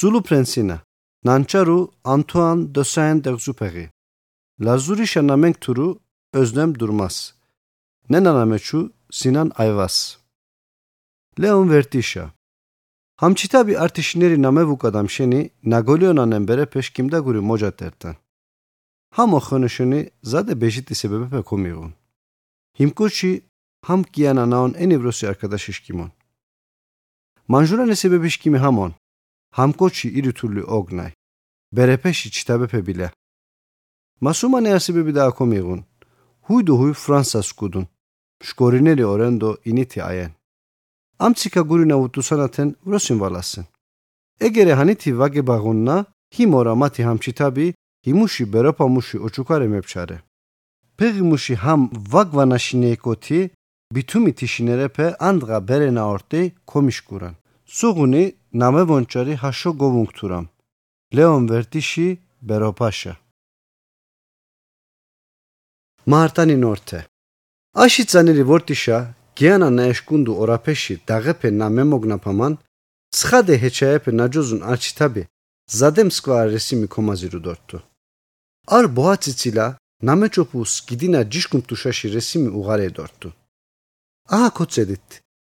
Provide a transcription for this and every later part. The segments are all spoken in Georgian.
Zulu prensina. Nançaru Antoine de Saint-Exupéry. Lazuri şanamenk turu Özlem Durmaz. Nenanameçu Sinan Ayvaz. Leon Vertişa. Hamçitabi artişineri namevuk adam şeni Nagoleonanen bere peşkimda guri mocat ertan. Ham oxonuşuni zade beşitli sebebepe komiğun. Himkuçi ham kiyana naon en evrosi arkadaş işkimon. Manjurane sebebi işkimi hamon. Hamkoçi iri türlü ognay. Berepeşi çitabepe bile. Masuma ne sebebi daha komiğun. Huydu huy Fransa skudun. Şkorineri orendo initi ayen. Amtsika gurina utusanaten vrosin valasın. Egere haniti vage bagunna himora mati hamçitabi himushi beropamushi oçukare mepçare. Pegimushi ham vagvanashinekoti bitumi tişinerepe andga berena orte komişkuran. Suguni name vonçari haşo govungturam. Leon vertişi beropaşa. Martani norte. Aşi zaneri vortişa Giana naeşkundu orapeşi dağepe na memognapaman Sxade heçayepe nacozun arçitabi zadem skva resimi komaziru dorttu. Ar boğatsitsila nameçopus gidina cişkumtuşaşi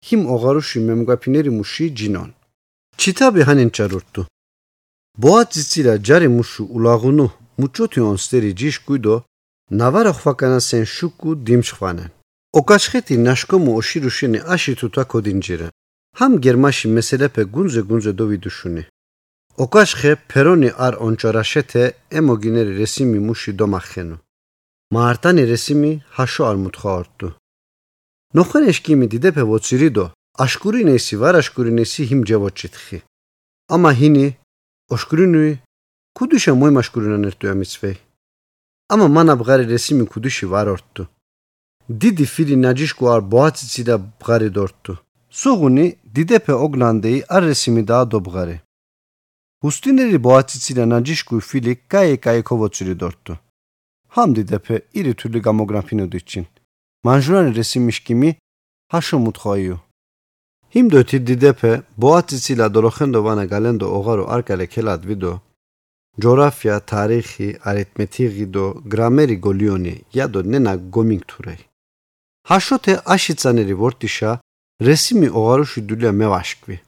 resimi. Him oğaruşi memgapineri muşi cinon. Çitabi hanin çarurttu. Boğatsitsila cari muşu ulağunu muçotion steri cişkuydo navara xvakana sen şuku dimşvanen. Okaşxeti naşkomu oşiruşini aşi tuta kodincire. Ham germaşi meselepe gunze gunze dovi duşuni. Okaşxe peroni ar onçaraşete emogineri resimi muşi domaxenu. Maartani resimi haşo ar mutxa orttu. Noxen eşkimi didepe votsirido, aşkuri nesi var aşkuri nesi him cevoçitxi. Ama hini, oşkurinui, kuduşa moy maşkurinan ertu emitzvey. Ama mana bgari resimi kuduşi var orttu. დიდი ფილი ნაჯიშკუ არ ბოაციცი და ბღარი დორტუ. სუღუნი დიდეფე ოგლანდეი არ რესიმი და დობღარი. უსტინერი ბოაციცი და ნაჯიშკუ ფილი დორტუ. დიდეფე მანჟურანი რესიმიშკიმი ჰაშო მუთხოიუ. ჰიმდოთი დიდეფე ბოაციცი და დოროხენდო ვანა გალენდო ოღარო არკალე ქელად ვიდო. ჯორაფია, თარიხი, არითმეტიკი და გრამერი გოლიონი იადო ნენა გომინგთურეი. Haşote aşitsaneri vortişa resimi oğaruşu dülya mevaşkvi.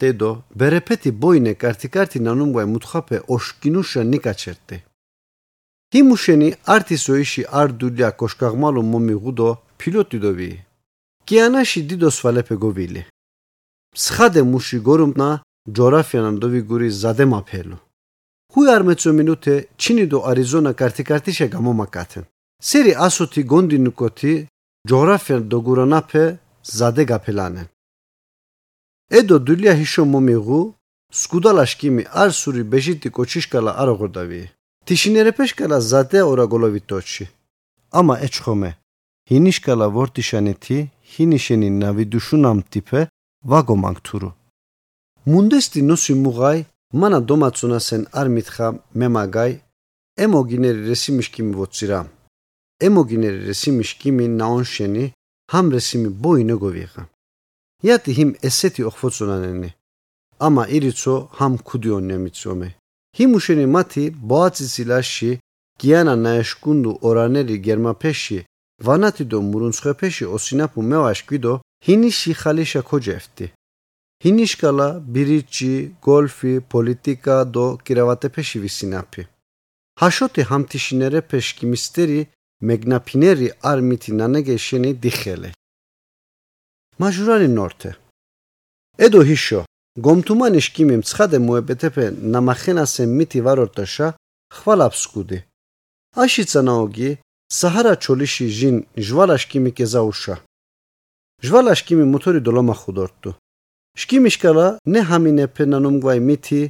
Tedo berepeti boyne karti karti nanumgay mutxape oşkinuşa nikaçerti. Himuşeni artiso işi ar dülya koşkağmalu momi gudo piloti dovi. Kianaşi didos valepe govili. სხადე მუში გორუმტნა ჯორაფიანამ დოვიგური ზადემაფელო ხუი არ მეცო მინუტე ჩინიდო არიზონა კარტი კარტიშე გამომაკათენ სერი ასოთი გონდინუკოთი ჯორაფიან დოგურანაფე ზადე გაფელანენ ედო დულია ჰიშო მომიღუ სკუდალაშკიმი არ სური ბეჟიტი კოჩიშკალა არ ოღორდავი თიშინერეფეშკალა ზადე ორა გოლოვიტოჩი ამა ეჩხომე ჰინიშკალა ვორტიშანეთი ჰინიშენი ნავიდუშუნამ ტიპე ვაგომანგთურუ მუნდესტი ნოსი მუღაი მანა დომაცუნასენ არ მითხა მემაგაი ემოგინერი რესიმიშკიმი ვოცირა ემოგინერი რესიმიშკიმი ნაონშენი ჰამ რესიმი ბოინო გოვიღა იატი ჰიმ ესეთი ოხფოცუნანენი ამა ირიცო ჰამ ქუდიონე მიცომე ჰიმუშენი მათი ბოაციცილაში გიანა ნაეშკუნდუ ორანერი გერმაფეში ვანათი დო მურუნცხეფეში ოსინაფუ მევაშკვიდო ჰინიში ხალიშა ქოჯეფტი ჰინიშკალა ბირიჩი გოლფი პოლიტიკა დო კირავატეფეში ვისინაფი ჰაშოთი ჰამთიშინერე ფეშკი მისტერი მეგნაფინერი არ მითი ნანეგეშენი დიხელე მაჟურანი ნორთე. ედო ჰიშო გომთუმანი შკიმი მცხადე მოებეთეფე ნამახენასე მითი ვარორტაშა ხვალაფსკუდი აშიცანაოგი საჰარა ჩოლიში ჟინ ჟვალა შკიმი კეზაუშა ჟვალა შკიმი მოთორი დოლომა ხუდორტუ შკიმი შკალა ნე ჰამინე ფენანუმგვაი მითი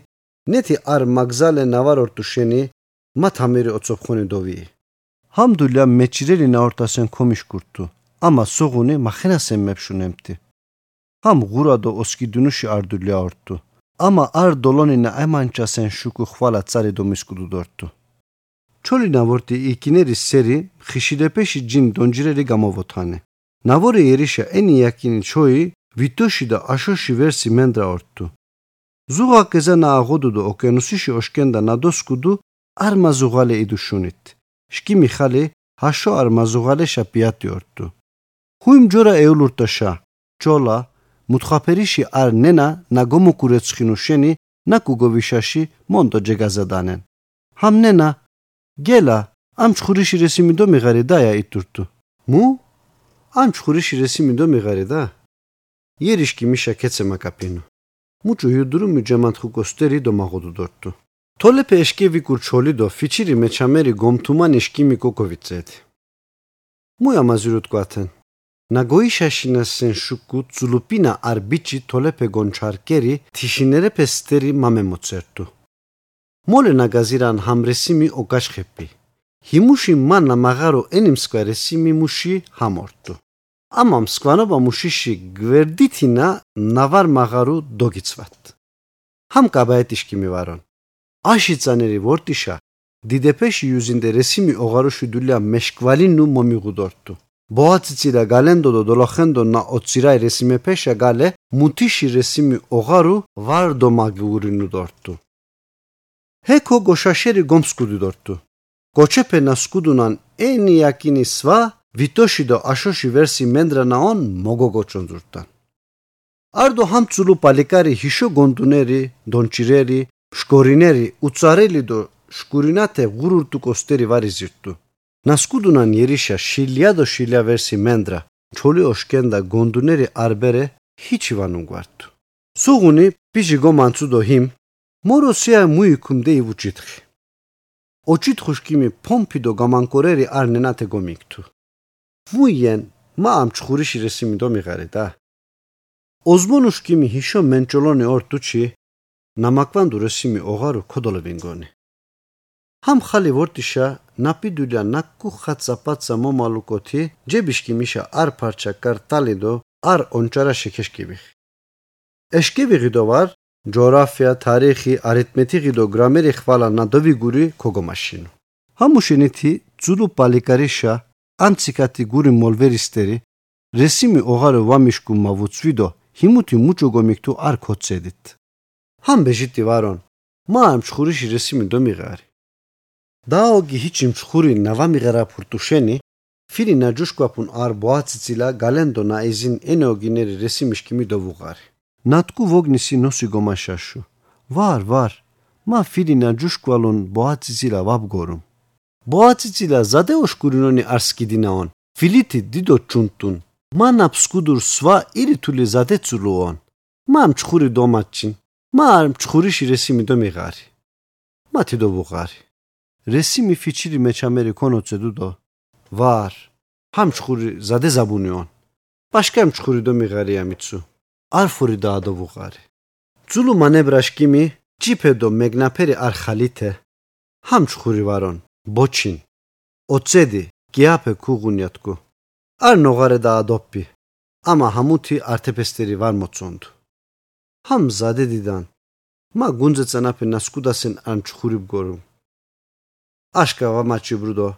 ნეთი არ მაგზალე ნავარორტუ შენი მათ ამერი ოცოფხონი დოვი ჰამდულა მეჭრელი ნაორტასენ კომიშკურტუ ამა სოღუნი მახენასენ მეფშუნემთი ჰამ ღურადო ოსკიდუნუში არდულია ორტუ ამა არ დოლონინა აიმანჭასენ შუკუ ხვალა წარი დომისკუდუ დორტუ ჩოლი ნავორტი იკინერის სერი ხიშიდეპეში ჯინ დონჯირერი გამოვოთანე. ნავორი ერიშა ენი იაკინი ჩოი ვიტოში და აშოში ვერსი მენდრა ორტუ. ზუღა კეზანა აღოდუდო ოკეანუსიში ოშკენდა ნადოსკუდუ არ მაზუღალე იდუშუნით. შკი მიხალე ჰაშო არ მაზუღალე შაპიატი ორტუ. ხუიმ ჯორა ეულურტაშა ჩოლა მუთხაფერიში არ ნენა ნაგომოკურეცხინუ შენი ნაკუგოვიშაში მონტო ჯეგაზადანენ. ჰამნენა გელა ამ ჩხურიში რესიმი დო მიღარე და ია იტურტუ. მუ ამ ჩხურიში რესიმი დო მიღარე და იერიშკი მიშა კეცემა კაპინო. მუჭუ იუდრუ მიჯამანთხუ კოსტერი დო მაღოდუ დორტუ. თოლეფე ეშკევი კურჩოლი დო ფიჩირი მეჩამერი გომთუმან ეშკიმი კოკოვიცეთ. მუ ამაზურუ თკვათენ. ნაგოიშაშინასენ შუკუ ცულუპინა არ ბიჩი თოლეფე გონჩარკერი თიშინერე პესტერი მამემოცერტუ. მოლე ნაგაზირან ჰამრესიმი ოკაშხეპი. ჰიმუში მანა მაღარო ენიმსკვერესიმი მუში ჰამორტუ. ამამ სკვანობა მუშიში გვერდითინა ნავარ მაღარუ დოგიცვათ. ჰამ კაბაეტიშკი მივარონ. აში წანერი ვორტიშა დიდეფეში იუზინდე რესიმი ოღარუში დულია მეშკვალინუ მომიღუდორტუ. ბოაციცირა გალენდოდო დოლოხენდო ნა ოცირა რესიმე ფეშა გალე მუთიში რესიმი ოღარუ ვარდო მაგურინუ დორტუ. ჰეკო გოშაშერი გომსკუდი დორტუ. გოჩეფენა სკუდუნან ენი აკინი სვა ვიტოში და აშოში ვერსი მენდრანაონ მოგოგოჩონძურტან. არდო ჰამცულუ პალიკარი ჰიშო გონდუნერი, დონჭირერი, შკორინერი, უცარელი და შკურინათე ღურურტუ კოსტერი ვარიზირტუ. ნასკუდუნან იერიშა შილია და შილია ვერსი მენდრა. ჩოლი ოშკენდა გონდუნერი არბერე ჰიჩი ვანუნგვარტუ. სუღუნი პიჟი გომანცუ დო ჰიმ მოროსია მუიკუნდე ივუჭითხი. ოჭითხუშკიმი პომპიდო გამანკორერი არ ნენათე გომიქტუ. ვუიენ მა ამ ჩხურიში რესიმი დო მიღარე და ოზმონუშკიმი ჰიშო მენჭოლონი ორტუჩი ნამაკვანდუ რესიმი ოღარო ქოდოლებინგონი ჰამ ხალი ვორტიშა ნაპიდულა ნაკუ ხაცაპაცა მომალუკოთი ჯებიშკი მიშა არ პარჩა კარტალიდო არ ონჭარა შეკეშკიბი ეშკიბი დო ვარ ჯოგრაფია თარიხი არითმეტიკი დო გრამერი ხვალა ნადოვიგური ქოგომაშინო ჰამუშინითი ძულუ პალიკარიშა ანციკათი გური მოლვერისტერი რესიმი ოღარო ვამიშკუ მავუცვიდო ჰიმუთი მუჭოგო მიქთუ არ ქოცედით. ჰამ ბეჟიტი ვარონ მა ამ ჩხურიში რესიმი დომიღარი დაოგი ჰიჩი მჩხური ნავამიღარა ფურტუშენი ფირი ნაჯუშკვაფუნ არ ბოაციცილა გალენდო ნაიზინ ენოგინერი რესიმიშკი მიდოვუღარი. ნატკუ ვოგნისი ნოსი გომაშაშუ. ვარ ვარ მა ფირი ნაჯუშკვალონ ბოაციცილა ვაბგორუმ. ბოაციცილა ზადეოშკურინონი არსკიდინაონ ფილიტი დიდო ჩუნტუნ. მანაფ სკუდურ სვა ირითული ზადეცულოონ მამ ჩხური დომაჩინ მარ ჩხურიში რესიმი დომიღარი. მათი დობუღარი რესიმი ფიჩირი მეჩამერი კონოცედუ დო ვარ. ჰამ ჩხური ზადე ზაბუნიონ პაშკამ ჩხური დომიღარი ამიცუ. არფური დაადობუღარი ძულუ მანებრაშკიმი ჯიფედო მეგნაფერი არ ხალითე. ჰამ ჩხური ვარონ ბოჩინ. ოცედი გიაფე ქუღუნიათკუ. არ ნოღარე და ადოპი ამა ჰამუთი არტეფესტერი ვარ მოწონდ ჰამ ზადედიდან მა გუნძე წანაფე ნასკუდასენ ან ჩხური ბგორუ აშკა ვამაჩი ბრუდო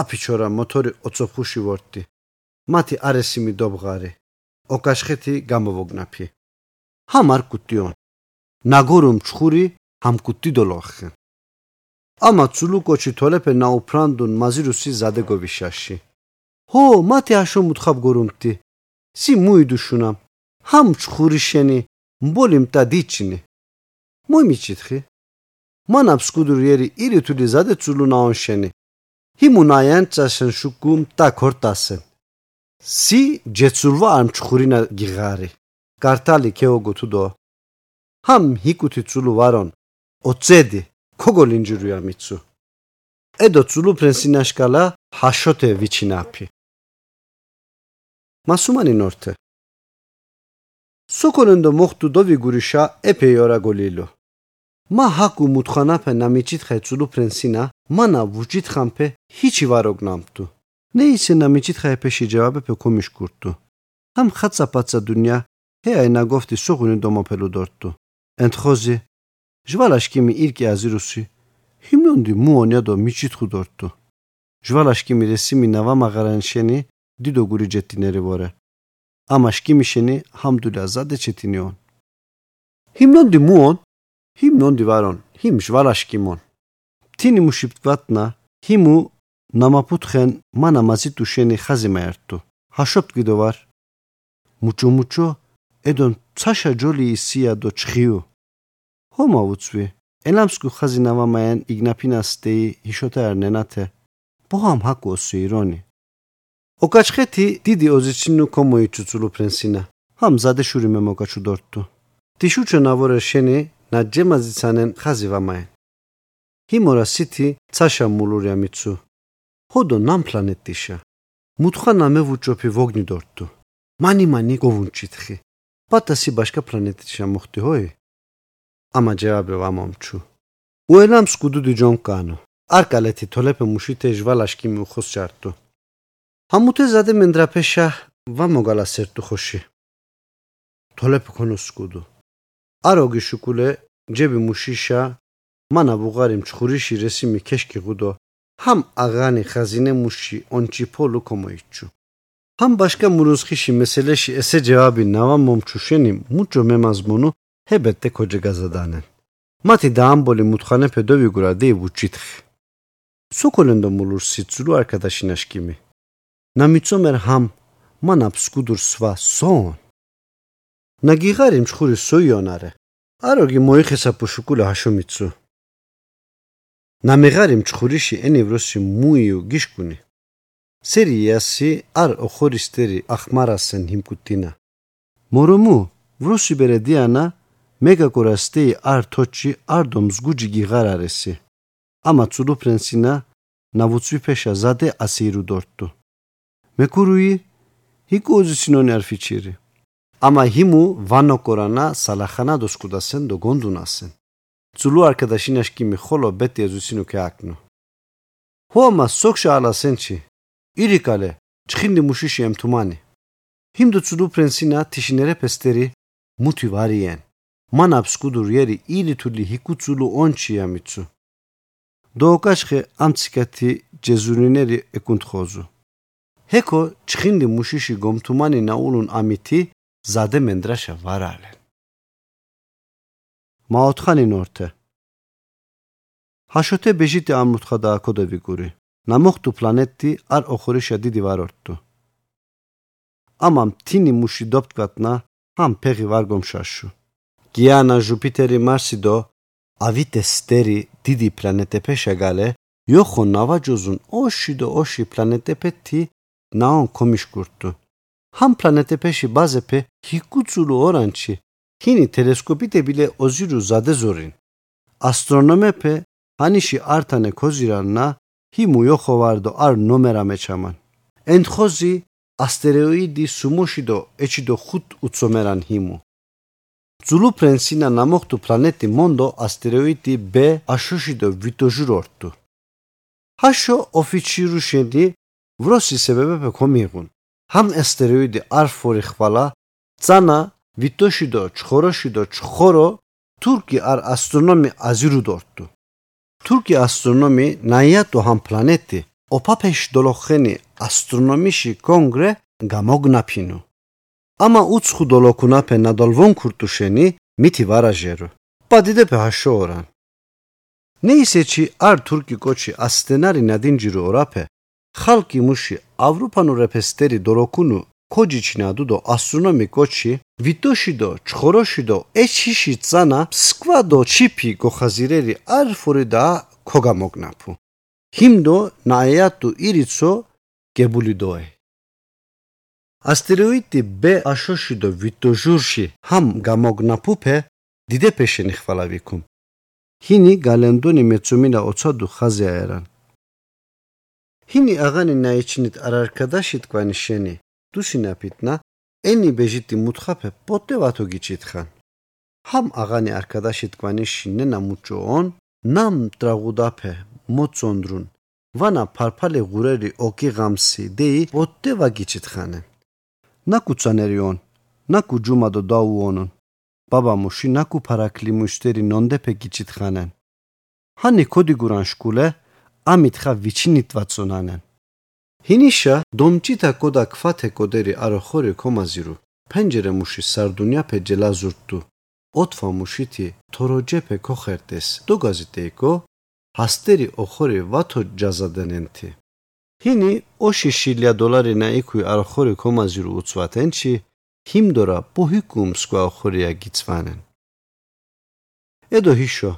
აფიჩორა მოტორი ოცოფუში ვორტი. მათი არესიმი დობღარი. ოკაშხეთი გამოვოგნაფი. ჰამ არ კუტიონ ნაგორუმ ჩხური ჰამ კუტი დოლოხე ამა ცულუკოჩი თოლეფე ნაუფრანდუნ მაზირუსი ზადეგოვიშაში. ჰო მათი აშო მუთხაბ გორუმტი. სი მუიდუშუნამ ჰამ ჩხური შენი მბოლიმ და დიჩინი. მოიმიჩითხი მანაბ სკუდურიერი ირითული ზადე ცულუნაონ შენი ჰიმუნაიან წასენ შუკუმ და ქორტასენ სი ჯეცულვა ამ ჩხურინა გიღარი კარტალი ქეოგუთუდო ჰამ ჰიკუთი ცულუ ვარონ ოცედი ქოგოლინჯურია მიცუ ედო ცულუ პრენსინაშკალა ჰაშოთე ვიჩინაფი მასუმანი ნორთე სოკონენდო მა ჰაკუ მუთხანაფე ნამიჩითხე ცულუ პრენსინა მანა ვუჯითხამფე ჰიჩი ვაროგნამტუ ნეისე ნამიჩითხე ეფეში ჯავაბე კომიშკურტუ ამ ხაცაპაცა დუნია ჰე აინა გოფტი სოღუნი დომოფელუ დორტუ ენთხოზი ჟვალაშკიმი ირკი აზირუსი ჰიმნონდი მუონია დო მიჩითხუ დორტუ ჟვალაშკიმი რესიმი ნავა მაღარან შენი დიდო გური ჯეტინერი ვორე. ამაშკიმი შენი ჰამდულა ზადე ჩეტინიონ ჰიმნონდი მუონ ჰიმნონდი ვარონ ჰიმ ჟვალაშკიმონ თინი მუშიფტვატნა ჰიმუ ნამაფუთხენ მანა მაზიტუ შენი ხაზიმა ერთუ ჰაშოპტ გიდო ვარ. მუჩო მუჩო ედონ ცაშა ჯოლი ისია დო ჩხიუ. ჰომა უცვი. ელამსკუ ხაზინა მამაენ იგნაფინასტეი ჰიშოთა არნენათე ბოამ ჰაკოსი ირონი. ოკაჩხეთი დიდი ოზიჩინუ კომოიჩუცულუ პრენსინა ჰამ ზადეშური მე მოკაჩუ დორტუ ტიშუჩო ნავორე შენი ნაჯემაზიცანენ ხაზი ვამაენ ჰიმორა სითი ცაშა მულურია მიცუ. ჰოდო ნამ პლანეტიშა. მუთხანა მე ვუჭოფი ვოგნი დორტუ მანი მანი გოვუნჩითხი. პატასი ბაშკა პლანეტიშა მოხდი ჰოი? ამა ჯავაბე ვამომჩუ. უელამ სკუდუდი ჯონკანო არკალეთი თოლეფე მუშიტე ჟვალაშკი მიუხოს ჩარტუ ამუთე ზადე მენდრაფეშა ვამოგალა სერტუ ხოში. თოლეფე ქონოს სკუდუ აროგი შუკულე ჯები მუშიშა მანა ბუღარი მჩხურიში რესიმი ქეშკი ღუდო ჰამ აღანი ხაზინე მუში ონჩი ფოლუ კომოიჩუ ჰამ ბაშკა მურუსხიში მესელეში ესე ჯავაბი ნავა მომჩუ შენი მუჭო მემაზმუნუ ჰებეთე ქოჯე გაზადანენ მათი დაამბოლი მუთხანე ფედოვიგურა დი ვუჩითხი სუკოლენდო მულურსი ცრუ არკადაშინაშკიმი ნამიცომერ ჰამ მანაფ სკუდურ სვა სონ ნაგიღარი მშხური სოიონარე აროგი მოიხესა პუშუკულა ჰაშომიცუ. ნამეღარი მჩხურიში ენევროსი მუიუ გიშკუნი. სერიასი არ ოხორისტერი ახმარასენ ჰიმკუტინა მორომუ ვროსი ბერედიანა მეგაკორასტი არ თოჩი არ დომს გუჯი გიღარარესი. ამა ცუდუ პრენსინა ნავუცვიფეშა ზადე ასირუ დორტუ. მეკურუი ჰიკუზიცინონი არ ფიჩირი ამა ჰიმუ ვანოკორანა სალახანა დოსკუდასენ დო გონდუნასენ Zulu arkadaşinaş kimi xolo bet yazusinu ke aknu. Huama sokşa ala sençi. İri kale. Çxindi muşişi em tumani. Himdu Zulu prensina tişinere pesteri muti variyen. Manap skudur yeri ili tulli hikutsulu onçi yamitsu. Doğukaçxe amtsikati cezurineri ekuntxozu. Heko çxindi muşişi gomtumani naulun amiti zade mendraşa varalen. მაოთხანი ნორთე. ჰაშოთე ბეჟიტე ამუთხა და აკოდები გური ნამოხტუ პლანეტი არ ოხორიშა დიდი ვარორტუ. ამამ თინი მუში დოპტკატნა ამ ფეღი ვარგომშაშუ გიანა ჟუპიტერი მარსი დო ავიტე სტერი დიდი პლანეტე ფეშაგალე იოხო ნავაჯოზუნ ოში დო ოში პლანეტე პეთი ნაონ კომიშკურტუ ჰამ პლანეტე ფეში ბაზეფე ჰიკუცულუ ორანჩი ჰინი ტელესკოპიტებილე ოზირუ ზადეზორინ ასტრონომეფე ჰანიში ართანე ქოზირანნა ჰიმუ იოხოვარდო არ ნომერა მეჩამან ენთხოზი ასტეროიდი სუმოშიდო ეჩიდო ხუთ უცომერან ჰიმუ. ზულუ პრენსინა ნამოხტუ პლანეტი მონდო ასტეროიდი ბ აშოშიდო ვიტოჟურორტუ ჰაშო ოფიჩირუ შენდი ვროსი სებებეფე კომიღუნ ჰამ ასტეროიდი არ ფორი ხვალა წანა ვიტოშიდო ჩხოროშიდო ჩხორო თურკი არ ასტრონომი აზირუდორტუ. თურკი ასტრონომი ნაიატო ჰამ პლანეტი ოპაფეშ დოლოხენი ასტრონომიში კონგრე გამოგნაფინუ. ამა უცხუ დოლოქუნაფე ნადოლვონ ქურტუშენი მითი ვარაჟერო. პადიდეფე ჰაშოორან. ნეისეჩი არ თურკი კოჩი ასტენარი ნადინჯირო ორაფე ხალკი მუში ავროპანუ რეფესტერი დოლოქუნუ ქოჯიჩნადუ დო ასტრონომი კოჩი ვიტოშიდო ჩხოროშიდო ეჩიში წანა სკვადო ჩიფი გოხაზირერი არ ფორიდა ქოგამოგნაფუ. ჰიმდო ნაიატუ ირიცო გებულიდოე ასტეროიდი ბ აშოშიდო ვიტოჟურში ჰამ გამოგნაფუფე დიდე პეშენი ხვალავიკუმ ჰინი გალენდონი მეცუმინა ოცადუ ხაზეერან ჰინი აღანი ნაიჩნით არარკადაში თკვანი შენი. დუსინაფიტნა ენი ბეჟიტი მუთხაფე პოტე ვათო გიჩითხან. ჰამ აღანი არკადაში თკვანი შინე ნამუჭოონ ნამ ტრაღუდაფე მოწონდრუნ. ვანა ფარფალე ღურერი ოკი ღამსი დეი პოტე ვაგიჩითხანენ ნაკუცანერიონ ნაკუ ჯუმადო დაუონონ ბაბა მუში ნაკუ ფარაკლი მუშტერი ნონდეფე გიჩითხანენ ჰანი კოდეგურან შკულე ამითხა ვიჩინიტვაცონანენ ჰინიშა დომჭიტა კოდა ქვათე კოდერი არო ხორი კომაზირუ პენჯერე მუში სარდუნია პეჯელა ზურტუ ოთვა მუშითი თოროჯეფე ქოხერდეს დოგაზიტეიკო ჰასტერი ოხორი ვათო ჯაზადენენთი. ჰინი ოში შილია დოლარინა იქუი არო ხორი კომაზირუ უცვათენჩი ჰიმდორა პუჰიკუმ სკვა ოხორია გიცვანენ. ედო ჰიშო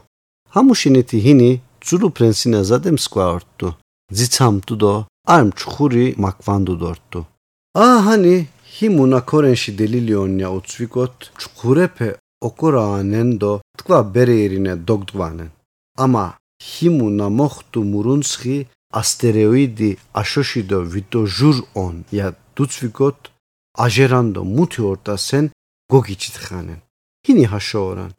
ჰამუშინეთი ჰინი ძულუ პრენსინა ზადემ სკვა ორტუ. ძიცამტუ დო არ მჩხური მაკვანდუ დორტუ აჰანი ჰიმუნა კორენში დელილიონია უცვიკოთ ჩხურეფე ოკორაანენდო თქვა ბერიერინე დოგდვანენ. ამა ჰიმუნა მოხტუ მურუნსხი ასტერეოიდი აშოშიდო ვიტო ჟურ ონ. ია დუცვიკოთ აჟერანდო მუთი ორტასენ გოგიჩითხანენ. ჰინი ჰაშოორან.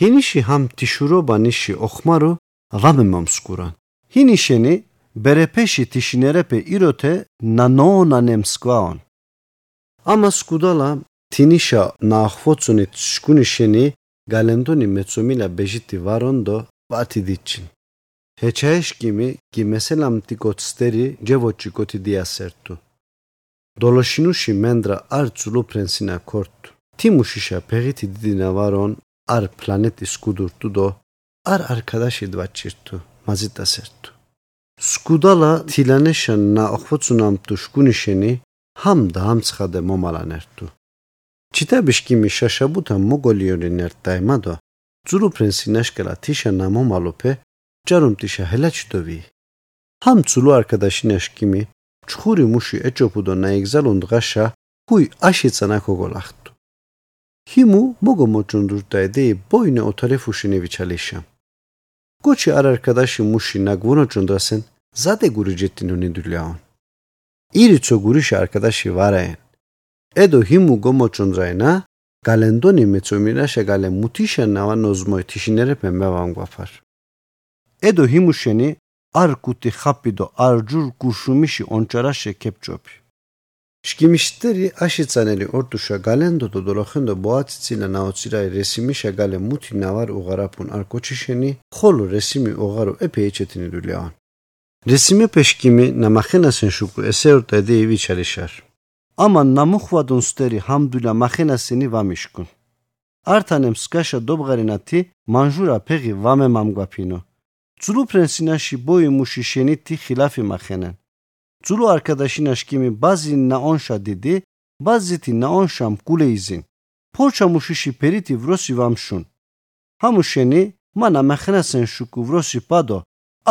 ჰინიში ჰამ თიშურობანიში ოხმარო vame mam skura. Hinişeni berepeşi tişinerepe irote nanonanem skvaon. Ama skudala tinişa nahvotsuni tşkunişeni galendoni metsomila bejiti varondo vati ditçin. Heçeş kimi ki meselam tikotsteri cevoçikoti diyasertu. Doloşinuşi mendra ar tsulu prensina korttu. Timuşişa pehiti didine varon ar planeti skudurtu do არ პლანეტი სკუდურტუ დო არ არქადაში დვაჩირტუ მაზიტასერტუ სკუდალა თილანეშა ნა ოხფოცუნამტუ შკუნიშენი ჰამ დაამცხადე მომალანერტუ ჩიტაბიშკიმი შაშაბუთა მოგოლიორინერტაიმადო ძულო პრენსინაშკელა თიშა ნამომალოფე ჯარუმტიშა ჰელაჩდოვი. ჰამ ძულო არქადაშინაშკიმი ჩხური მუში ეჭოფუდო ნაიგზალუნდღაშა ჰუი აშიცანა ქოგოლახტუ ჰიმუ მოგო მოჭუნდურდა ედე ბოინე ოთალეფუშინე ვიჩალიშა გოჩი არარქადაში მუში ნაგვონო ჭუნდასენ ზადე გური ჯეტინო ნიდულიაონ ირიცო გურიშა არქადაში ვარაენ. ედო ჰიმუ გომოჭუნძაინა გალენდონი მეცომირა შეგალე მუთიშა ნავანოზმოი თიშინერე პემბავანგვაფარ ედო ჰიმუშენი არ კუტი ხაპიდო არ ჯურ გუშუმიში ონჭარაშე კეპჭოპი შკიმიშტერი აშეცანელი ორდუშა გალენდო დო დოლოხენდო ბოაციცინა ნაოცირაი რესიმი შეგალე მუთი ნავარ უღარაფუნ არ კოჩიშენი ხოლო რესიმი ოღარო ეფეჩეთინი დულიაან რესიმე პეშკიმი ნამახენასენ შუკუ ესეორტა დი ივიჩალიშარ ამან ნამუხვადუნ სტერი ჰამდულა მახენასენი ვამიშკუნ ართანემ სკაშა დობღარინათი მანჟურა ფეღი ვამე მამგვაფინო ძულუ პრენსინაში ბოი მუში შენითი ხილაფი მახენენ ძულუ არკადაშინაშკიმი ბაზი ნაონშა დიდი ბაზითი ნაონშა მკულეიზინ ფორჩა მუშიში პერიტი ვროსი ვამშუნ. ჰამუშენი მანა მახენასენ შუკუ ვროსი პადო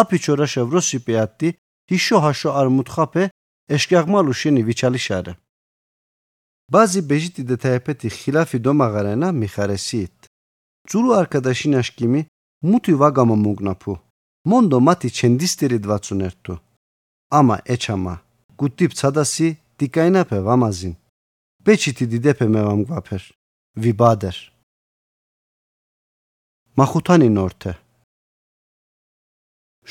აფიჩორაშა ვროსი პეატი ჰიშო ჰაშო არ მუთხაფე ეშკაღმალუ შენი ვიჩალიშარა ბაზი ბეჟიტი დეთაეფეთი ხილაფი დომაღარენა მიხარესით ძულუ არკადაშინაშკიმი მუთი ვაგამო მოგნაფუ მონდო მათი ჩენდისტერი დვაცუნერთუ ამა ეჩამა. გუტიპ ცადასი დიკაინაფე ვამაზინ. ბეჩიტი დიდეფე მე ვამგვაფერ. ვიბადერ. მახუთანი ნორთე.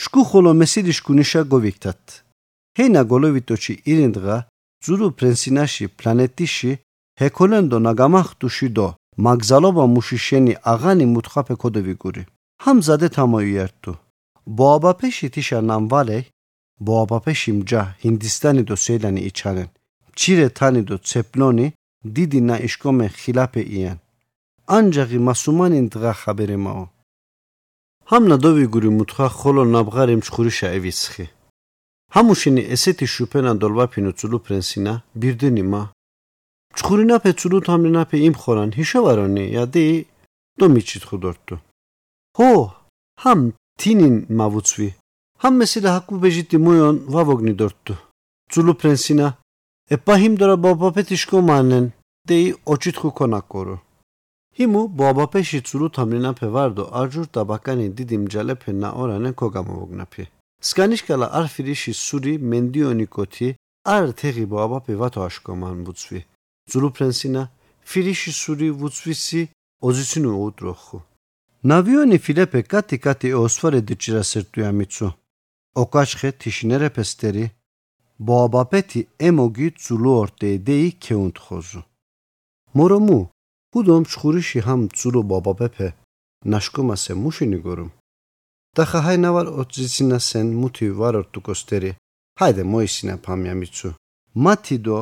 შკუ ხოლო მესიდი შკუნიშა გოვიქტათ ჰენა გოლოვიტოჩი ირენდღა ძურუ პრენსინაში პლანეტიში ჰეკოლენდო ნაგამახტუში დო მაგზალობა მუშიშენი აღანი მუთხაფე კოდევიგური ჰამზადე თამოიერთუ ბოაბაფეში თიშა ნამვალე ბოაბაფეში მჯა ჰინდისტანი დო სელანი იჩალენ. ჩირე თანი დო ცეპლონი დიდი ნა იშკომე ხილაფე იან ანჯაღი მასუმანინ დღა ხაბერემაო. ჰამნა დოვიგური მუთხა ხოლო ნაბღარი მჩხურიშა ევისხი ჰამუშინი ესეთი შუფენა დოლბაფინო ცულუ პრენსინა ბირდენი მა. ჩხურინა ფეცულუ თამლინა ფე იმხორან ჰიშავარონი яდი დო მიჩითხუდორტუ ჰო ჰამ თინინ მავუცვი Hammesile hakmu beġitti mujon vavogni dorttu. Zullu prensina, e pahim dora babapetişko mannen deyi oçitku konakkoru. Himu boabapeşi tsulu tamrina pe vardo arjur tabakani didim cale pe na orane kogamo vognapi. Skanişkala ar firişi suri mendionikoti ar teği boabape vato aşkoman vutsvi. Tsulu prensina firişi suri vutsvisi ozisinu utrohu. Navioni filepe kati kati e osfare dicira sertuya mitsu. ოკაშხე თიშინერეფესტერი ბოაბაპეთი ემოგი ძულო ორტედეი ქეუნთხოზუ. მორომუ გუდომ ჩხურიში ჰამ ძულო ბაბაპეფე ნაშკომასე მუშინი გორუმ დახა ჰაინავარ ოწიცინასენ მუთი ვარ ორტუკოსტერი ჰაიდე მოისინა ფამიამიცუ. მათი დო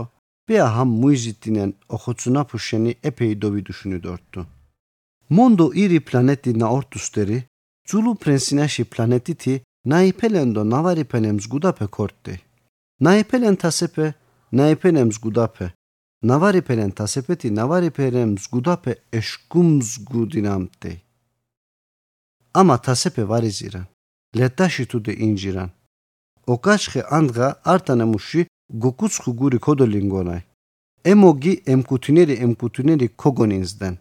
ბეა ჰამ მუიზიტინენ ოხოცუნაფუშენი ეფეი დოვიდუშუნი დორტუ. მონდო ირი პლანეტი ნა ორტუსტერი ძულუ პრენსინაში პლანეტითი Најпелен до навари пенем згудапе кортти. Најпелен тасепе, најпелем згудапе. Навари пелен тасепети, навари пелем згудапе ешкум згудинам згудинамте. Ама тасепе варизиран. Леташи туде инжиран. Окачхе андга артанемуши гукуцху гури кодолингонай. Эмоги эмкутинери эмкутинери когонинзден.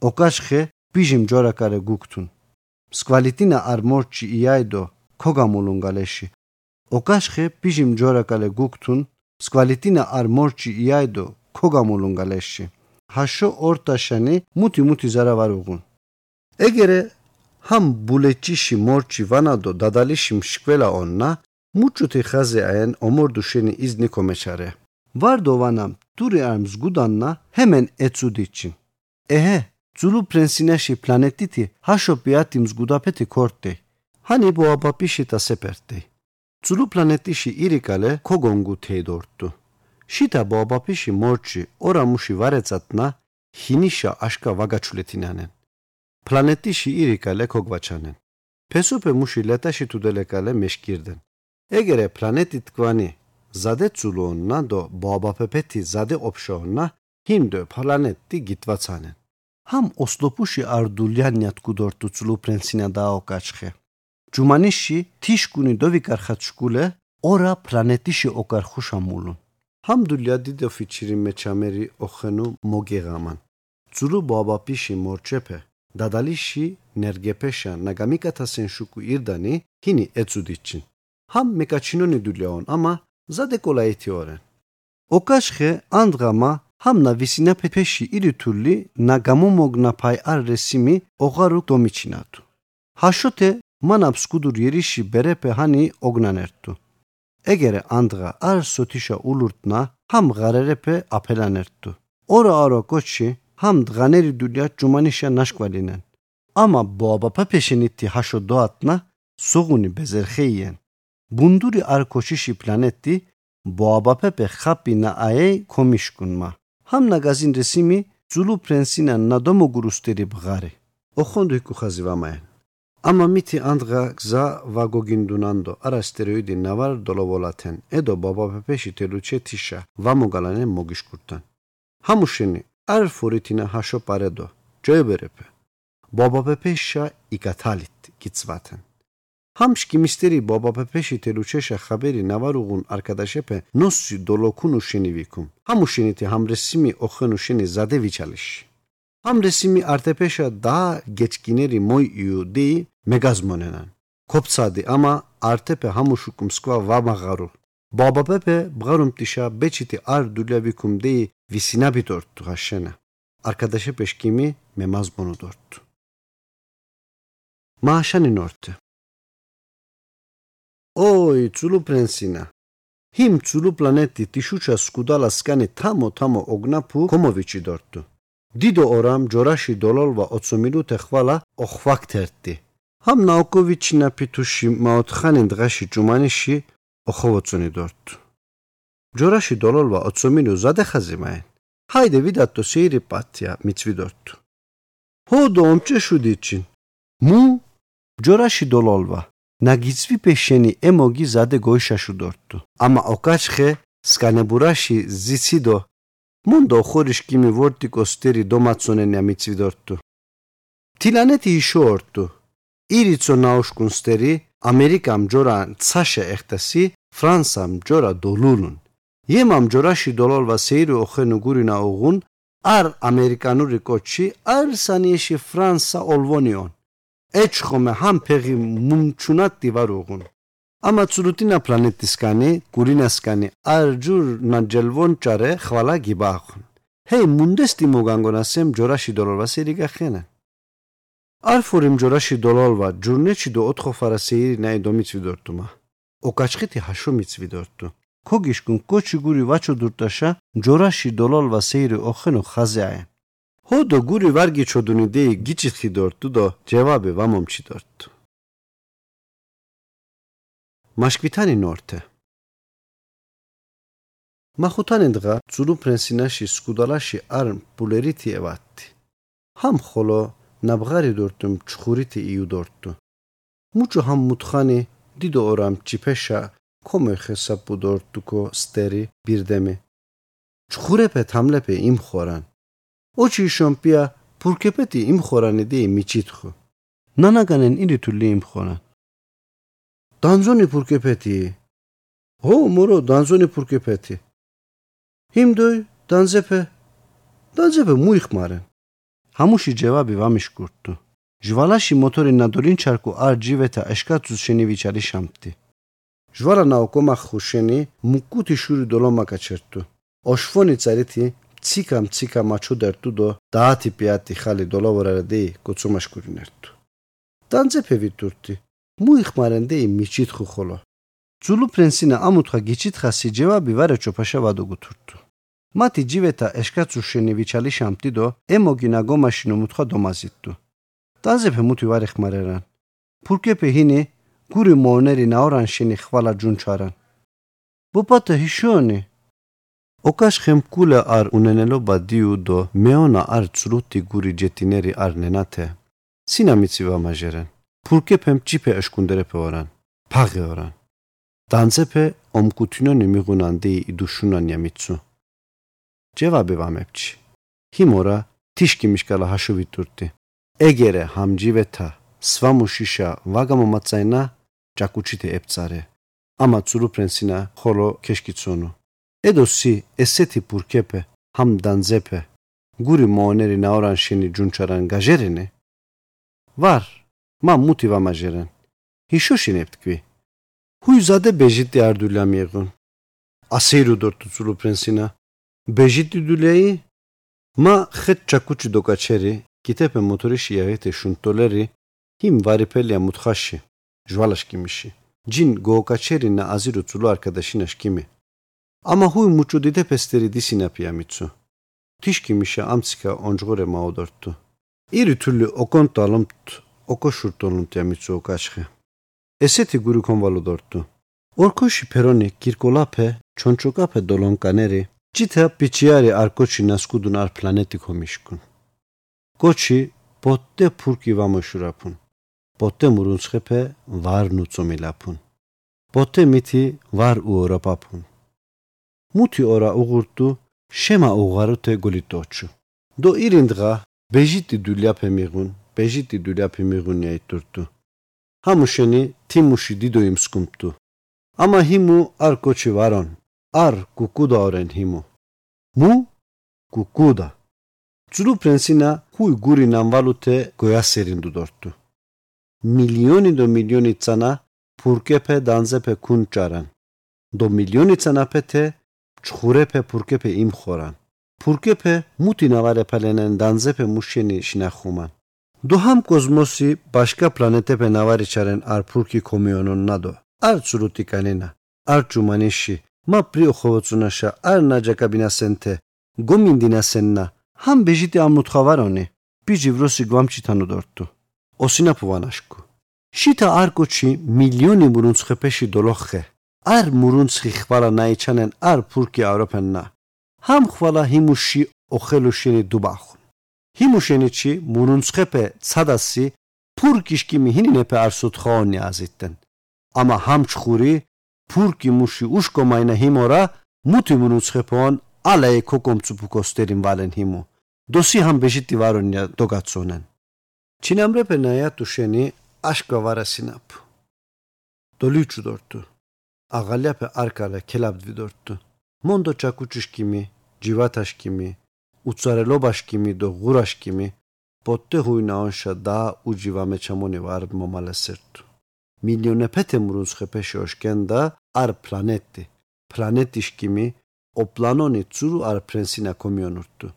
Окачхе пижим джоракаре гуктун. Сквалитина арморчи ијајдо იაიდო კოგამულუნგალეში ოკაშხე ბიჟიმ ჯორაკალე გუქტუნ სკვალიტინა არ მორჩი იაიდო კოგამულუნგალეში ჰაშო ორტაშანი მუთი მუთი ზარავარუგუნ ეგერე ჰამ ბულეჭიში მორჩი ვანადო დადალიში მშკველა ონნა მუჭუთი ხაზე აენ ომორდუშენი იზნი კომეჩარე ვარდო ვანამ ტური არ მსგუდანნა ჰემენ ეცუდიჩინ ეჰე ძულუ პრენსინაში პლანეტიტი ჰაშოპიათი მსგუდაფეთი ქორტე ჰანი ბოაბაპიში და სეპერტე ძულუ პლანეტიში ირიკალე ქოგონგუ თედორტუ შიტა ბოაბაპიში მორჩი ორამუში ვარეცატნა ჰინიშა აშკა ვაგაჩულეთინანენ პლანეტიში ირიკალე ქოგვაჩანენ ფესუპე მუში ლეტაში თუდელეკალე მეშკირდენ ეგერე პლანეტი თკვანი ზადე ცულონნა დო ბაბაფეფეთი ზადე ოფშონნა ჰინდო პლანეტი გიტვაცანენ ჰამ ოსლოპუში არდულიანიათ კუდორტუ ცულუ პრენსინა დაოკაჩხე ჯუმანიში თიშკუნი დოვიკარხაჩკულე ორა პლანეტიში ოკარხუშამულუ ჰამდულია დიდო ფიჩირი მეჩამერი ოხენუ მოგეღამან. ცულუ ბაბაფიში მორჩეფე დადალიში ნერგეფეშა ნაგამიკათასენ შუკუ ირდანი ჰინი ეცუდიჩინ. ჰამ მეკაჩინონი დულიაონ ამა ზადე კოლაითი ორენ ოკაშხე ანდღამა ჰამნა ვისინა პეპეში ირითული ნაგამომოგნაფაი არ რესიმი ოღარუ დომიჩინატუ ჰაშოთე მანამ სკუდურ ერიში ბერეპე ჰანი ოგნანერთუ ეგერე ანდღა არ სოთიშა ულურტნა ჰამ ღარერეპე აფელანერთუ ორა არო კოჩი ham dğaneri dulya cumanişa naşkvalinen. Ama boğabapa peşenitti haşo doatna soğuni bezerxeyen. Bunduri ar koşişi planetti boğabapepe xapina aye komişkunma. Ham nagazin resimi Zulu prensina nadomo gurusteri bğari. Oxondu hiku xazivamayen. Ama miti andğa gza vagogindunando arasteroidi navar dolovolaten edo babapepeşi teluçe tişa vamogalane mogişkurtan. Hamuşeni არ ფურითინა ჰაშო პარედო ჯოებერეპე ბობაბეფეშა იკათალით კიცვათენ ჰამშკი მისტერი ბობაბეფეში თელუჩეშა ხაბერი ნავარუღუნ არკადაშეფე ნოსი დოლოკუნუშინი ვიკუმ ჰამუშინითი ჰამრესიმი ოხენუშინი ზადე ვიჩალიში ჰამრესიმი არტეფეშა და გეჭკინერი მოი იუდი მეგაზმონენან კოპცადი ამა არტეფე ჰამუშუკუმ სკვა ვამაღარუ ბობაბეფე ბღარუმტიშა ბეჩიტი არ დულევიკუმ დი ვისინაბიტორტ ღაშენა არკადაშე პეშკიმი მემაზბონოდორტ მაშანი ნორტე ოი ცულუ პრენსინა ჰიმ ცულუ პლანეტი ტიშუჩა სკუდალა სკანი თამო თამო ოგნაფუ კომოვიჩი დორტ დიდო ორამ ჯორაში დოლოლვა 20 მინუტე ხვალა ოხვაქტერტი ჰამ ნაუკოვიჩინა პიტუში მაოთხანი დღაში ჯუმანიში ოხოვოცუნი დორტ ჯორაში დოლოლვა 20 მინუ ზადე ხაზიმაენ ჰაიდე ვიდატო სირი პატია მიცვიდორტ ჰოდო ომჭეშუდიჩინ მუ ჯორაში დოლოლვა ნაგიცვი პეშენი ემოგი ზადე გოიშაშუდორტ ამა ოკაჩხე სკანებურაში ზიციდო მუნდო ხორიშკიმი ვორტიკოსტერი დომაცონენია მიცვიდორტ თილანეთი იშორტ ირიცო ნაუშკუნსტერი ამერიკამ ჯორა ცაშა ეხტასი ფრანსამ ჯორა დოლულუნ იემამ ჯორაში დოლოლვა სეირო ოხენუ გურინა ოღუნ არ ამერიკანური კოჩი არ სანიეში ფრანსა ოლვონიონ ეჩხომე ჰამ ფეღი მუმჩუნატ დივარ ოღუნ ამა ცურუტინა პლანეტისკანი გურინასკანი არ ჯურ ნაჯელვონ ჭარე ხვალა გიბახუნ ჰეი მუნდესტი მოგანგონასემ ჯორაში დოლოლვა სერიგა ხენა? არ ფურიმ ჯორაში დოლოლვა ჯურნეჩი დო ოთხო ფარა სეირი ნაი დომიცვიდორტუმა ოკაჩხეთი ჰაშო მიცვიდორტუ. ქოგიშკუნ კოჩი გური ვაჩოდურტაშა ჯორაში დოლოლვა სეირი ოხენო ხაზეაე ჰოდო გური ვარგი ჩოდუნი დეი გიჩიხი დორტუ დო ჯევაბე ვამომჩი დორტუ მაშკვითანი ნორთე მახუთანი დღა ძულუ პრენსინაში სკუდალაში არ ბულერითი ევათი ჰამ ხოლო ნაბღარი დორტუმ ჩხურითი იუდორტუ მუჩო ჰამ მუთხანი დანზონი ფურკეპეტი ო მორო დანზონი ფურკეპეტი იმდოი დანზეფე. დანზეფე მუიხმარენ ჰამუში ჯევაბი ვამიშკურტუ ჟვალაში მოტორი ნადოლინ ჩარკუ არ ჯივეთა ეშკაცუს შენი ვიჩარი შამტი ჟვალა ნაოკომა ხუშენი მუკუთი შური დოლომაკაჩერტუ ოშფონი წარითი ციკა მციკა მაჩუდერტუ დო დაათი პიატი ხალი დოლოვორარედი კოცუმაშკურინერტუ. დანძეფე ვიტურტი მუიხმარენდე მიჩითხუ ხოლო. ძულუ პრენსინა ამუთხა გიჩითხა სიჯევაბი ვარეჩო ფაშა ვადოგუთურტუ მათი ჯივეთა ეშკაცუშენი ვიჩალი შამტი დო ემოგინა გომაშინო მუთხა დომაზიტტუ დანძეფე მუთი ვარეხმარერან ფურკეფე ჰინი გური მონერი ნაორან შენი ხვალა ჯუნჩარან. ბუპატა ჰიშონი ოკაშ ხემკულა არ უნენელო ბადიუდო მეონა არ წრუტი გური ჯეტინერი არ ნენათე. სინამიცი ვამაჟერენ ფურკეფემ ჭიფე აშკუნდერეფორან ფაღეორან დანცეფე ომკუთინონი მიღუნანდი იდუშუნანია მიცუ. ჯევაბე ვამებჩი ჰიმორა თიშკი მიშკალა ჰაშოვიტურტი. ეგერე ჰამჯივეთა სვამუშიშა ვაგამომაცაინა ჭაკუჩიტე ეფცარე. ამა ცურუფრენსინა ხოლო ქეშკიცონუ. ედოსი ესეთი პურკეპე ჰამ დანზეპე გური მოონერი ნაორანშინი ჯუნჩარან გაჟერენე? ვარ მა მუთი ვამაჟერენ ჰიშოშინებ თქვი ჰუი ზადე ბეჟიტი არდულა მიიღონ ასეირუ დორტუ ცურუფრენსინა ბეჟიტი დულეი მა ხეთ ჭაკუჩი დოკაჩერი კიტეპე მოტორი შიაღეთე შუნტოლერი ჰიმ ვარიფელია მუთხაში ჟვალაშკიმიში ჯინ გოოკაჩერინა აზირო ცულო არკადაშინაშკიმი ამა ჰუი მუჭუდიდე ფესტერი დისინაფია მიცუ თიშკიმიშა ამციკა ონჯღორე მაოდორტუ ირი თული ოკონტალომთ ოკოშურტოლუმტია მიცუ ოკაშხე ესეთი გური კონვალოდორტუ ორქოში ფერონი კირკოლაფე ჩონჩოკაფე დოლონკანერი ჭითა პიჩიარი არკოჩი ნასკუდუნ არ პლანეტი კომიშკუნ კოჩი პოტე ფურკი ვამოშურაფუნ. პოტე მურუნცხეფე ვარ ნუწომილაფუნ. პოტე მითი ვარ უორაპაფუნ. მუთი ორა უღურტუ შემა უღარუთე გოლიტოჩუ. დო ირინდღა ბეჟიტი დულიაფე მიღუნ ბეჟიტი დულიაფე მიღუნი აიტურტუ ჰამუშენი თიმუში დიდო იმსკუმტუ. ამა ჰიმუ არ კოჩი ვარონ არ კუკუდა ორენ ჰიმუ. მუ? კუკუდა ძრუ პრენსინა ჰუი გური ნამვალუთე გოიასერინდუ დორტუ მილიონი დო მილიონი წანა ფურკეფე დანზეფე კუნჭარან დო მილიონი წანა პეთე ჩხურეფე ფურკეფე იმხორან. ფურკეფე მუთი ნავარეფალენენ დანზეფე მუშენი შინახუმან დო ჰამ კოზმოსი ბაშკა პლანეტეფე ნავარიჩარენ არ ფურკი კომიონონ ნადო არ ცრუტი კანენა არ ჯუმანიში მა პრიო ხოვოცუნაშა არ ნაჯაკაბინასენთე გომინდინასენნა ჰამ ბეჟიტი ამუთხავარონი ბიჯი ვროსი გვამჩიტანო დორტუ ოსინაფუვანაშკუ. შითა არკოჩი მილიონი მურუნცხეფეში დოლოხე არ მურუნცხი ხვალა ნაიჩანენ არ ფურკი ავროპენნა ჰამ ხვალა ჰიმუში ოხელუშინი დუბახუნ ჰიმუშენიჩი მურუნცხეფე ცადასი ფურკიშკი მიჰინინეფე არ სუთხაონი აზიტენ ამა ჰამ ჩხური ფურკი მუში უშკომაინა ჰიმორა მუთი მურუნცხეფონ ალაე კოკომცუპუკოსტერინ ვალენ ჰიმუ დოსი ჰამ ბეჟიტი ვარონია დოგაცონენ ჩინამრეფე ნაია თუშენი აშკვა ვარასინაპ დოლიჩუ დორტუ აღალიაფე არკალე ქელაბდვი დორტუ მონდო ჩაკუჩიშკიმი ჯივათაშკიმი უცარელობაშკიმი დო ღურაშკიმი პოტე ჰუინაონშა და უჯივა მეჩამონი ვარ მომალესერტუ მილიონე ფეთე მურუნცხეფე შოშკენდა არ პლანეტი პლანეტიშკიმი ო პლანონი ცურუ არ პრენსინა კომიონურტუ.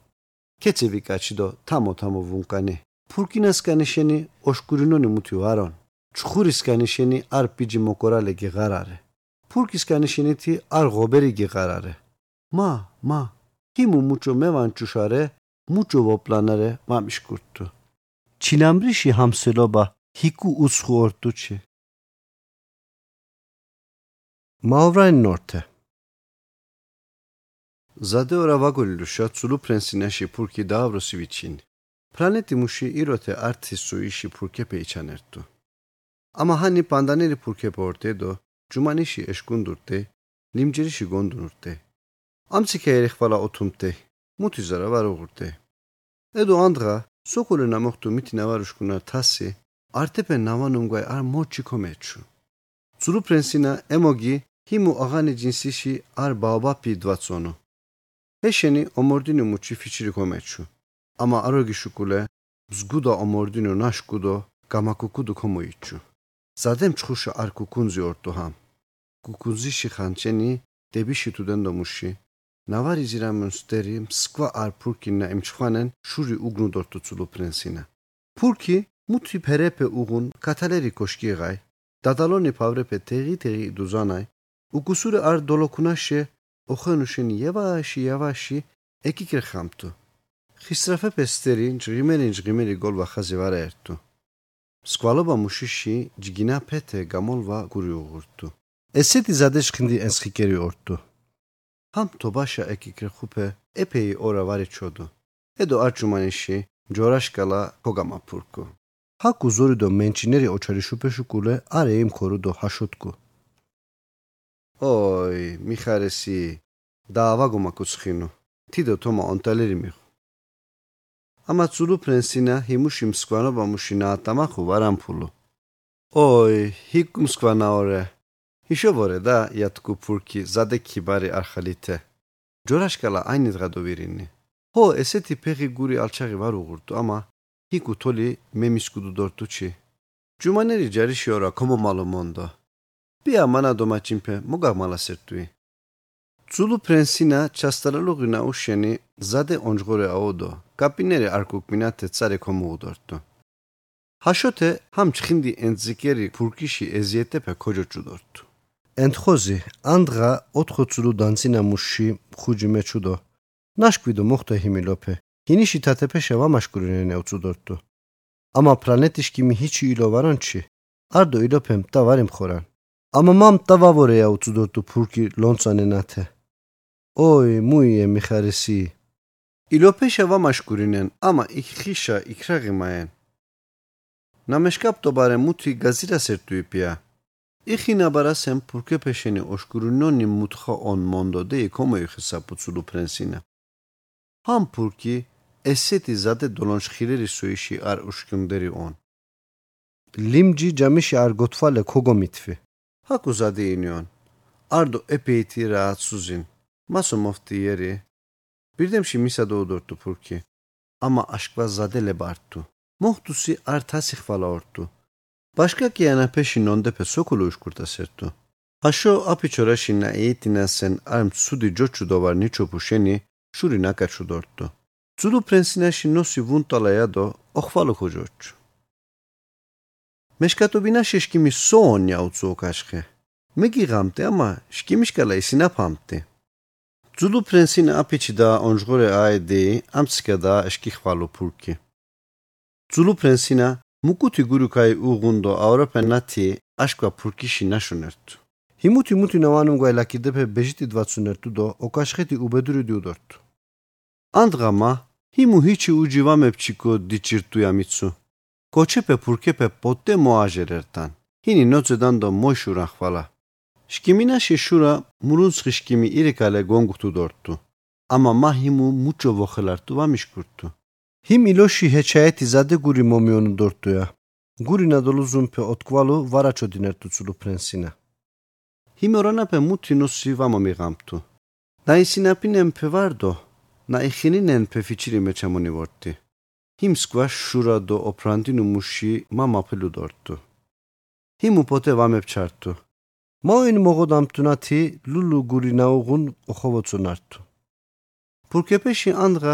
კეცევი კაჩიდო თამო თამო ვუნკანი. ფურკინასკანი შენი ოშკურინონი მუთი ვარონ. ჩხურისკანი შენი არ პიჯი მოკორალე გიღარარე ფურკისკანი შენითი არ ღობერი გიღარარე მა მა ჰიმუ მუჭო მევანჩუშარე მუჭო ვოპლანარე მამიშკურტუ ჩილამბრიში ჰამსელობა ჰიკუ უცხორტუჩი Mavrajn norte. Zade ora vagoliluşa tsulu prensinashi purki davrosi vicini. Planeti mushi irote arti su ishi purkepe içanertu. Ama hani pandaneri purkepe ortedo, cumanişi eşkundurte, limcerişi gondunurte. Amtsike erexvala otumte, mutizara var uğurte. Edo andra, sokole namoxtu miti navaruşkunar tassi, artepe navanumgay ar mochi komeçu. Tsulu prensina emogi himu agani cinsişi ar baobapi dvatsonu. Heşeni omordinu muçi fiçiri komeçu. Ama arogi şukule zguda omordinu naşkudo gamakukudu komoiçu. Zadem çxuşa ar kukunzi ortu ham. Kukunzişi xançeni debişi tuden domuşi. Steri mskva ar purkinna emçxvanen şuri ugnu dortu tsulu prensina. Purki muti perepe ugun kataleri koşkiğay. Dadaloni pavrepe tegi tegi duzanay. Ukusure ar dolokunaşe ოხენუშენი იევაში იევაში ეკიკრ ხამტუ ხისრაფე პესტერი ჯღიმერი ჯღიმერი გოლვა ხაზე ვარა ერთუ სკვალობა მუშიში ჯგინა პეთე გამოლვა გური უღურტუ ესეთი ზადეშქინდი ენსხიკერი ორტუ ჰამ თობაშა ეკიკრ ხუფე ეპეი ორა ვარი ჩოდუ ედო არჩუმანიში ჯორაშკალა ქოგამაფურკუ ჰაკუ ზორიდო მენჩინერი ოჩარი შუპეშუკულე არე იმ ხორუდო ჰაშოტკუ ოი, მიხარესი. დაავაგომა კუცხინო. თიდო თომაონტალერი მიხ. ამა ცულუ პრენსინა ჰიმუში მსკვანო ბამუშინა ატამახუ ვარამფულო. ოი, ჰიკუმ სკვანა ორე. ჰიშოვორე და იატკუ ფურკი ზადე ქიბარი არხალითე. ჯორაშკალა აინი დღადო ვირინი. ჰო, ესეთი ფეხი გური ალჩაღი ვარ უღურტუ, ამა ჰიკუ თოლი მემისკუდუ დორტუჩი. ჯუმანერი ჯარიში ორა კომომალო მონდო. Pia mana domaçimpe muga mala sertui. Zulu prensina çastaralugina uşeni zade onjgore aodo. Kapineri arkuk minate tsare komu udortu. Haşote ham çxindi entzikeri purkişi eziyettepe kocoçu dortu. Entxozi, andğa otxotsulu dansina muşi xuci meçudo. Naşkvido moxta himilope. Hinişi tatepe şeva maşkurine utsudortu. Ama planetişkimi hiç ilo varançi. Ardo ilopem da varim xoran. Ama mam tavavoreya utsudortu purki lonsanenate. Oy muye mixaresi. İlopeşa Ixina barasem porque peșeni oșcurunoni mutxa on mondo de como ixisa puțulu prensine. Ham purki eseti zade dolonșhireri suiși ar ușchiunderi on. Limci camişi ar gotfale kogomitfi. Haku zade inion. Ardo epeyti rahatsuzin. Masomofti yeri. Birdemşi misa doğdurttu purki. Ama aşkva zade lebarttu. Mohtusi ar tasih orttu. Başka kiyana peşin ondepe sokulu uşkurta sertu. Haşo apiçoraşina eğitina sen arm sudi coçu dovar niço puşeni şuri nakaçu dorttu. Zulu prensinaşi nosi vuntalaya do oxvalu kocoçu. მეშკატობინა შეშკიმი სონია უცოკაშხე მეგიღამტე ამა შკიმიშკალა ისინა ფამტე ძულუ პრენსინა აფიჩი და ონჟღორე აედი ამციკა და შკიხვალო ფურკი ძულუ პრენსინა მუკუთი გურუკაი უღუნდო ავროპენათი აშკვა ფურკიში ნაშუნერტ ჰიმუთი მუთი ნავანუმ გაილაკიდეფე ბეჟიტი დვაცუნერტუ დო ოკაშხეთი უბედური დიუდორტ ანდღამა ჰიმუ ჰიჩი უჯივამეფჩიკო დიჩირტუ ამიცუ კოჩეპე ფურკეპე პოტე მოაჟერერთან. ჰინი ნოცედან დო მოშურა ხვალა. შკიმინაში შურა მურუნცხი შკიმი ირეკალე გონგუთუ დორტუ. ამა მაჰიმუ მუჩო ვოხელარტუ ვამიშკურტუ. ჰიმ ილოში ჰეჩაეთი ზადე გური მომიონუ დორტუა. გური ნადოლუ ზუმფე ოტკვალუ ვარაჩოდინერტუ ცულუ პრენსინა. ჰიმ ორანაპე მუთი ნოსი ვამომიღამტუ. დაისინაპინემ ფევარდო. ნაიხინინენ ფეფიჩირი მეჩამონი ვორტი. Him squash shura do oprantinu mushi mama peludortu. Him upote vamep çartu. Moin mogodamtunati lulu gurinaugun oxovotsonartu. Purkepeshi andra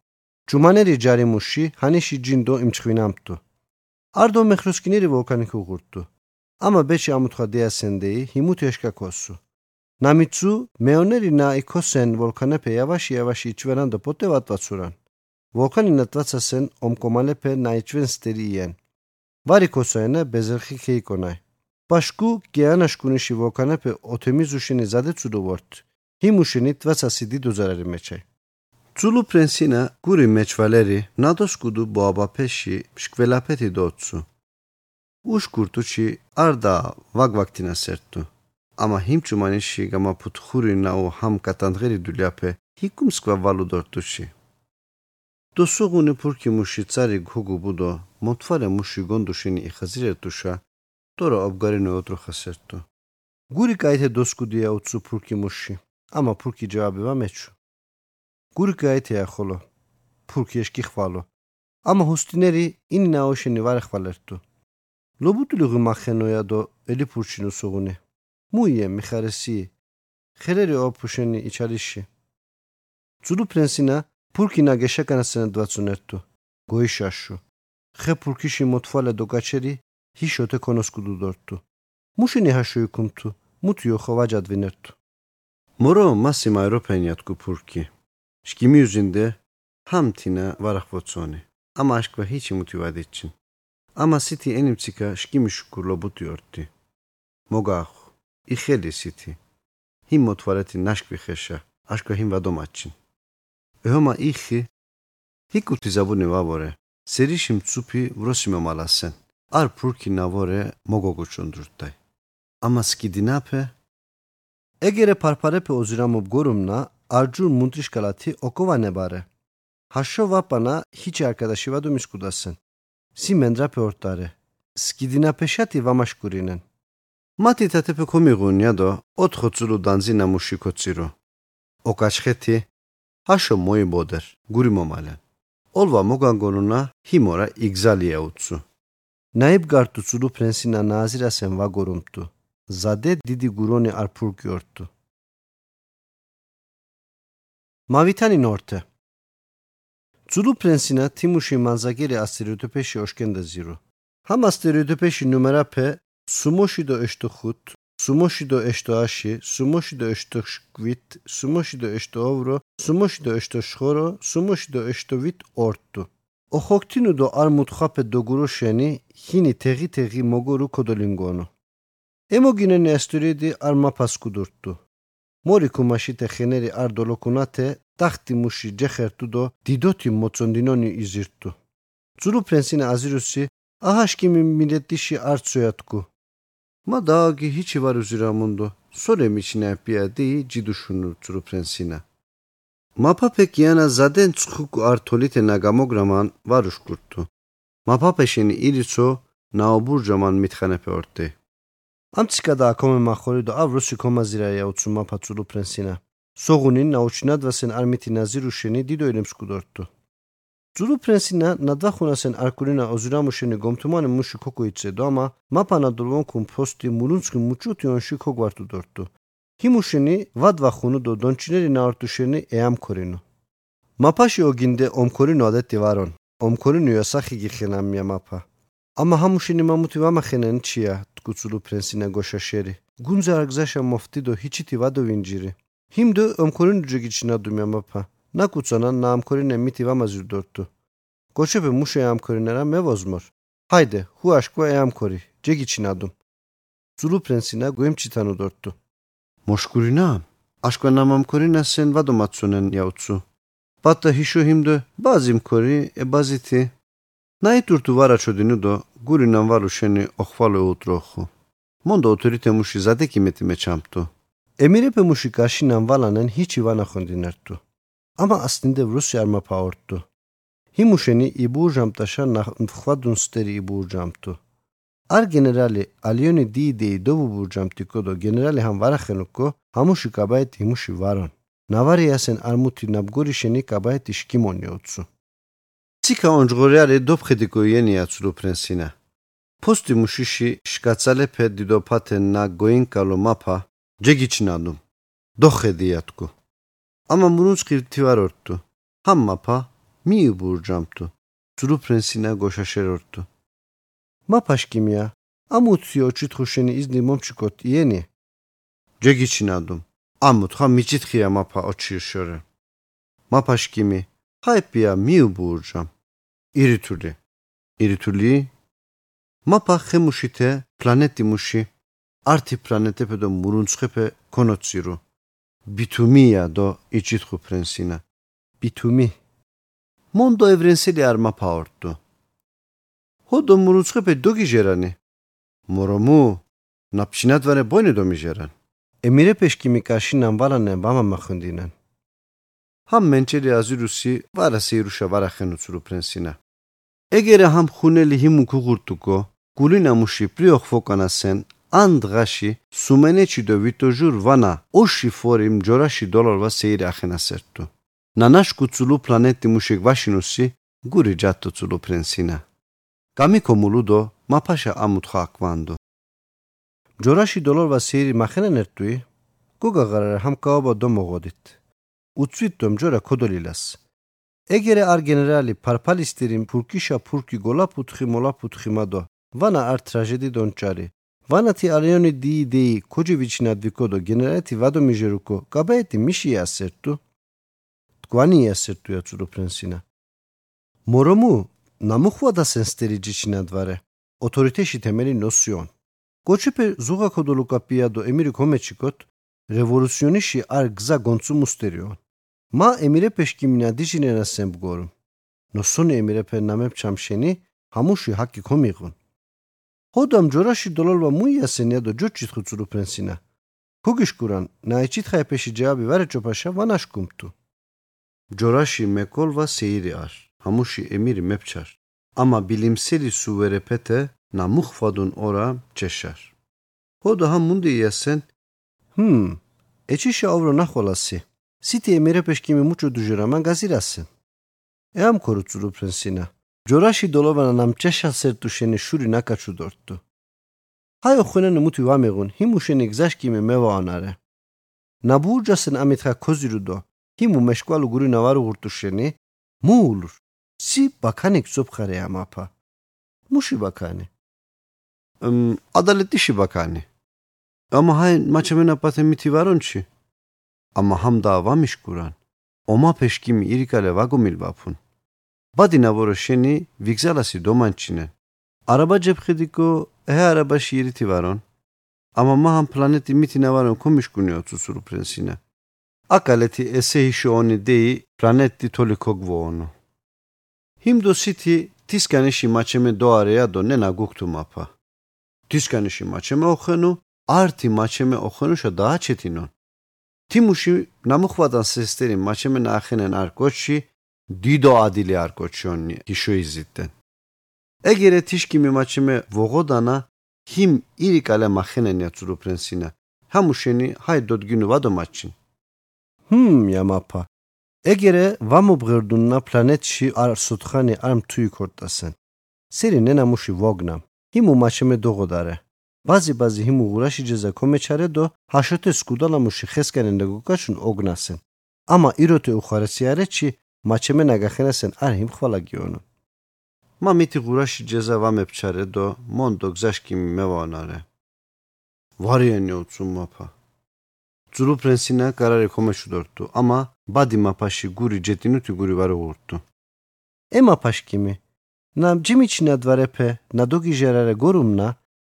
ჯოჩი აფერუდორტუ ცულუ პრენსინა. ჰიმ ჭუმანიში პლანეტი მუშიმ სკვა შეკოკო კარხო. აქტივი ვულკანები მუშიმ ჩიფეშამ სხვა დოქოსუ. ჯურთანა აქტივი ვულკანი ქუღურტუ. ჯუმანერი ჯარი მუში ჰანიში ჯინდო იმჩხვინამტუ. არდო მეხრუსკინერი ვულკანი ქუღურტუ. ამა ბეჩი ამუთხა დეასენდეი ჰიმუთი ეშკაკოსუ. ნამიცუ მეონერი ნა იკოსენ ვულკანები ავაში ავაში იჩვენანდო პოტე ვატვაცურან. ვულკანი ნატვაცასენ Zulu prensina guri meçvaleri nadoskudu boabapeşi şkvelapeti dotsu. Uşkurtuçi arda vagvaktina serttu. Ama himçumanişi gama putxuri na o ham katangeri dülyape hikumskva valu dortuçi. Dosuguni purki muşi tsari gugu budo motvare muşi gonduşini ihazire tuşa dora obgarini otruha serttu. Guri kayte doskuduya utsu purki muşi ama purki cevabı va meçu. გური გაეთეა ხოლო. ფურქიეშკი ხვალო. ama hostineri inina oşeni var xvalertu lobutlu gmakhenoya do eli purçinu suguni muye miharesi xereri o puşeni içarişi Zulu prensina purkina geşakanasını dvatsunertu goişaşu xe purkişi motfale do gaçeri hişote konoskudu dortu muşini haşoyu kumtu mutuyo xovacadvinertu Moro massima europeniat ku purki. Şkimi yüzünde hamtina varahvotsoni. Ama aşk ve hiç motivad için. Ama siti enim sika şkimi şukurlo butiyorti. Mogah. İheli siti. Him motvareti naşk ve heşa. Aşk ve him ve domaçin. Öhoma ihi. Hikuti zabuni vavore. Serişim tsupi vrosime malasen. Ar purki navore mogogu çundurttay. Ama skidinape. Egere parparepe oziramob gorumna არჯურ მუნტრიშკალათი ოკოვანებარე. ჰაშო ვაპანა ჰიჩი არკადაში ვადუ მისკუდასენ სი მენდრაფე ორტარე სკიდინაფე შათი ვამაშკურინენ. მათი თათეფე კომიღუნია დო ოთხო წულუ დანზინა მუშიკოცირო ოკაჩხეთი აშო მოიბოდერ გური მომალე ოლვა მოგანგონუნა ჰიმორა იგზალია უცუ. ნაიბ გარტუ ცუდუ ფრენსინა ნაზირასენ ვაგორუმტუ. ზადე დიდი გურონი არ ფურკიორტუ მავითანი ნორტე ცუდუ ფრენსინა თიმუში მანზაგირი ასტერიოტიპეში ოშკენდა ზირო. ჰამ ასტერიოტიპეში ნუმერაფე სუმოში დო ეშტო ხუთ სუმოში დო ეშტო აში სუმოში დო ეშტო შვით სუმოში დო ეშტო ოვრო სუმოში დო ეშტო შხორო სუმოში დო ეშტო ვით ორტუ. ოხოქტინუ დო არ მუთხაფე დოგურო შენი ჰინი თეღი თეღი მოგორუ კოდოლინგონო ემოგინენი ასტურიდი არ მაფასკუდურტუ Mori kumashite generi ardolokunate tahti mushi cehertudo didoti motsondinoni izirttu. Tsuru prensine azirusi ahashkimin milletişi artsoyatku. Ma daagi hiçi var üzüramundo. Sorem içine piyadi ciduşunu tsuru prensine. Mapape kiyana zaden tskuku artolite nagamograman varuşkurttu. Mapape şeni iritso naoburcaman mithanepe ortey. ამციკა და აკომე მახორი და ავრუსი კომაზირაია უცუ მაფაცულუ ფრენსინა. სოღუნინ ნაუჩნად ვასენ არმითი ნაზირუშენი დიდო ელემსკუდორტუ ძულუ ფრენსინა ნადვახუნასენ არკურინა ოზურამუშენი გომთუმანი მუში ქოკუიცე დამა მაფანა დულვონ კუმ ფოსტი მულუნცკი მუჩუთი ონში ქოგვარტუ დორტუ ჰიმუშენი ვადვახუნუ დო დონჩინერი ნაარტუშენი ეამქორინო. მაფაში ოგინდე ომქორინო ადეთი ვარონ. ომქორინო იასახი გიხენამია Ama hamusini mamutiva mahenen çiya tkutulu prensine goşaşeri. Gunze argzaşa moftido hiçitiva dovinciri. Himdo ömkorun dücek içine dumya mapa. Na kutsana na amkorine mitiva mazürdörtü. Goşepe muşe amkorinera mevozmor. Haydi hu aşkva e amkori. Cek içine adum. Zulu prensine goyim çitanu dörttü. Moşkurina. Aşkva nam amkorine sen vadomatsunen yautsu. Patta hişo himdo bazim kori e baziti. აშკანა მამქორინა სენ ვადო მაცუნენ იაუცუ პატა ჰიშო ჰიმდე ბაზი მქორი ე ბაზითი ნაიტურტუ ვარაჩოდინუ დო გურინან ვალუშენი ოხვალო უტროხუ მონდო ოთორიტე მუში ზადე კიმეთი მეჩამტუ ემირეპე მუში გაშინან ვალანენ ჰიჩი ვანახონდინერტუ ამა ასტინდე რუსი არ მაფაორტუ ჰიმუშენი იბურჟამტაშა ნახვადუნ სტერი იბურჟამტუ არ გენერალი ალიონი დიდი დობუ ბურჯამტიკო და გენერალი ჰამ ვარახენუკო ჰამუში კაბაეთ იმუში ვარონ ნავარიასენ არმუთი ნაბგური შენი კაბაეთ იშკიმონიოცუ ციკაონჯღორიარე დოფხედიკო იენიაცუ პრენსინა პოსტი მუშიში შკაცალე ფედი დო პათენ ნა გოინკალო მაფა ჯეგიჩნადუ დოხედიატკუ ამა მურუნსკი თივარორტუ ჰამმაფა მიუბურჯამტუ ძრუფრენსინა გოშაშერორტუ მაფაშკიმია ამუციო ჩითხუშენი იზნი მომჩიკოთ იენი ჯეგიჩნადუ ამუთხა მიჩითხია მაფა ოჩირშორე მაფაშკიმი ჰაიპია მიუბურჯამ. ირითული ირითული. მაფა ხემუშითე პლანეტი მუში ართი პლანეტეფე დო მურუნცხეფე კონოცირო ბითუმია დო იჩითხუ ფრენსინა. ბითუმი. მონდო ევრენსელი არ მაფაორტო ჰოდო მურუნცხეფე დოგიჟერანი მორომუ ნაფშინად ვარე ბოინე დო მიჟერან ემირე პეშკიმი კაში ნამბალანე ბამა მახუნდინან ჰამ მენჩელი აზირუსი ვარასი ირუშა ვარახენუცრუ ფრენსინა. ეგერე ჰამ ხუნელი ჰიმუ ქუღურტუკო გულინამუში პრიოხ ფოკანასენ ან დღაში სუმენეჩი დო ვიტოჟურ ვანა ოში ფორიმ ჯორაში დოლარვა სეირე ახენასერტუ ნანაშკუ ცულუ პლანეტი მუშიკ ვაშინუსი გური ჯატო ცულუ პრენსინა გამიკომულუ დო მაფაშა ამუთხა აკვანდო. ჯორაში დოლარვა სეირი მახენანერტუი გუგაღარა ჰამკაობა დო მოგოდით უცვით დო მჯორა ქოდოლილას ეგერე არ გენერალი ფარფალისტირიმ ფურკიშა ფურკი გოლაფუთხი მოლაფუთხი მადო. ვანა არ ტრაჟედი დონჭარი. ვანათი არიონი დი დი კოჯივიჩნა დიკოდო გენერალეთი ვადომიჟერუკო კაბაეთი მიშია სერტუ თგვანი ასერტუ აცურო პრენსინა მორომუ ნამუხვადა სენსტერიჯიჩნა დვარე. ოთორიტეში თემელი ნოსიონ. კოჩიპე ზუღა კოდოლუკა პიადო ემირი კომეჩიკოთ რევოლუციონიში არ გზა გონცუ მუსტერიონ მა ემირე პეშკიმინა დიჟინერა სემბგორუ. ნოსონი ემირე ფენამებ ჩამშენი ჰამუში ჰაკი კომიღონ ხოდამ ჯორაში დოლალვა მუიასენია და ჯოჩი ხუცრუ პრენსინა ქუგიშკურან ნაიჩით ხაეპეში ჯაბი ვარე ჭოფაშა ვანაშკუმტუ. ჯორაში მეკოლვა სეირიარ ამუში ემირი მეფჩარ. ამა ბილიმსელი სუვერეპეთე ნამუხვადუნ ორა ჩეშარ ხოდა ჰამ მუნდი იასენ ჰმ ეჩი შაურო ნახოლასი Siti e merepescimi mucho dujeraman gazirasen. E am korutsulu prensina. Gjorashi dolovana nam qesha sertusheni shuri nakaçu dorttu. Hayo xuneni mutu vamegun himuşeni gzaşkimi meva anare. Naburcasın amitha koziru do himu meşkvalu guri navaru gurtuşeni mu olur. Si bakanik sopkare amapa. Muşi bakani. Um, adaletli şi bakani. Ama hay maçamena patemiti varun çi. მითი ვარონჩი ამა ჰამდა ვამიშკურან ომა ფეშკიმი ირიკალე ვაგომილ ვაფუნ ბადინა ვოროშენი ვიგზალასი დომანჩინე არაბა ჯეფხიდიკო ე არაბა შირითი ვარონ ამა მაჰამ პლანეტი მითინა ვარონ კომიშკუნიო ცუცურუ პრენსინა აკალეთი ესე იშონი დეი პლანეტი თოლი ქოგვოონო ჰიმდო სიტი თისკანიში მაჩემე დოარეა დო ნენა გუქტუ მაფა თისკანიში მაჩემე ოხენუ არტი მაჩემე ოხენუშა დააჩეთინონ თიმუში ნამუხვადან სესტერი მაჩემე ნახენენ არ კოჩი დიდო ადილი არ კოჩონი თიშოიზიტენ ეგერე თიშკი მიმაჩიმე ვოღოდანა ჰიმ ირიკალე მახენენია ცურო პრენსინა ჰამუშენი ჰაი დოდგინუ ვადომაჩინ ჰმ ямапа ეგერე ვამობღერდუნნა პლანეტში არ სუთხანი არ მთუი ქორტასენ სერი ნენა მუში ვოგნა ჰიმუ მაჩიმე დოღოდარე ბაზი ბაზი ჰიმუ ღურაში ჯეზა კომეჩარე დო ჰაშოთე სკუდალა მუში ხესკენენ დაგუკაშუნ ოგნასენ ამა იროთე უხარესიარეჩი მაჩემე ნაგახენასენ არ იმხვალა გიონო მა მითი ღურაში ჯეზა ვამებჩარე დო მონდო გზაშკი მევანარე. ვარიანი უცუ მაფა ძრუ პრენსინა კარარე კომეშუდორტუ ამა ბადი მაფაში გური ჯეტინუთი გური ვარო ურტუ ემა ფაშკიმი ნამ ჯიმიჩნა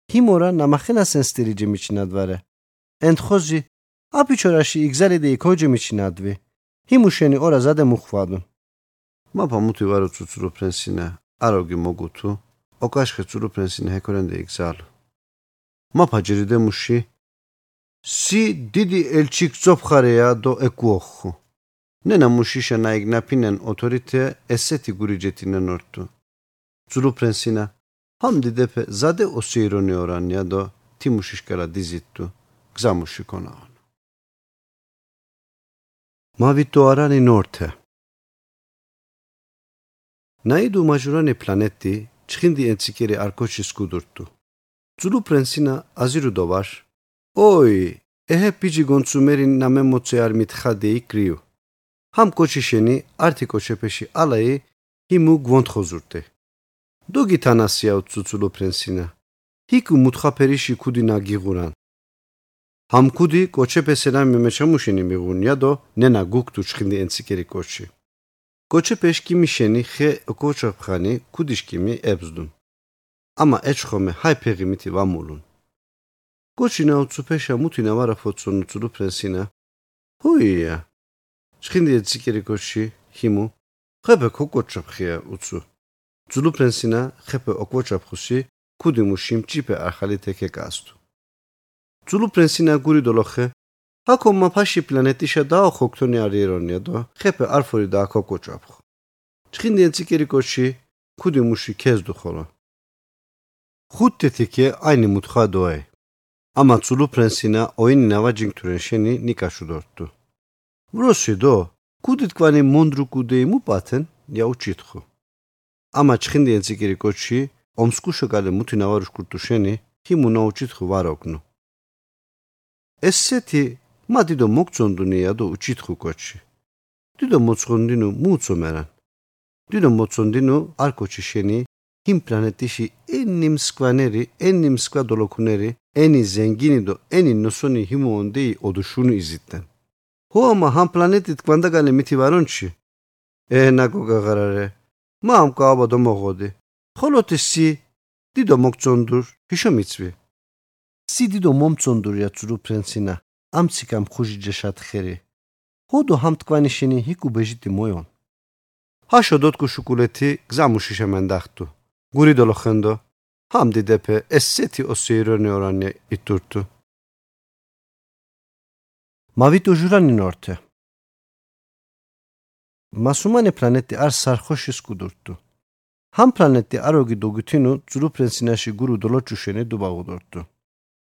დვარეფე ნადოგი ჟერარე გორუმნა ჰიმორა ნამახენასენ სტილი ჯიმიჩნა დვარე ენთხოზი აპიჩორაში იგზალიდე იქოჯიმიჩნა დვი ჰიმუშენი ორა ზადე მუხვადუნ მაფა მუთი ვარო ცუცურო ფრენსინა აროგი მოგუთუ. ოკაშხე ცურო ფრენსინა ჰეკორენდე იგზალ მაფა ჯერიდე მუში სი დიდი ელჩიკ წოფხარეა დო ეკუოხუ. ნენა მუში შენა იგნაფინენ ოთორიტე ესეთი გურიჯეთინენ ორტუ ცურო ფრენსინა ჰამ დიდეფე ზადე ოსირონი ორანია დო თიმუშიშკარა დიზიტუ გზამუში კონაან მავიტო არანი ნორთე ნაიდუ მაჟურანი პლანეტი ჩხინდი ენციკერი არკოჩი სკუდურტუ ძულუ პრენსინა აზირუდო ვარ ოი ეჰე პიჯი გონცუმერი ნამე მოწე არ მითხადეი გრიუ ჰამ კოჩიშენი ართი კოჩეფეში ალაი ჰიმუ გვონთხოზურდე დოგი თანასია უცუცულო ფრენსინა. ჰიკუ მუთხაფერიში ქუდი ნაგიღურან. ჰამ ქუდი კოჩეფესენა მემეჩამუშენი მიღუნია დო ნენა გუქტუ ჩხინდი ენციკერი კოჩი. კოჩეფეშკიმი შენი ხე კოჩაფხანი ქუდიშკიმი ებზდუნ. ამა ეჩხომე ჰაიფეღი მითი ვამულუნ. კოჩინა უცუფეშა მუთინა ვარაფოცუნ უცუდუ ფრენსინა. ჰუია ჩხინდი ენციკერი კოჩი ჰიმუ. ხებე კოჩაფხია უცუ ძულუ ფრენსინა ხეფე ოკოჩაფხუსი ქუდი მუშიმ ჭიპე ახალი თეკე კასტუ ძულუ ფრენსინა გური დოლოხე აკო მაფაში პლანეტიშა და ხოქთონი არიერონია და ხეფე არფორი და აკო კოჩაფხ ჩხინდი ენციკერი კოჩი ქუდი მუში ქეზდუ ხოლო. ხუთთეთიკე აინი მუთხა დოე ამა ძულუ ფრენსინა ოინი ნავა ჯინგთურენ შენი ნიკაშუ დორტუ ვროსი დო ქუდი თკვანი მონდრუ კუდეი მუ პათენ ია უჩითხუ ამა ჩხინდი ენციკერი კოჩი ომსკუშო გალე მუთი ნავარუშ კურტუ შენი ჰიმუნა უჩითხუ ვაროგნუ ესეთი მა დიდო მოგწონდუნია და უჩითხუ კოჩი დიდო მოწონდინუ მუწომერან დიდო მოწონდინუ არ კოჩი შენი იმ პლანეტიში ენი მსკვანერი ენი მსკვა დოლოქუნერი ენი ზენგინი და ენი ნოსონი ჰიმონდი ოდუშუნი იზიტენ ხო ამა ჰამ პლანეტი თკვანდაგალე მითი ვარონჩი ენა გოგაღარარე მამ კაბა და მოღოდი ხოლოთი სი დიდო მოგწონდურ ფიშო მიცვი სი დიდო მომწონდურია ცრუ პრინცინა ამციკამ ხუჟიჯე შათხერი ხოდო ჰამთკვანი შენი ჰიკუ ბეჟიტი მოიონ ჰაშო დოტკუ შუკულეთი გზამუში შემენდახტუ გური დოლოხენდო ჰამდი დეფე ესეთი ოსიერონი ორანი იტურტუ მავიტუ ჟურანი ნორთე მასუმანე პლანეტი არ სარხოში სკუდურტუ. ჰამ პლანეტი აროგი დოგითინუ ძრუ პრენსინაში გურუ დოლოჩუშენე დუბაღუდორტუ.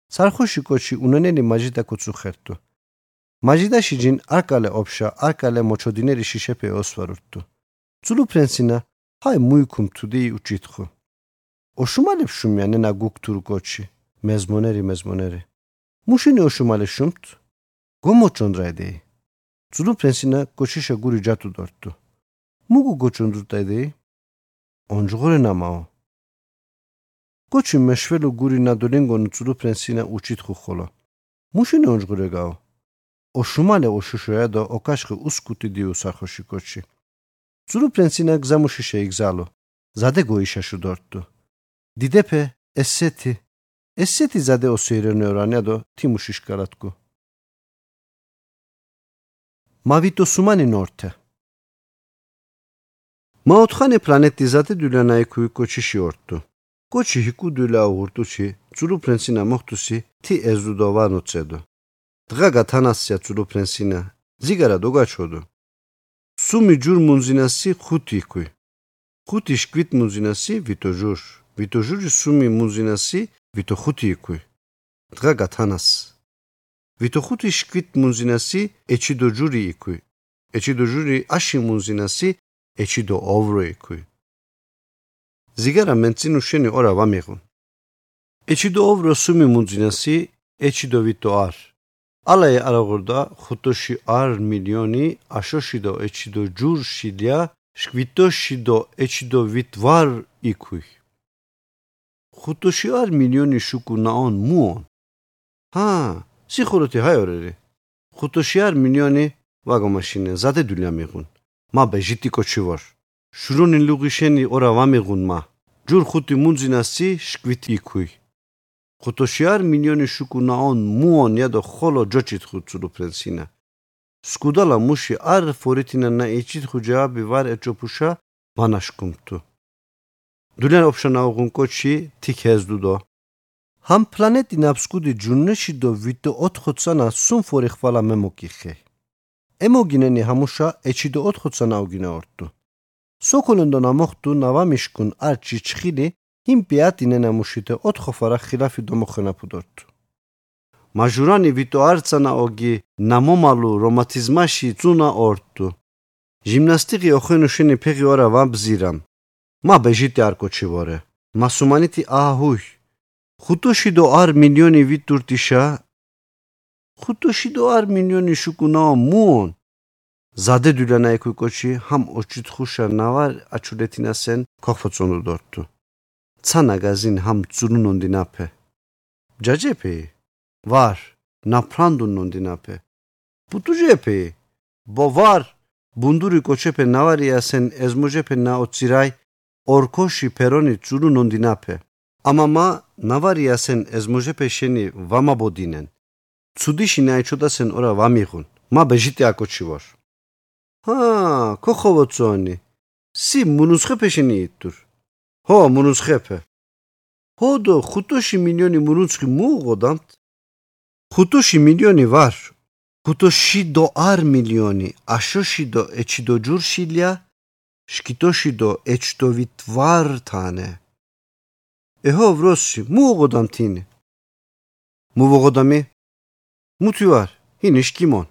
სარხოში კოჩი უნენენი მაჯიდა კუცუ ხერტუ. მაჯიდაში ჯინ არკალე ოფშა არკალე მოჩოდინერი შიშეფე ოსვარურტუ. ძრუ პრენსინა ჰაი მუიკუმ თუდი უჩითხუ. ოშუმალებ შუმიანე ნა გუქტურ კოჩი. მეზმონერი მეზმონერი. მუშინი ოშუმალე შუმთ. გომოჩონდრაიდეი. ძულუ ფრენსინა კოჩიშა გური ჯატუ დორტუ. მუგუ გოჩუნდუ ტაიდი ონჯღორე ნამაო. კოჩი მეშველუ გური ნადოლინგონ ძულუ ფრენსინა უჩითხუ ხოლო. მუშინე ონჯღორე გაო. ოშუმალე ოშუშოა და ოკაშხი უსკუტი დიუ სახოში კოჩი ძულუ ფრენსინა გზამუში შეიგზალო. ზადე გოიშაშუ დორტუ. დიდეფე ესეთი. ესეთი ზადე ოსიერენეორანია და თიმუშიშკარატკუ მავიტო სუმანი ნორთე მაოთხანე პლანეტი ზატე დულანაი ქუი კოჩიში ორტუ კოჩი ჰიკუ დულა ურტუჩი ძულუ პრენსინა მოხტუსი თი ეზუდო ვანოცედო დღაგა თანასია ძულუ პრენსინა ზიგარა დოგაჩოდო სუმი ჯურ მუნზინასი ხუთი ქუი ხუთი შკვით მუნზინასი ვიტო ჟურ ვიტო ჟური სუმი მუნზინასი ვიტო ხუთი ქუი დღაგა თანასი ვიტო ხუთი შკვით მუნზინასი ეჩიდო ჯური იქვი ეჩიდო ჯური აში მუნზინასი ეჩიდო ოვრო იქვი ზიგარა მენცინუ შენი ორა ვამიღუნ ეჩიდო ოვრო სუმი მუნზინასი ეჩიდო ვიტო არ ალაი არაღურდა ხუთოში არ მილიონი აშოშიდო ეჩიდო ჯურშიდია შკვიტოშიდო ეჩიდო ვიტვარ იქვი ხუთოში არ მილიონი შუკუ ნაონ მუონ ჰა سی خورتی های اورری خودشیار منیانی واقع ماشینه زاده دنیا میگون ما به جیتی کوچی ور شروع لوگیشنی اورا وامیگون ما جور خودی منزی نسی شکویتی کوی خودشیار منیانی شکو ناون موان یا دو خلو جوچیت خود سلو پرنسینه سکودالا موشی ار فوریتینا نا ایچیت خود جوابی وار اچوپوشا باناش کمتو دولن اپشان آقون کوچی تیک هزدو دو დო ვიტო 80-ანა სუმ ფორი ხვალა მემოკიხე. ემოგინენი ჰამუშა ეჩი დო 80-ანა უგინა ორტუ სოკოლენდო ნამოხტუ ნავა მიშკუნ არჩი ჩხილი იმ პიატინე ნამუშიტე 4 ფარა ხილაფი დო მოხენა ფუდორტუ მაჟურანი ვიტო არცანა ოგი ნამომალუ რომატიზმაში წუნა ორტუ ჟიმნასტიკი ოხენუშენი ფეღი ორა ვამბზირამ. მა ბეჟიტი არკოჩი ვორე მასუმანიტი აჰუი ხუთოში დო არ მილიონი ვიტურტიშა ხუთოში დო არ მილიონი შუკუნა მუონ? ზადე დულანა ეკუ კოჩი ჰამ ოჩითხუშა ნავარ აჩულეთინასენ ქოხფოცუნუ დორტუ ცანაგაზინ ჰამ ძუნუნონდინაფე ჯაჯეპი ვარ ნაფრანდუნონდინაფე პუტუჯეპი ბოვარ ბუნდური კოჩეპე ნავარიასენ ეზმოჯეპე ნაოცირაი ორქოში ფერონი ძუნუნონდინაფე ამამა ნავარიასენ ეზმოჯეპე შენი ვამაბოდინენ ცუდიში ნაიჩოდასენ ორა ვამიღუნ მა ბეჟიტი აკოჩი ვარ ჰა, ქოხოვოცონი. სი მუნუცხეფეშენი იტურ. ჰო, მუნუცხეფე. ჰოდო 500 მილიონი მუნუცხი მუღოდამთ. 500 მილიონი ვარ. 500 დო არ მილიონი, აშოში დო ეჩი დო ჯურშილია, შკიტოში დო ეჩ დო ვიტვართანე. ეჰო ვროსი, მუღოდამთინე. მუღოდამი? მუთი ვარ, ჰინი შკიმონ.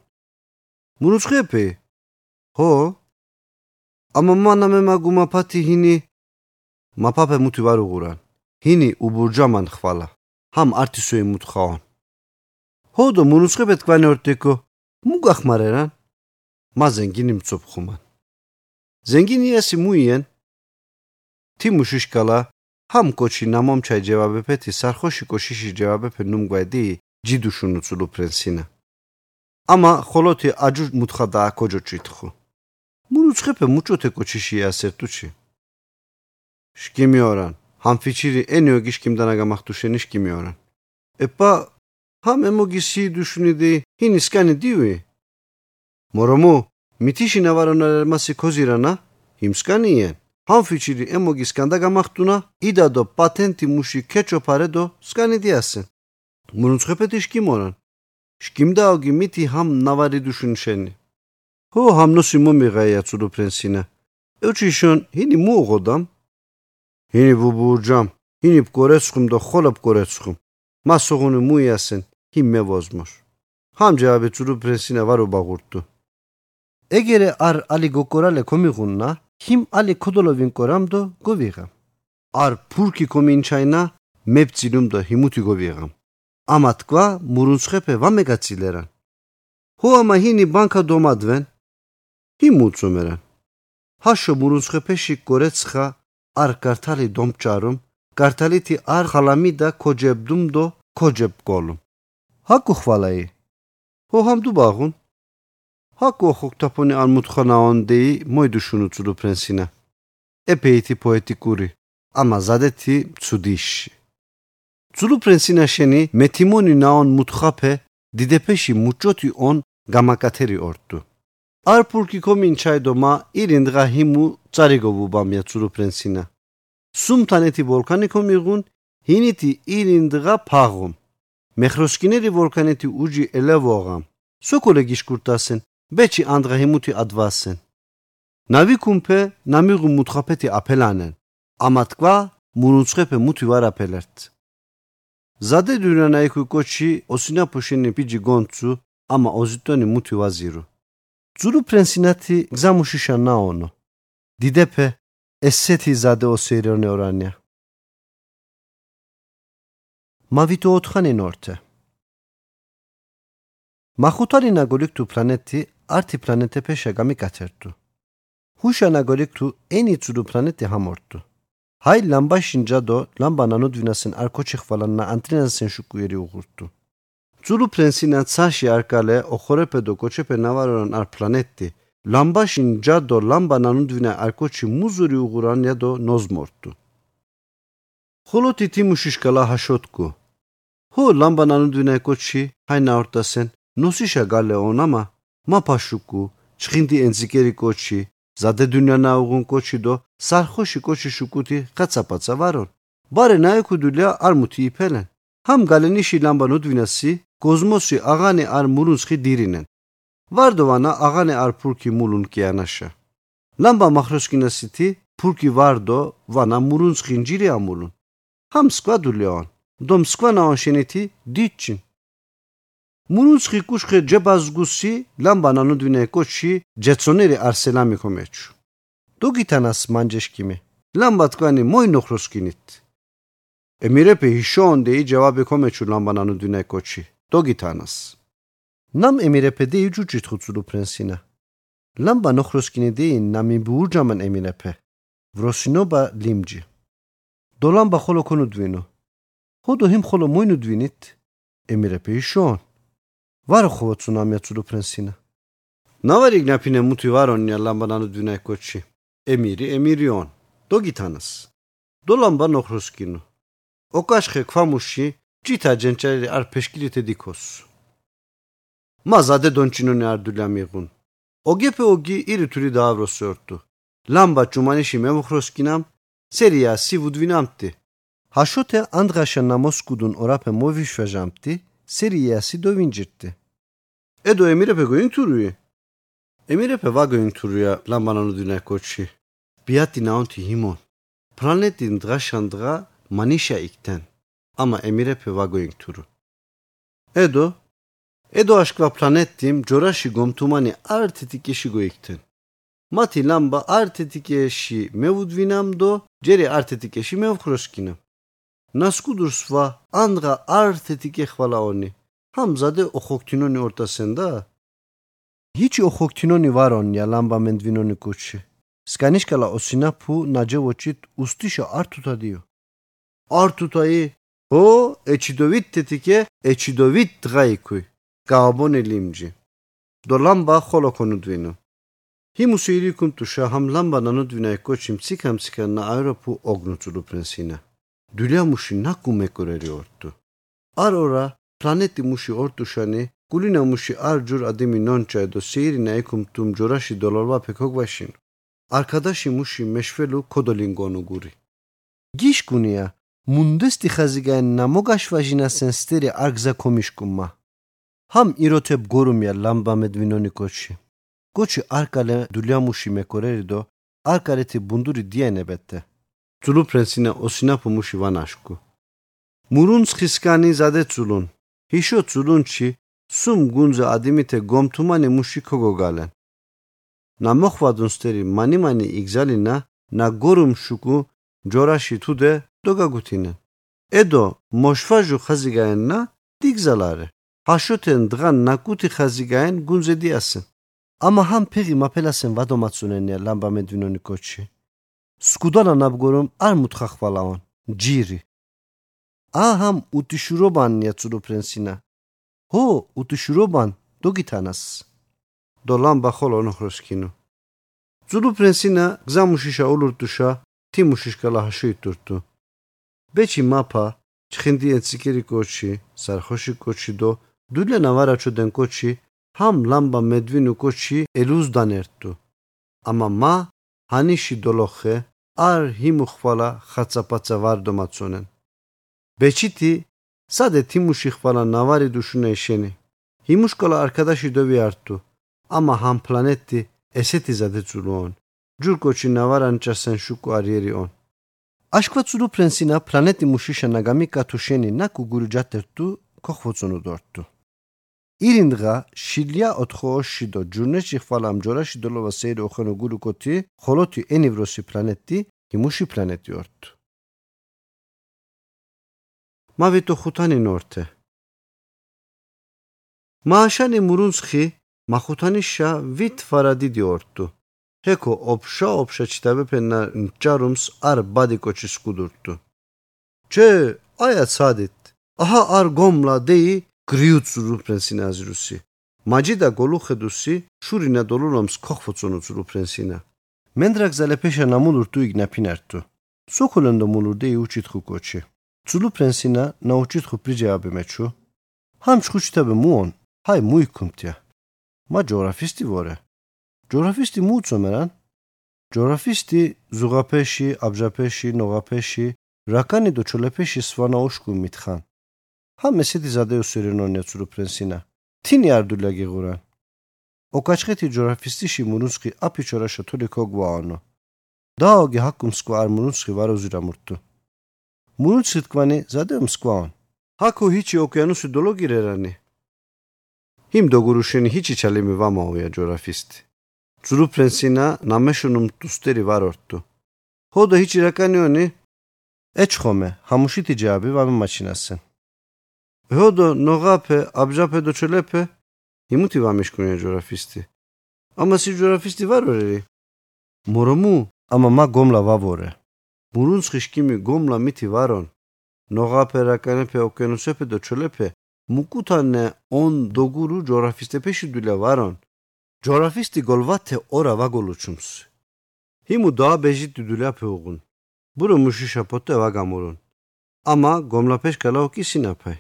მუნუცხეფე. ხო? ამა მანამე მაგუმა ფათი ჰინი მაფაფე მუთი ვარ უღურან. ჰინი უბურჯამან ხვალა. ჰამ არტისუე მუთხავან. ჰოდო მუნუცხებე თქვენი ორტიკო. მუგახმარერან. მაზენ გინი მწოფ ხუმან. ზენგინიასი მუიენ. თიმუშიშკალა ჰამ კოჩი ნამომჩაი ჯევაბეფეთი სარხოში კოშიში ჯევაბეფე ნუმგვედი ჯიდუშუნუ ცულუ პრენსინა. ამა ხოლოთი აჯუ მუთხა და აკოჯო ჭითხუ. მურუცხეფე მუჭოთე კოჩიში ასერტუჩი შკიმიორან ჰამფიჩირი ენიოგი შკიმდანა გამახტუშენი შკიმიორან ეპა ჰამ ემოგისი დუშნიდი ჰინი სკანი დივი მორომო მითიში ნავარონალერმასი ქოზირანა იმსკანიენ ჰამფიჩირი ემოგი სკანდა გამახტუნა იდადო პატენტი მუში ქეჩოფარედო სკანი დიასენ მურუცხეფეთი შკიმორან შკიმდაოგი მითი ჰამ ნავარი დუშუნშენი ჰო ჰამნოსი მომიღაია ცუდო ფრენსინა ეუჩიშონ ჰინი მუღოდამ ჰინი ბუბურჯამ ჰინი პკორეცხუმ და ხოლა პკორეცხუმ მასუღუნი მუიასენ ჰიმ მევოზმოშ ჰამჯაბე ცუდო ფრენსინა ვარო ბაღურტუ ეგერე არ ალი Հիմ ալի կոդոլովին կորամդո գովիղը։ Ար փուրքի կոմինչայնա մեբ ծիլումդո հիմուտի գովիղը։ Ամատկվա մուրունցխեպե վա մեգացիլերան։ Հո ամահինի բանկա դոմադվեն։ Հիմուցում երան։ Հաշը մուրունցխեպե շիկորեցխա ար կարթալի դոմճարում, կարթալի թի ար խալամիդա կոջեբդում դո կոջեբ կոլում։ Հա կուխվալայի։ Հո համդու բաղուն։ ჰამდუ ბაღუნ ჰაკუ ხოქტაფონი არ მუთხანაონდეი მოიდუშუნუ წუდუ ფრენსინა ეპეითი პოეტიკური ამა ზადეთი ცუდიში წუდუ ფრენსინა შენი მეთიმონი ნაონ მუთხაფე დიდეფეში მუჭოთი ონ გამაკათერი ორტუ არფურკი კომინჩაიდომა ირინდღა ჰიმუ წარიგობუბამია ცურუფრენსინა სუმთანეთი ვოლკანი კომიღუნ ჰინიტი ირინდღა ფაღომ მეხროსკინერი ვოლკანეთი უჯი ელევოღამ სოკოლე გიშკურტასენ ბეჩი ანდღა ჰიმუთი ადვასენ ნავიკუმფე ნამიღუ მუთხაფეთი აფელანენ ამათკვა მუნუცხეფე მუთი ვარაფელერთ ზადე დურანაიქუ კოჩი ოსინა პუშინი პიჯი გონცუ ამა ოზიტონი მუთი ვაზირო ძურუ ფრენსინათი გზამუშიშა ნაონო დიდეფე ესეთი ზადე ოსერიონე ორანია მავიტო ოთხანი ნორთე მახუთარი ნაგოლიქ თუ პლანეტი არტი პლანეტე ფეშა გამიკათერთუ ჰუშა ნაგოლიქ თუ ენი ძურუ პლანეტი ჰამორტუ ჰაი ლამბა შინჯადო ლამბა ნანუდვინასენ არქოჩი ხვალანა ანტრინასენ შუკუირი უღურტუ Zulu prensina tsashi arkale oxorepedo koçepe navaroran ar planetti. Lambaşin caddo lamba nanudvine arkoçi muzuri uğuran ya do nozmorttu. Xoloti timuşişkala haşotku. Ho lamba nanudvine koçi hayna ortasen nosişa gale onama ma paşuku çxindi enzikeri koçi zade dünya naugun koçi do sarxoşi koçi şukuti katsapatsa varon. Bare naykudulya armuti ipelen. Ham galenişi lamba nudvinasi კოზმოსი აღანე არ მურუნსხი დირინენ ვარდოვანა აღანე არ ფურკი მულუნ კიანაშა ლამბა მახროსკინასითი ფურკი ვარდო ვანა მურუნსხი ინჯირი ამულუნ ჰამ სკვადულიონ დომ სკვანაონ შენეთი დიჩინ მურუნსხი კუშხე ჯებაზგუსი ლამბა ნანუდვინე კოჩი ჯეცონერი არსელამი ხომეჩუ დუგიტანას მანჯეშკიმე ლამბა თქვენი მოინოხროსკინით ემირეპე ჰიშონდე ი ჯავაბე ხომეჩუ ლამბა ნანუდვინე კოჩი დოგითანას Nam emirepe de ucu çitxutsulu prensina. Lamba noxroskini de nami buurcaman emirepe. Vrosinoba limci. Dolamba xolo konu dvinu. Hodo him xolo moynu dvinit. вараховат цунамият судопренсина наварик напине мути варония ламбанану дунайкочи эмири эмирион догитанас до ламба нохроскину окашхе квамуши ҷита ҷенчари ар пешгирите дикос ма заде дончинони ардулямигъун огепе оги ири тури даавросиорту ламба чуманиши мевухроскинам серия си вудвинамти ҳашоте андғаша намоз кудун орапе мовишважамти seriasi dovincirti. E do Emirepe cointurui. Emirepe va cointuruia la manano di nekoçi. Biati naunti himon. Planetin draşandra manişa ikten. Ama Emirepe va cointuru. Edo Edo aşkla planettim coraşi gomtumani artetik eşi goikten. Mati lamba artetik eşi mevudvinam do ceri artetik eşi mevkroşkinam. Naskudur sva andra artetik ekvalaoni. Hamzade ohoktinoni ortasında. Hiç ohoktinoni var on ya lamba mendvinoni kuçi. Skanişkala osina pu nacevoçit ustişa artuta diyor. Artutayı o eçidovit tetike eçidovit tgaikuy. Kaabon elimci. Dolamba holokonudvinu. Himusu ilikum tuşa hamlamba nanudvinayko çimsik hamsikanna aeropu ognutulu prensine. მციკა ნა აეროპუ ოგნუწულუ პრენსინა დულიამუში ნაკუ მეკორერი ორტუ არორა პლანეტი მუში ორტუშანი გულინა მუში არ ჯურ ადიმი ნონჩა დო სირინა ეკუმ თუმ ჯორაში დოლორვა ფეკოგვაშინ არქადაში მუში მეშველუ კოდოლინგონუ გური გიშკუნია მუნდესტი ხაზიგან ნამოგაშვაჟინასენ სტერი არგზა კომიშკუმა Ham irotep gorumya lamba medvinoni koçi. Koçi arkale dulyamushi mekoreri do arkareti bunduri dienebette. Zulu ძულუფრენსინა ოსინაფო მუში ვანაშკუ მურუნს ხისკანი ზადე ცულუნ ჰიშო ცულუნჩი სუმ გუნზა ადიმიტე გომთუმანი მუში ქოგოგალენ намохвадун стери мани мани игзалина на горум шуку ჯორაში თუდე დოგაგუთინა ედო მოშვაჟუ ხაზიგაენნა დიგზალარე. ჰაშოთენ დგან ნაკუთი ხაზიგაენ გუნზედიასენ ამა ჰამ ფეგი მაფელასენ ვადომაცუნენია ლამბამედვინონი კოჩში Skudana nabgorum armut hahvalavan. Джири. Ахам утишуробан яцудопренсина. Ҳо утишуробан догитанас. Долан бахол онохроскину. Цудопренсина гзамушиша улуртуша тимушишкалаҳашуи турту. Бечи мапа чхиндиенцикери кочи, сархоши кочи до дуле наварачуден кочи ҳам ламба медвину кочи элузданерту. Ама ма xatsapatsa var domatsonen. Beçiti sade timuşi xvala navari duşuna eşeni. Himuşkala arkadaşı dövi arttu. Ama ham planetti eseti zade zuluon. Cur koçi navaran çasen şuku ariyeri on. Tsulu prensina planeti muşişa nagami katuşeni naku guru jatertu koxvotsunu dorttu. ირინდღა შილია ოთხოოში დო ჯუნეში ხვალამ ჯორაში დოლოვა სეირი ოხენო გულუკოთი ხოლოთი ენივროსი პლანეტი იმუში პლანეტი ორთ მავიტო ხუთანი ნორთე. მაშანი მურუნსხი მახუთანიშა ვით ფარადიდი ორთუ. ჰეკო ოფშა ოფშა ჩიტაბეფენა ნჭარუმს არ ბადიკოჩი სკუდურთუ ჩე აია ცადით. აჰა არ გომლა დეი გრიუცრუ ფრენსინა აზრუსი მაჯიდა გოლუხედუსი შურინა დოლულომს ქოხფოცუნუცრუ ფრენსინა. მენდრაგზალე პეშა ნამულურტუ იგნაფინარტუ სოქოლენდო მულურდე იუჩითხუ კოჩი. ცულუ ფრენსინა ნაუჩითხუ პრიჯაბე მეჩუ ჰამ შხუჩიტაბე მუონ ჰაი მუიკუმტია მა ჯორაფისტი ვორე. ჯორაფისტი მუცომერან ჯორაფისტი ზუღაფეში აბჟაფეში ნოღაფეში რაკანი დო ჩოლეფეში სვანა უშკუ მითხან Ham meseti zade usurinon yatsuru prensina. Tini ardula giguran. Okaçketi coğrafistişi murunski api çoraşa tuli kogvaano. Daogi hakkum skva ar murunski var uzira murttu. Murunski tkvani zade umskvaon. Haku hiçi okyanusu dolu girerani. Him doguruşeni hiçi çalimi vama oya coğrafisti. Zuru prensina nameşunum tusteri var orttu. Hoda hiçi rakani oni. Eçxome, hamuşiti cabi vami maçinasın. Hodо ноғапе, абжапе до чолепе, იმუთი ვამიშკუნია ჯორაფისტი. ამა სი ჯორაფისტი ვარ ვერი? მორომუ, ამა მა გომლა ვავორე. მურუნცხი შკიმი გომლა მითი ვარონ. ნოღაფერა კანეფე ოკენუსეფე დო ჩოლეფე მუკუთანე on doguru ჯორაფისტეფეში დულა ვარონ. ჯორაფისტი გოლვათე ორა ვაგოლუჩუმს. ჰიმუ დააბეჟი დუდულა ფეუღუნ. ბურო მუში შაპოტე ვაგამურუნ. ამა გომლაფეშ კალაოკი სინაფაი.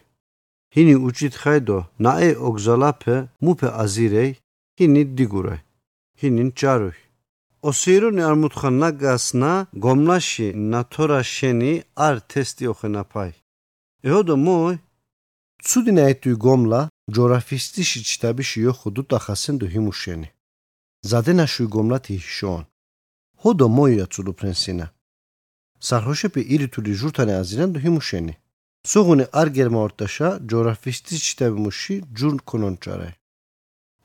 ჰინი უჭით ხაიდო ნაე ოგზალაფე მუფე აზირეი ჰინი დიგურაი. ჰინი ჩარუი. ოსირუნი არ მუთხა ნაგასნა გომლაში ნათორა შენი არ თესტი ოხენაფაი. ეოდო მოი ცუდინა ეტუი გომლა ჯორაფისტიში ჩიტაბიში იოხუდუ ტახასენდო ჰიმუშენი. ზადენაშუი გომლათი შონ. ჰოდო მოია ცუდუ პრენსინა. სარჰოშეპი ირითული ჟურთანე აზირანდო ჰიმუშენი. სუღუნი არ გერმაორტაშა ჯორაფისტის ჩიტაბიმუში ჯურნ კონონჭარე.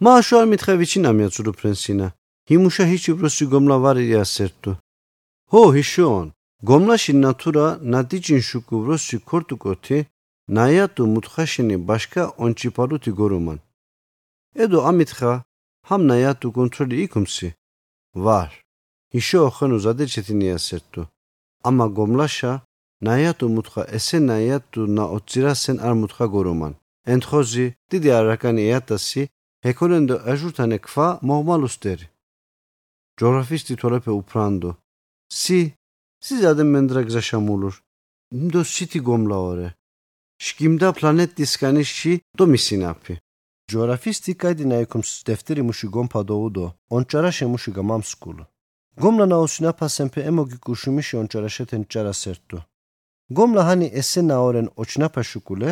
მაშო არ მითხევიჩი ნამია ცუდუ პრენსინა. ჰიმუშა ჰიჩი ბროსი გომლა ვარია სერტუ. ჰო ჰიშონ. გომლაში ნატურა ნადიჯინ შუკუ ბროსი ქორტუკოთი ნაიატუ მუთხაშინი ბაშკა ონჩიპალუთი გორუმან. ედო ამითხა ჰამ ნაიატუ კონტროლი იქუმსი. ვარ. იშო ხენუ ზადეჩეთინია სერტუ. ამა გომლაშა ნაიატუ მუთხა ესე ნაიატუ ნა ოცირასენ არ მუთხა გორუმან. ენთხოზი დიდი არაკანი ეატასი ჰეკოლენდო აჟურთანე ქვა მოგმალუსტერი. ჯორაფისტი თოლეფე უფრანდო. სი სი ზადე მენდრა გზაშამულურ. ნდო სიტი გომლაორე. შკიმდა პლანეტისკანიში დო მისინაფი. ჯორაფისტი კაიდი ნაიკუმს დეფტერი მუში გომფადოუდო. ონჭარა შემუში გამამსკულო. გომლა ჰანი ესე ნაორენ ოჩნაფა შუკულე,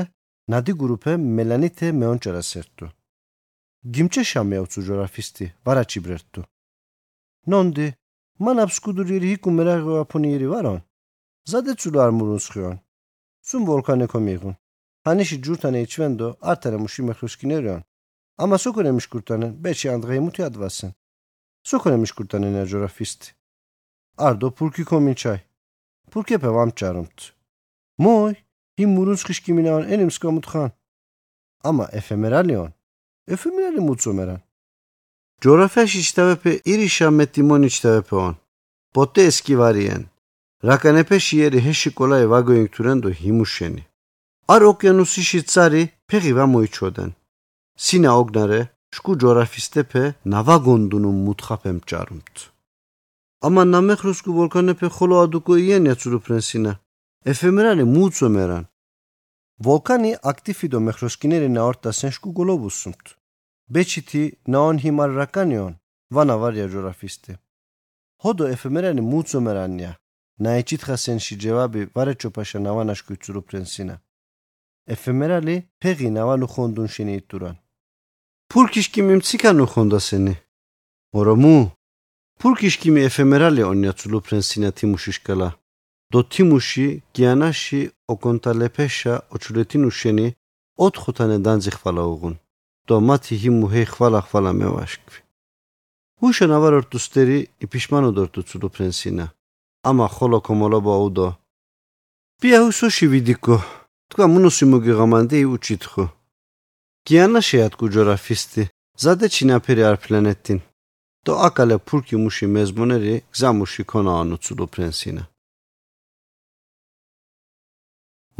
ნადი გურუპე მელანიტე მეონჭარა სერტუ. გიმჭე შამეავცუ ჯორაფისტი, ვარაჩი ბრერტუ. ნონდი, მან აბსკუდური რიკუ მერაღო აფონიერი ვარონ. ზადეცულო არ მურუნსხიონ. სუმ ვოლკანე კომიღუნ. ჰანიში ჯურთანე იჩვენდო, არტარა მუში მეხრუსკინერიონ. ამა სოკონე მიშკურტანე, ბეჩი ანდღეი მუთი ადვასენ. სოქონე მიშკურტანე ნაჯორაფისტი. არდო პურკი კომინჩაი. პურკეპე ვამჭარუმთ. მოი, იმ მურუნსხიშკი მინავან ენიმს კომუთხან. ამა ეფემერალიონ. ეფემერალი მუცომერან. ჯორაფაში ჩტავეფე ირიშა მეტიმონი ჩტავეფეონ. პოტე ესკივარიან. რაკანეფეში ერი ჰეში კოლაი ვაგოინგ თურენდო ჰიმუშენი. არ ოკეანუსიში цаრი ფეღი ვამოიჩოდან. სინა ოგნარე შკუ ჯორაფისტეფე ნავაგონდუნუ მუთხაფემ ჭარუმთ. ამა ნამეხრუსკუ ვოლკანეფე ხოლო ადუკო იენია ცურუ ფრენსინა. ეფემერალი მუცომერან. ვოლკანი აქტიფიდო მეხროსკინერი ნაორტასენ შკუ გოლობუსუმთ. ბეჩითი ნაონ ჰიმარ რაკანიონ ვანა ვარია ჯორაფისტე. ჰოდო ეფემერალი მუცომერანია. ნაიჩითხასენში ჯევაბი ვარეჩოპაშა ნავანაშკუ ცურუ ფრენსინა. ეფემერალი ფეღი ნავანუ ხონდუნ შენი იტურან. ფურკიშკი მიმციკანუ ხონდასენი. ორომუ ფურკიშკი მე ეფემერალი ონია ცურუ ფრენსინა თიმუშიშკალა. დო თიმუში გიანაში ოკონტალეფეშა ოჩურეთინუშენი ოთხო თანე დანძი ხვალა უღუნ დო მათი ჰიმუ ჰე ხვალა ხვალა მევაშკვი უშენ ავარ ორტუსტერი იფიშმანო დორტუ ცუდო პრენსინა ამა ხოლო კომოლობა უდო. პია უსოში ვიდიკო თქვა მუნუსი მოგიღამანდი უჩითხო გიანა შეატკუ ჯორაფისტი ზადე ჩინაფერი არ პლანეტინ დო აკალე ფურკი მუში მეზმონერი გზამუში ქონა ანო ცუდო პრენსინა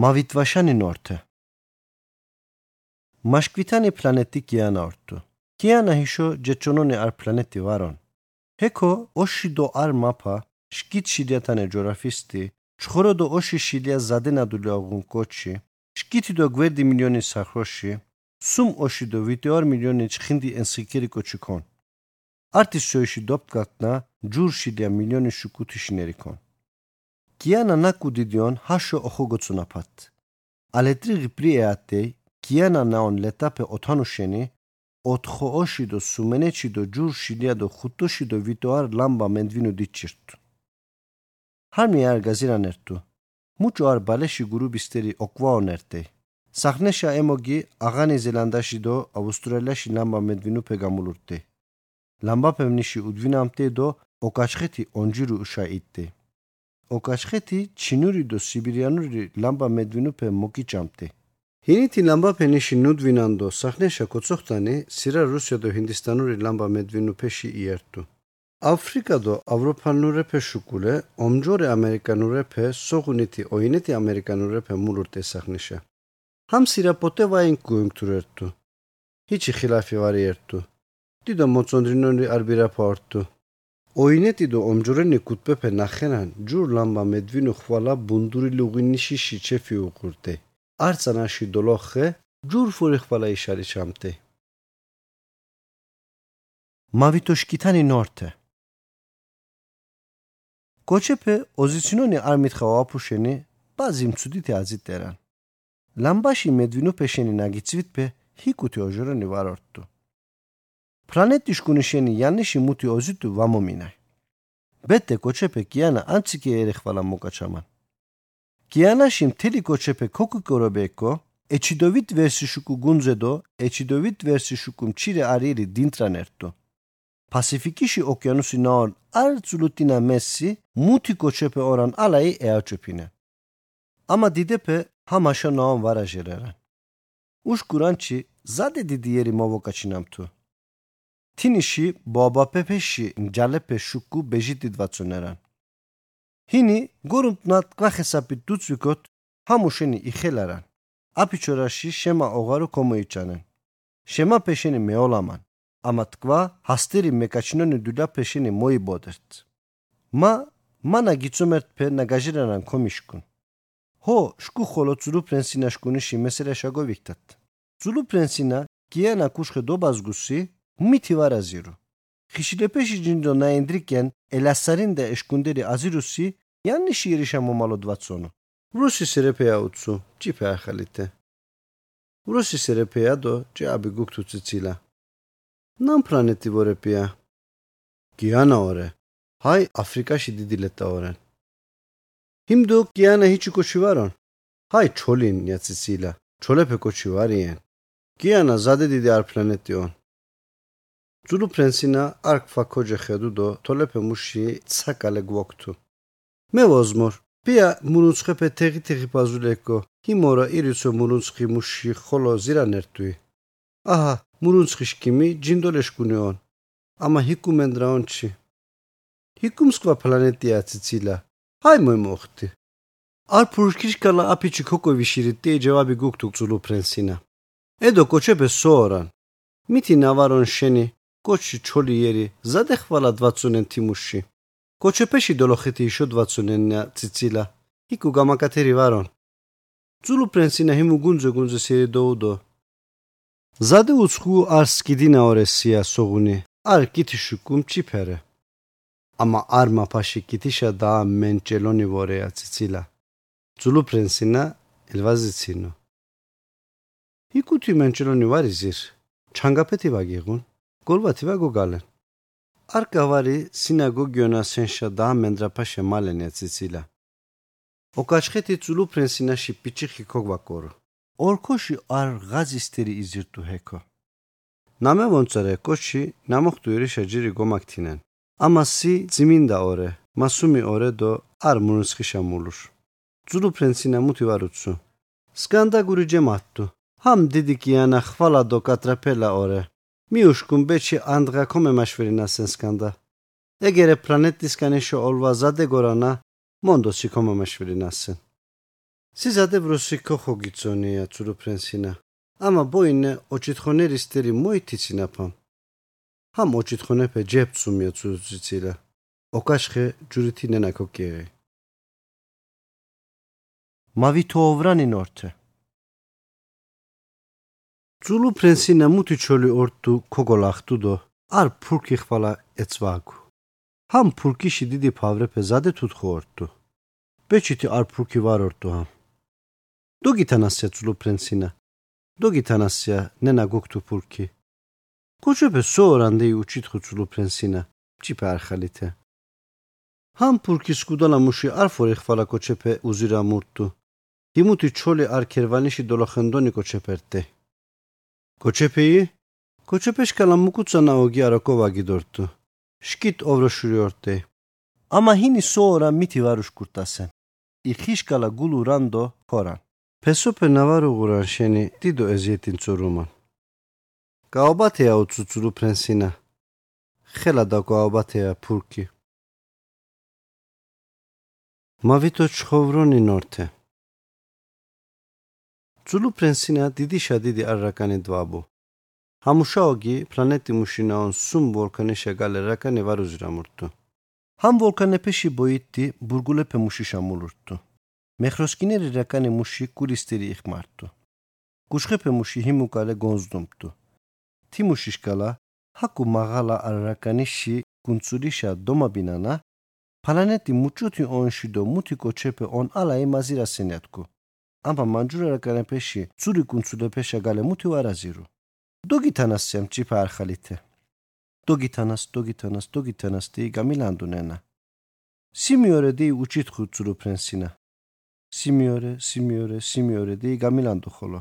Mavitvașani norte. Mașquitani planeti kiana ortu. Kiana hisho jeçononi ar planeti varon. Heko oshido ar mapa შკით შიდიათანე ჯორაფისტი ჩხორო დო ოში შიდია ზადენა დულიაღუნ კოჩი შკითი დო გვერდი მილიონი სახროში სუმ ოში დო ვიტეორ მილიონი ჩხინდი ენსიკერი კოჩი კონ არტის შოიში დოპკატნა ჯურ შიდია მილიონი კიანა ნაკუდიდიონ ჰაშო ოხოგოცუნაფათ ალეტრი ღიპრიეატე კიანა ნაონ ლეტაპე ოთანუშენი ოთხო ოში დო სუმენეჩი დო ჯურ შიდია დო ხუტოში დო ვიტეორ ლამბა მენდვინუ დიჩირტუ ჰარმი არ გაზირანერტუ მუჭო არ ბალეში გურუბისტერი ოკვაონერტე სახნეშა ემოგი აღანი ზელანდაში დო ავსტრალიაში ლამბა მედვინუ პეგამულურტე ლამბა პემნიში უდვინამტე დო ოკაჩხეთი ონჯირუ უშაიტე ოკაჩხეთი ჩინური დო სიბირიანური ლამბა მედვინუ პე მოკიჭამტე. ჰინითი ლამბა ფენიში ნუდვინანდო სახნეშა კოცოხტანი სირა რუსია და ჰინდისტანური ლამბა მედვინუ ფეში იერთუ. აფრიკა და ავროპანურე ფეშუკულე ომჯორე ამერიკანურე ფე სოღუნითი ოინეთი ამერიკანურე ფე მულურტე სახნეშა ჰამ სირა პოტე ვაინ კუინქტურერტუ ჰიჩი ხილაფი ვარიერთუ დიდო მოწონდრინონი არბირა ფორტუ ოინეთი და ომჯორენი კუტპეფე ნახენან ჯურ ლამბა მედვინუ ხვალა ბუნდური ლუღინიში შიჩეფი უყურდე არცანაში დოლოხე ჯურ ფური ხვალა იშარი ჩამტე მავიტოშკითანი ნორთე კოჩეფე ოზიცინონი არ მითხავა აფუშენი ბაზი მცუდითი აზიტერან ლამბაში მედვინუ პეშენი ნაგიცვით პე ჰიკუთი ოჟორენი ვარორტუ პლანეტი შკუნიშენი იანიში მუთი ოზიტუ ვამომინაი ბეთე კოჩეფე კიანა ანციკი ერეხვალა მოკაჩამან კიანაში მთელი კოჩეფე ქოკუკორობეკო ეჩიდოვით ვერსიშუკუ გუნზედო ეჩიდოვით ვერსიშუკუ მჩირე არირი დინტრანერტუ პასიფიკიში ოკეანუსი ნაონ არ ძულუტინა მესი მუთი კოჩეფე ორან ალაი ეაჩუპინე ამა დიდეფე ჰამაშა ნაონ ვარაჟერერან უშკურანჩი ზადე დიდიერი მოვოკაჩინამთუ თინიში ბაბაპეფეში ნჯალეფე შუკუ ბეჟიტიდვაცუნერან ჰინი გურუნტნატ კვახესაპი დუცვიკოთ ჰამუშენი იხელარან. აფიჩორაში შემა ოღარო კომოიჩანენ შემა პეშენი მეოლამან. ამა თქვა ჰასტერი მეკაჩინონი დუდა პეშენი მოიბოდერთ. მა მანა გიცუმერთ ფე ნაგაჟირანან კომიშკუნ ჰო შკუ ხოლო ძულუ პრენსინა შკუნი შიმესერა შაგოვიქტათ ძულუ პრენსინა გიანა კუშხე დობაზგუსი მითი ვარაზირო ხიშილეპეში ჯინდო ნაენდრიკენ ელასარინდა ეშკუნდერი აზირუსი იანი შირიშა მომალოდვაცონო რუსი სერეფეა უცუ ჭიფე ახალიტე რუსი სერეფეა დო ჭაბი გუქტუ ციცილა ნამ პლანეტი ვორეპია გიანა ორე ჰაი აფრიკაში დიდი ლეტა ორენ ჰიმდო გიანა ჰიჩი კოჩი ვარონ ჰაი ჩოლინ ნიაციცილა ჩოლეფე კოჩი ვარიან გიანა ზადე დიდი არ პლანეტიონ ძულუ პრენსინა არქფა ქოჯე ხედუ დო თოლეფე მუში ცაკალე გვოქტუ მე ვოზმორ პია მურუნცხეფე თეღი თეღი პაზულეკო ჰიმორა ირიცო მურუნცხი მუში ხოლო ზირანერთვი აჰა მურუნცხიშკიმი ჯინდოლეშკუნეონ ამა ჰიკუმენდრაონჩი ჰიკუმსკვა პლანეტია ციცილა ჰაი მოიმოხტი არ ფურშკიშკალა აფიჩი ქოკოვიშირი ტე ჯავაბი გუქტუ ძულუ პრენსინა ედო კოჩეფე სოორან მითი ნავარონ შენი კოჩი ჩოლიერი ზადე ხვალა დვაცუნენ თიმუში კოჩეფეში დოლოხეთი იშო დვაცუნენ ციცილა. იკუ გამაკათერი ვარონ. ძულუ პრენსინა ჰიმუ გუნძე გუნძე სერი დოუდო. ზადე უცხუ არ სკიდინა ორესია სოღუნი არ კითიშუ კუმჩიფერე ამა არ მაფაში კითიშა და მენჭელონი ვორეა ციცილა. ძულუ პრენსინა ელვაზიცინო იკუთი მენჭელონი ვარიზირ? ჩანგაფეთი ვაგიღუნ გოლბათი ვაგოგალენ არ გავარი სინაგოგიონა სენშა და მენდრაფაშე მალენია ციცილა. ოკაჩხეთი ძულუ პრენსინაში პიჩიხი ქოგვაკორო ორქოში არ ღაზისტერი იზირტუ ჰეკო. ნამე ვონწერე კოჩი ნამოხტუირი შეჯირი გომაქტინენ ამასი ძიმინდა ორე მასუმი ორე დო არ მუნსხი შამულუშ. ძულუ პრენსინა მუთი ვარუცუ. სკანდა გური ჯემატუ ჰამ დიდი კიანა ხვალა დო კატრაფელა ორე მიუშკუმ ბეჩი ანდღა კომე მაშვერინა სენსკანდა ეგერე პლანეტისკანი შო ოლვა ზადე გორანა მონდო სი კომე მაშვერინა სენ სიზადე ბრუსი ქოხო გიცონია ცურო პრენსინა ამა ბოინე ოჩითხონე რისტერი მოითიცინაფა ჰამ ოჩითხონე ფე ჯეფცუმია ცუძიცილა ოკაშხე ჯურითი ნენა ქოკიე მავითოვრანი ნორთე ძულუ პრენსინა მუთი ჩოლი ორტუ ქოგოლახტუ დო არ ფურკი ხვალა ეცვაგუ. ჰამ ფურკიში დიდი ფავრეფე ზადე თუთხო ორტუ ბეჩიტი არ ფურკი ვარ ორტუ ჰამ. დოგითანასია ძულუ პრენსინა დოგითანასია ნენა გუქტუ ფურკი. კუჩეფე სორანდე უჩითხუ ძულუ პრენსინა ჭიპე არ ხალითე. ჰამ ფურკი სკუდალა მუში არ ფორე ხვალა კოჩეფე უზირა მურტუ იმუთი ჩოლი არ ქერვანიში დოლოხენდონი კოჩეპერტე კოჩეფეი კოჩეპეშკალა მუკუცანა ოგი არაკოვაგი დორტუ შკით ოვროშური ორტე ამა ჰინი სოორა მითი ვარუშკურტასენ იხიშკალა გულუ რანდო ხორან ფესოფე ნავარუღურან შენი დიდო ეზიეტინ წურუმან გაობათეა უცუცურუ ფრენსინა ხელა და გაობათეა ფურკი მავიტო ჩხოვრონი ცულუ ფრენსინა დიდი შადიდი არაკანი დვაბუ. ჰამუშაოგი პლანეტი მუშინაონ სუმ ვოლკანი შეგალე რაკანი ვარუზრამურტუ ჰამ ვოლკანეფეში ბოიტი ბურგულეფე მუში შამულურტუ მეხროსკინერი რაკანი მუში კურისტირი იხმარტუ გუშხეფე მუში ჰიმუკალე გონზდუმტუ. თიმუშიშკალა ჰაკუ მაღალა არაკანიში კუნცურიშა დომაბინანა პლანეტი მუჭუთი ონში დო მუთი კოჩეფე ონ ალა ემაზირასენეთკუ ამბა მანჯურა რაკანეფეში ცური კუნცუდეფეშა გალე მუთი ვარაზირუ დოგითანას სემ ჭიფა არხალითე დოგითანას დოგითანას დოგითანას დი გამილანდუნენა. სიმიორე დი უჩითხუ ცურუ ფრენსინა. სიმიორე სიმიორე სიმიორე დი გამილანდუ ხოლო.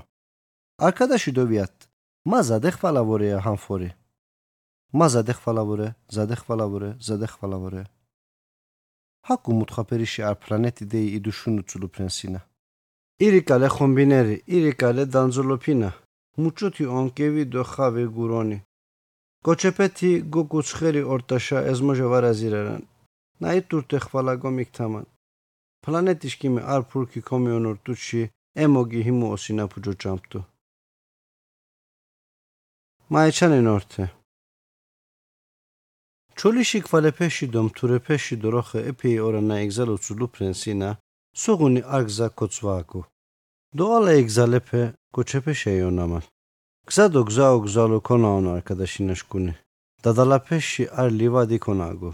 არქადაში დოვიათ მა ზადეხვალავორეა ჰანფორი მა ზადეხვალავორე ზადეხვალავორე ზადეხვალავორე ჰაკუ მუთხაფერიში არ ირიკალე ხომბინერი ირიკალე დანძოლოფინა მუჭუთი ონკევი დო ხავე გურონი კოჩეპეთი გოგუცხერი ორტაშა ეზმოჟე ვარაზირერან ნაი ტურტე ხვალა გომიქთამან პლანეტიშკიმე არ ფურკი კომიონორ ტუჩი ემოგი ჰიმუ ოსინა ფუჯო ჯამპტუ მაეჩანე ნორთე ჩოლიში კვალეფეში დომ თურეფეში დოროხე ეპი ორანა ეგზალო ცულუ პრენსინა სუღუნი არგზა კოცვაგუ დოალა ეგზალეფე კოჩეფე შეიონამა გზადო გზაო გზალო ქონაონო არკადაშინაშკუნი დადალაფეში არ ლივადი ქონაგუ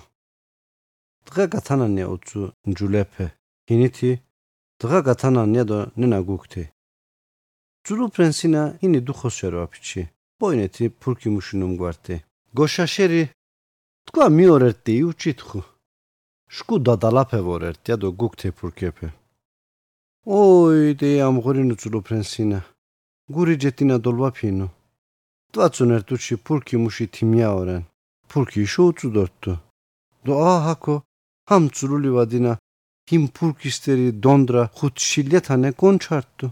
დღე გათანანია უცუ ნჯულეფე ჰინითი დღე გათანანია დო ნენა გუქთი ცულუ პრენსინა ჰინი დუხოსერო აფიჩი პოინეთი ფურკი მუშინუმ გვარტი გოშაშერი თქვა მიორერტი უჩითხუ შკუ დადალაფე ვორერტი ადო გუქთი ფურკეფე ოი დე ამღორინუ ცულუ პრენსინა გური ჯეტინა დოლვაფინო ტვაცუნერტუჩი ფურკი მუში თიმიაორენ ფურკი შოუწუდორტუ დო აჰაკო ჰამ ცულული ვადინა ჰიმ ფურკისტერი დონდრა ხუთშილიათანე კონჩარტუ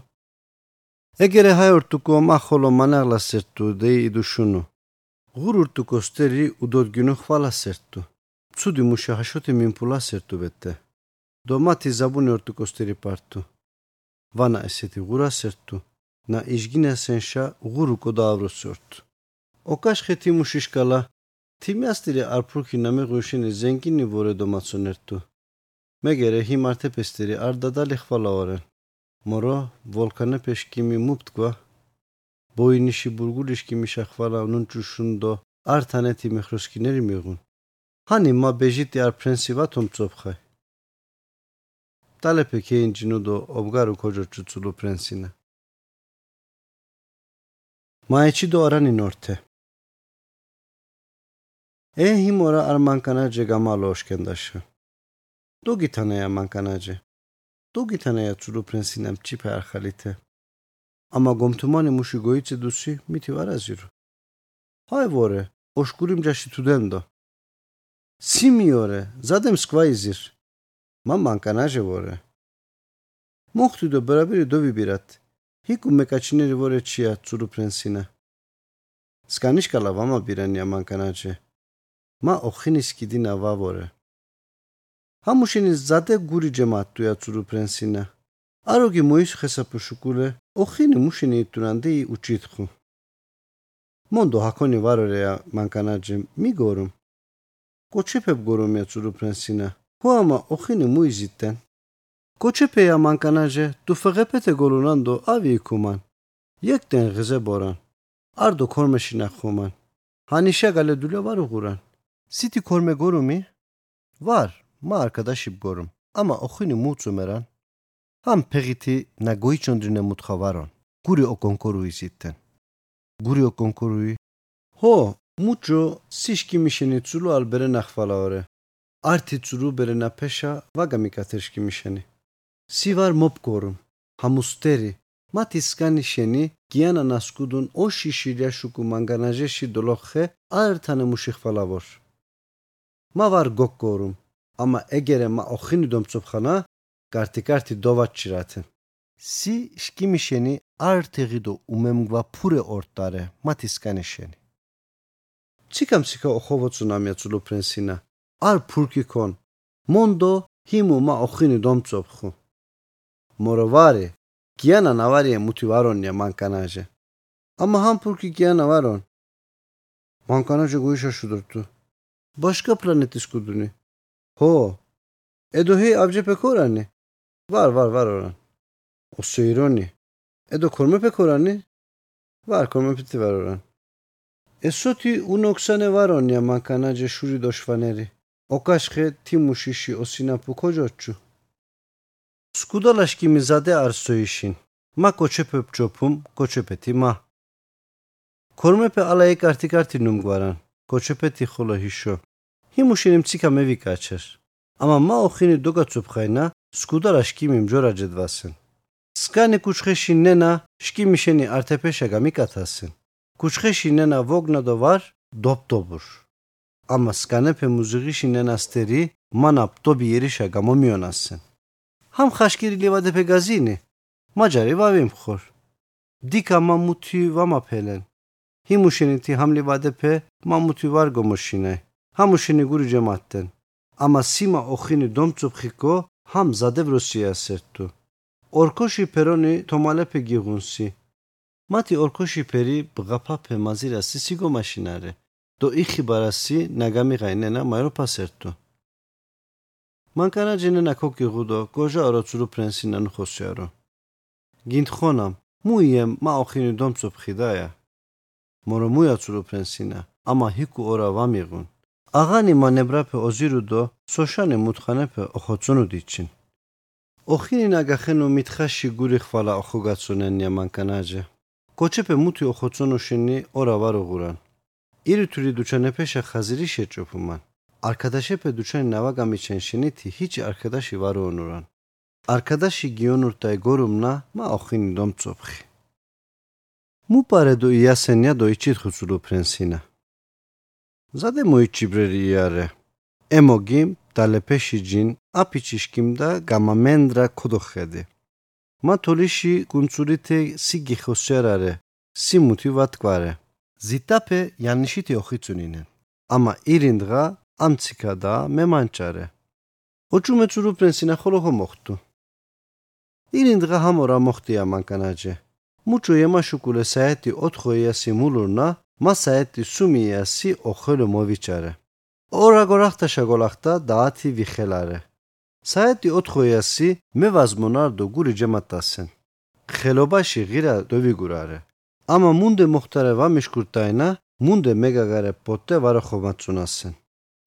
ეგერე ჰაიორტუკო მახოლო მანაღლასერტუ დეი იდუშუნუ. ღურურტუკო სტერი უდოდგინო ხვალასერტუ Цуди му ше хашоти мимпуласерту бетте. Домати забуни орту костери парту. Вана эсети гурасерту. На ижгинесен ша гуру кодавросерту. Окаш хети му шишкала. Тими астири арпурки наме гушини зенгини воре домацонерту. Мегере хим артепестери ардада лихвала орен. Моро волкане пешкими муптква. Boyinişi burgulişkimi şakvala nunçuşundo artaneti mehroskinerim yogun. Ma bejiti ar prensiva tomtsopxay? Talepe keinjinu do obgaru kojochu tsulu prensina მაეჩი დო არანი ნორთე ე ჰიმორა არ მანკანაჯე გამალოშკენდაშა დუგითანაა მანკანაჯე დუგითანაა ცუდუ პრინსინამ ჩიფე არხალითე ამა გომთუმანი მუში გოიცე დუსი მითი ვარაზირო ჰაი ვორე ოშკურიმ ჯაში თუდენდო სიმიორე ზადემ სკვაიზირ მა მანკანაჯე ვორე მოხტი დო ბრაბირი დოვიბირათ ჰიკუ მეკაჩინერი ვორეჩია ცურუ პრენსინა სკანიშკალა ვამა ბირანია მანკანაჩე მა ოხინის კიდინა ვავორე ჰამუშინის ზადე გური ჯემატუა ცურუ პრენსინა აროგი მოის ხესაპუ შუკულე ოხინი მუშინი იტურანდი უჩითხუ მონდო ჰაკონი ვარორეა მანკანაჯე მიგორუმ კოჩეფებ გორომია ცურუ პრენსინა ჰუამა ოხინი მოიზიტენ კოჩეფეა მანკანაჟე თუ ფღეპეთე გოლუნანდო ავი კუმან იექტენ ღზე ბორან არდო ქორმეში ნახუმან ჰანიშა გალე დულა ვარ უღურან სიტი ქორმე გორუმი ვარ მა არკადაში გორუმ ამა ოხინი მუწუმერან ჰამ ფეგითი ნაგოიჩონდრინე მუთხავარონ გური ოკონკორუ ისიტენ გური ოკონკორუი ჰო მუჭო სიშკი მიშენი ცულუ ალბერე ნახვალაორე. ართი ცულუ ბერე ნაფეშა ვაგამიკათერშკი მიშენი. სივარ მოპკორუმ ჰამუსტერი მათისკანი შენი გიანა ნასკუდუნ ოში შირიაშუკუ მანგანაჟეში დოლოხე არტანე მუშიხფალავორ მა ვარ გოკკორუმ ამა ეგერე მა ოხინი დომწოფხანა კარტი კარტი დოვაჩირათე. სი შკიმიშენი არტიღიდო უმემგვა ფურე ორტარე მათისკანიშენი ციკამციკა ოხოვოცუნამია ცულუფრენსინა არ ფურკიკონ მონდო ჰიმუმა ოხინი დომწოფხუ მორავარი გიანა ნავარია მუთი ვარონია მანკანაჟე ამა ჰამ ფურკი გიანა ვარონ მანკანაჟე გუიშაშუდრტუ ბაშკა პლანეტის კუდუნი ჰო ედო ჰი აბჯეპე ქორანი ვარ ვარ ვარ ვარ ოსეირონი ედო ქორმეფე ქორანი ვარ ქორმეფეთი ვარ ვარ ესოთი უნოქსანე ვარონია მანკანაჯე შური დოშვანერი ოკაშხე თიმუშიში ოსინაფუ ქოჯოჩუ სკუდალაშკი მიზადე არსოიშინ მა კოჩეფე ფჯოფუმ კოჩეფეთი მა ქორმეფე ალა ეკარტი კარტი ნუმგვარან კოჩეფეთი ხოლო ჰიშო ჰიმუშინი მციკა მევიკაჩერ ამა მა ოხინი დოგაცუფხაინა სკუდალაშკი کوچخه شینه نه وگ نه دوار دوب دوبور اما سکانه پی موزیگی شینه نستری مناب اب تو بیری شگمو میونستن هم خشکیری لیواده پی گزی نی ما جاری باویم خور دیکا ما موتی و ما پیلن هی موشینی تی هم لیواده پی ما موتی وار گموشینه هم موشینی گرو جماعتن اما سیما اخینی دوم چوب هم زاده بروسی اصرد تو ارکوشی پرونی تو ماله پی گیغونسی მათი ორქოში ფერი ბღაფაფე მაზირასი სიგო მაშინარე. დო იხიბარასი ნაგამიღაინენა მაიროფასერტუ მანკანა ჯენენა ქოკიღუდო გოჟა ოროცურუ პრენსინან ხოსიარო გინთხონამ მუიემ მაოხინი დომწოფხიდაია მორო მუიაცურუ პრენსინა ამა ჰიკუ ორა ვამიღუნ. აღანი მანებრაფე ოზირუდო სოშანე მუთხანეფე ოხოცუნუ დიჩინ. ოხინი ნაგახენუ მითხაში გური ხვალა ოხუგაცუნენია მანკანაჯე კოჩეპე მუთი ოხოცონოშენი ორა ვაროღურან ირითური დუჩანეფეშა ხაზირი შეჭოფუმან არქადაშეფე დუჩანი ნავა გამიჩენშენითი ჰიჭი არქადაში ვაროონურან არქადაში გიონურტაი გორუმნა მა ოხინი დომწოფხი მუპარედო იასენია დო იჩითხუცულუ ფრენსინა ზადე მოიჩიბრერი იარე ემოგიმ დალეფეში ჯინ აფიჩიშკიმ და გამამენდრა ქოდოხედი მათოლიში კუნცურითე სიგი ხოსერარე სიმუთი ვატკვარე ზიტაფე იანიშითი ოხიცუნინე. ამა ირინდღა ამციკა და მემანჭარე. ოჩუმეცურუ პრენსინა ხოლო მოხტუ ირინდღა ჰამორა მოხტია მანკანაჯე მუჩუ ემაშუკულე საეთი ოთხოიასი მულურნა მასაეთი სუმიასი ოხელო მოვიჭარე ორა გორახტაშა გოლახტა დაათი ვიხელარე საერთი 400-ი მე ვაზმონარდო გური ჯემატასენ. ხელობაში ღირა დოვიგურარე. ამა მუნდე მოხტარე ვამიშკურტაინა, მუნდე მეგაგარე პოტე ვარახომაცუნასენ.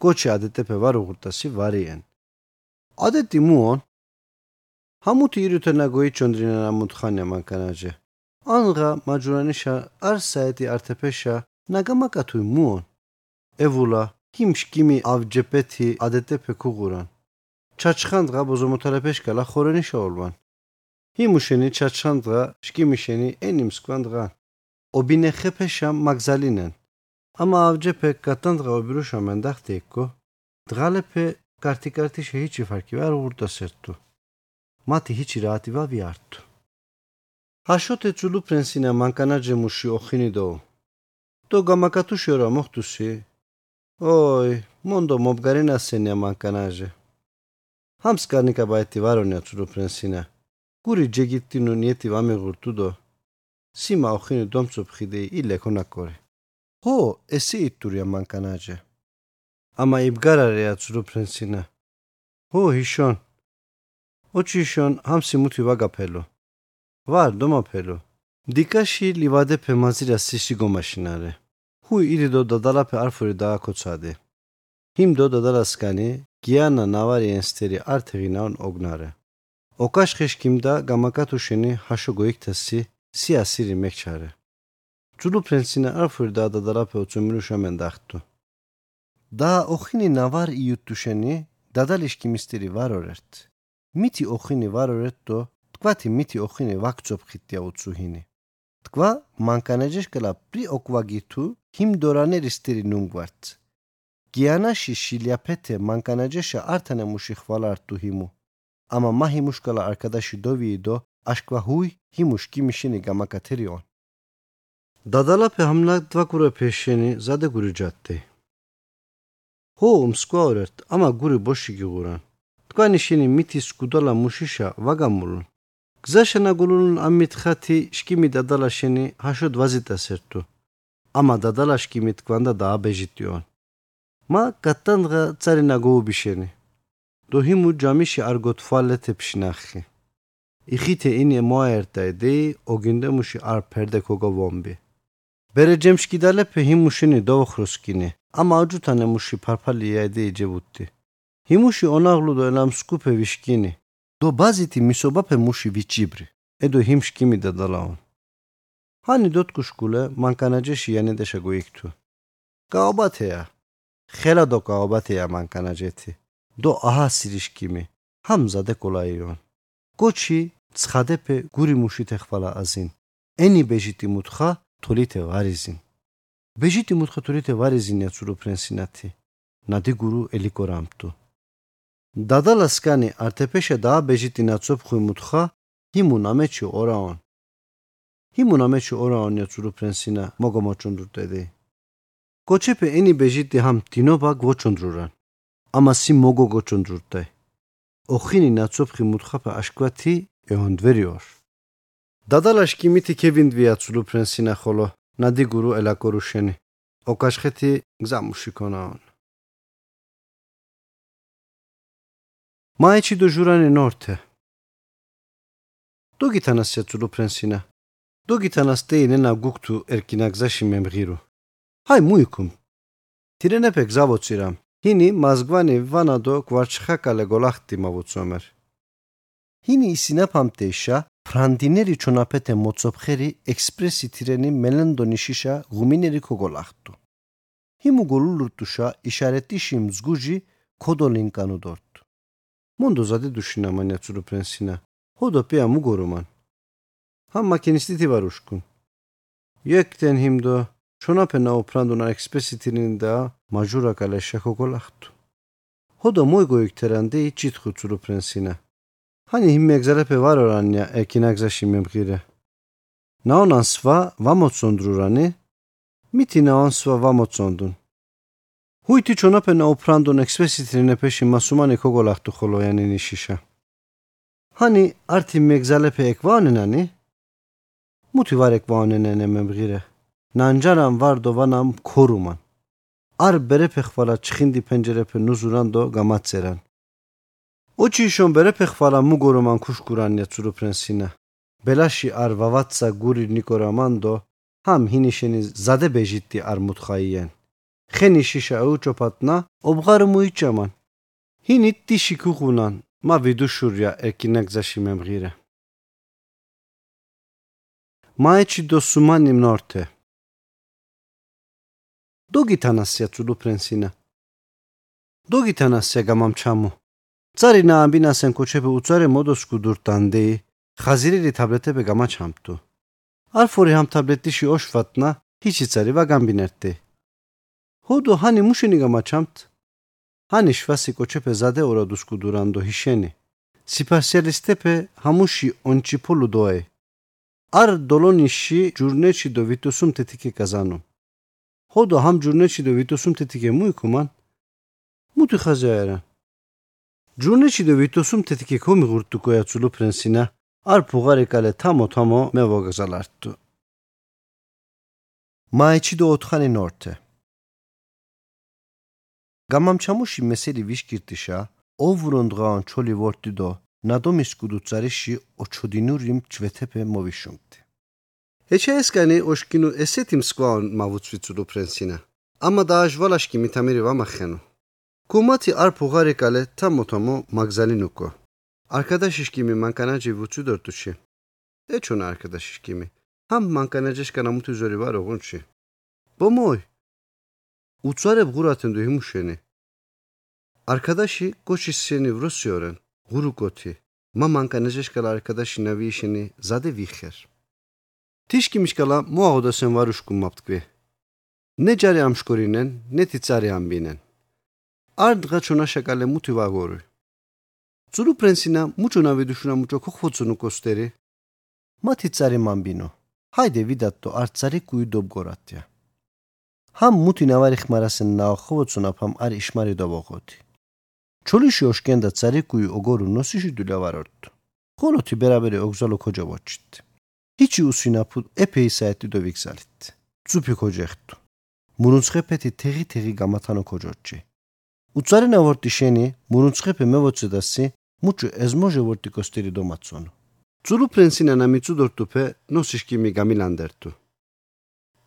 კოჩი ადეტეფე ვარუღურტასი ვარიენ. ადეტი მუონ. ჰამუთი ირუთენა გოიჩონდრინა მუთხანია მანკანაჯე. ანღა მაჯურანიშა არ საერთი არტეფეშა ნაგამაკათუ მუონ. ევულა ჰიმშკიმი ავჯეპეთი ადეტეფე ქუღურან. Çaçkandra bozomotolepeşkala horenişe olman. Himuşeni çaçkandra şkimişeni enim skvandra. Obinehe peşam magzalinen. Ama avcepe katandra obiruşa mendak tekko. Dralepe karti karti şehiçi farki ver urda serttu. Mati hiçi rativa viarttu. Haşote çulu prensine mankanace muşi ohini doğu. Το γαμακατούσιο ραμόχτουσι. Όχι, μόνο το μομπκαρίνα σε νέα μαγκανάζε. Hamskarni kabayeti var onu yaturu prensine. Guri cegittinu niyeti vame gurtudo. Sima ohini domçup hideyi ille konak kore. Ho esi itturya mankanace. Ama ibgar araya çuru prensine. Ho hişon. Oçi hişon hamsi muti vaga pelu. Var doma pelu. Dikaşi livade pe mazira sişi gomaşinare. Hu iri do dadalape arfuri daha koçade. სიში გომაშინარე ჰუ ირიდო დადალაფე არფური დააკოცადე ჰიმ დო დადალასკანი გიანა ნავარი ენსტერი არტეღინაონ ოგნარე ოკაშხეშკიმდა გამაკათუშენი ჰაშო გოიქთასი სიასირი მეხჩარე ძულუ პრენსინა არფური და დადარაფე უცუმირუშა მენდახტუ და ოხინი ნავარ იუტუშენი დადალიშკი მისტერი ვარორერტ მითი ოხინი ვარორერტ დო თქვათი მითი ოხინი ვაკცოფხიტია უცუჰინი თქვა მანკანეჯეშკლა პრი ოკვაგითუ ჰიმ დორანერისტერი ნუნგვარტ გიანაში შილიაფეთე მანკანაჯეშა ართანა მუში ხვალა არტუ ჰიმუ. ამა მაჰი მუშკალა არკადაში დოვიიდო აშკვა ჰუი ჰიმუშკი მიშენი გამაკათერიონ. დადალაფე ამნადვაკურე ფეშენი ზადე გური ჯატტე ჰო მსკვაურერტ ამა გური ბოში გიღურან თქვენი შენი მითის კუდალა მუშიშა ვაგამულუნ გზაშენაგულუნ ამითხათი შკიმი დადალა შენი ჰაშოდ ვაზიტასერთუ ამა დადალა შკიმი თქვანდა დააბეჟიტიონ מה קטנגה צרי נגעו בשני. דוהימו ג'מי שארגוטפה לטפשנחי. İxite inye muayertaydı o günde muşi ar perde koga vombi. Bere cemşkidale pehim muşini dovhruskini ama acu tane muşi parpali yaydı cevutti. Himuşi onaglu do elam skupe vişkini. Do baziti misobape muşi vicibri. Edo himşkimi de dalaon. Hani dot kuşkule mankanaceşi yani deşe goyiktu. Kaobate ya. დო გაობათეა მანკანაჯეთი დო აჰა სირიშკიმი ჰამზადე კოლაიონ კოჩი ცხადეფე გური მუშით ეხვალა აზინ ენი ბეჟიტი მუთხა თულითე ვარიზინ ბეჟიტი მუთხა თულითე ვარიზინია ცურო ფრენსინათი ნადი გურუ ელიკორამტუ დადალასკანი არტეფეშა და ბეჟიტი ნაცოფ ხუ მუთხა ჰიმუ ნამეჩი ორაონ ჰიმუ ნამეჩი ორაონია ცურო ფრენსინა მოგომოჩუნდურტედი კოჩეფე ენი ბეჟიტი ჰამ დინობა გოჩუნდრურან ამასი მოგოგოჩუნდურტე ოხინი ნაცოფხი მუთხაფა აშკვათი ეონდვერიორ დადალაშკი მითი ქევინდვია ცულუ ფრენსინა ხოლო ნადი გურუ ელაკორუშენი ოკაშხეთი გზამუში ქონაონ მაიჩი დო ჟურანი ნორთე დუგითანას ცულუ ფრენსინა დუგითანას დეინენა გუქტუ Hajmujkum. Tirenepek zavociram. Hini mazgvani vanado kvarçhakale golahti mavutsomer. Hini isinapamteşa prantineri çonapete motsopxeri ekspresi treni melendonişişa gumineri kogolahtu. Himu golulurtuşa işaretişim zguji kodolinkanı dorttu. Mondo zade düşünaman yatsuru prensina. Hodo pia mu goruman. Ham makinisti tivaruşkun. Yekten himdo Ciò appena oprando una ekspesitinin da majura kale şekokolahtu. Hoda moy goyukteren de çit hutsuru prensine. Hani himmek zarepe var oranya ekinakza şimmem kire. Naonan sva vamotsondrurani, miti naon sva vamotsondun. Huiti ciò appena oprando un ekspesitinine peşi masumani kokolahtu holoyanin işişe. Hani arti megzalepe ekvanenani, muti var ekvanenene memgire. ჰანი ართი მეგზალეფე ეკვაონენანი მუთი ვარ ეკვაონენენე მემღირე ნანჯარამ ვარდო ვანამ ქორუმან არ ბერეფე ხვალა ჩხინდი პენჯერეფე ნუზურანდო გამაწერან ოჩიშონ ბერეფე ხვალა მუგორომან ქუშკურანია ცურუფრენსინა ბელაში არ ვავაცა გური ნიკორამანდო ჰამ ჰინიშენი ზადე ბეჟიტი არ მუთხაიენ ხენი შიშა უჭოფატნა ობღარ მუიჭამან ჰინი ტიში ქუღუნან მა ვიდუშურია ეკინაგზაში მემღირე მაეჩი დო სუმანი ნორთე დოგითანასია ცუდო ფრენსინა დოგითანასია წუდუფრენსინა დოგითანასია გამამჩამო. царина ამბინასენ კოჩებე უცარე მოდოს გუდურტანდე ხაზირილი თაბლეთებე გამაჩამტუ არფორი ამ თაბლეთიში ოშვატნა ჰიჩი цари ვა გამბინერტი ჰოდო ჰანი მუშინი გამაჩამტ ჰანი შვასი კოჩებე ზადე ორადუს გუდურანდო ჰიშენი. სიფარსიალისტეფე ჰამუში онჩიფულუ დოე არ დოლონიში ჯურნეჩი დო ვიტუსუმ თეთიკე კაზანუ ხოდო ჰამ ჯურნეში დო ვიტოსუმ თეთიკე მუიკუმან მუთი ხაზაერა ჯურნეში დო ვიტოსუმ თეთიკე კომი ღურტუ კოიაცულუ პრენსინა არ ფუღარი კალე თამო თამო მე ვოგაზალარტუ მაიჩი დო ოთხანი ნორტე გამამჩამუში მესერი ვიშკირტიშა ოვრონდღაან ჩოლი ვორტი დო ნადომის კუდუცარიში ოჩოდინურიმ ჯვეთეფე მოვიშუმტი E ce eskani oxkinu esetim skuan mavutsvitsulu prensina. Ama daaj valaşki mitamiri vamakhenu. Kumati ar puğari kale tamotomo magzalinuko. Arkadaş işkimi mankanaci vutsu dörtüşi. E çon arkadaş işkimi. Ham mankanaceş kanamut üzeri var oğunçi. Bomoy. Utsareb guratın dühümüşeni. Arkadaşı koçisseni vrosyoren. Gurukoti. Ma mankanaceş kala arkadaşı navişini zade vihher. მიშკალა მოაღოდასენ ვარუშკუმ მაფტკვი ნეჯარი ამშკორინენ ნეთი წარი ამბინენ არ დღა ჩონა შეკალე მუთი ვაგორი ძურუ პრენსინა მუჩონა ვიდუშუნა მუჩო ხოხოცუნუ კოსტერი მათი цари мамбино. Хайде видатто ар цари куи добгоратя. ჰამ მუთი ნავარი ხმარასენ ნაოხოვოცუნაფამ არ იშმარი დაბოღოთი. ჩულიში ოშკენდა цари куи ოგორუ ნოსიში დულავარორთ. ხოლოთი ბერაბერი ოგზალო ქოჯაბოჩით. ჰიჩი უსვინაფუ ეფეისაეთი დოვიგზალით. ცუფი ქოჯეხტუ. მურუნცხეფეთი თეღი თეღი გამათანო ქოჯოჩი. უცარინა ვორტი შენი მურუნცხეფე მევოცედასი მუჩუ ეზმოჟე ვორტი კოსტირი დომაცონო. ძულუ პრენსინანა მიცუდორტუფე ნოსიშკიმი გამილანდერთუ.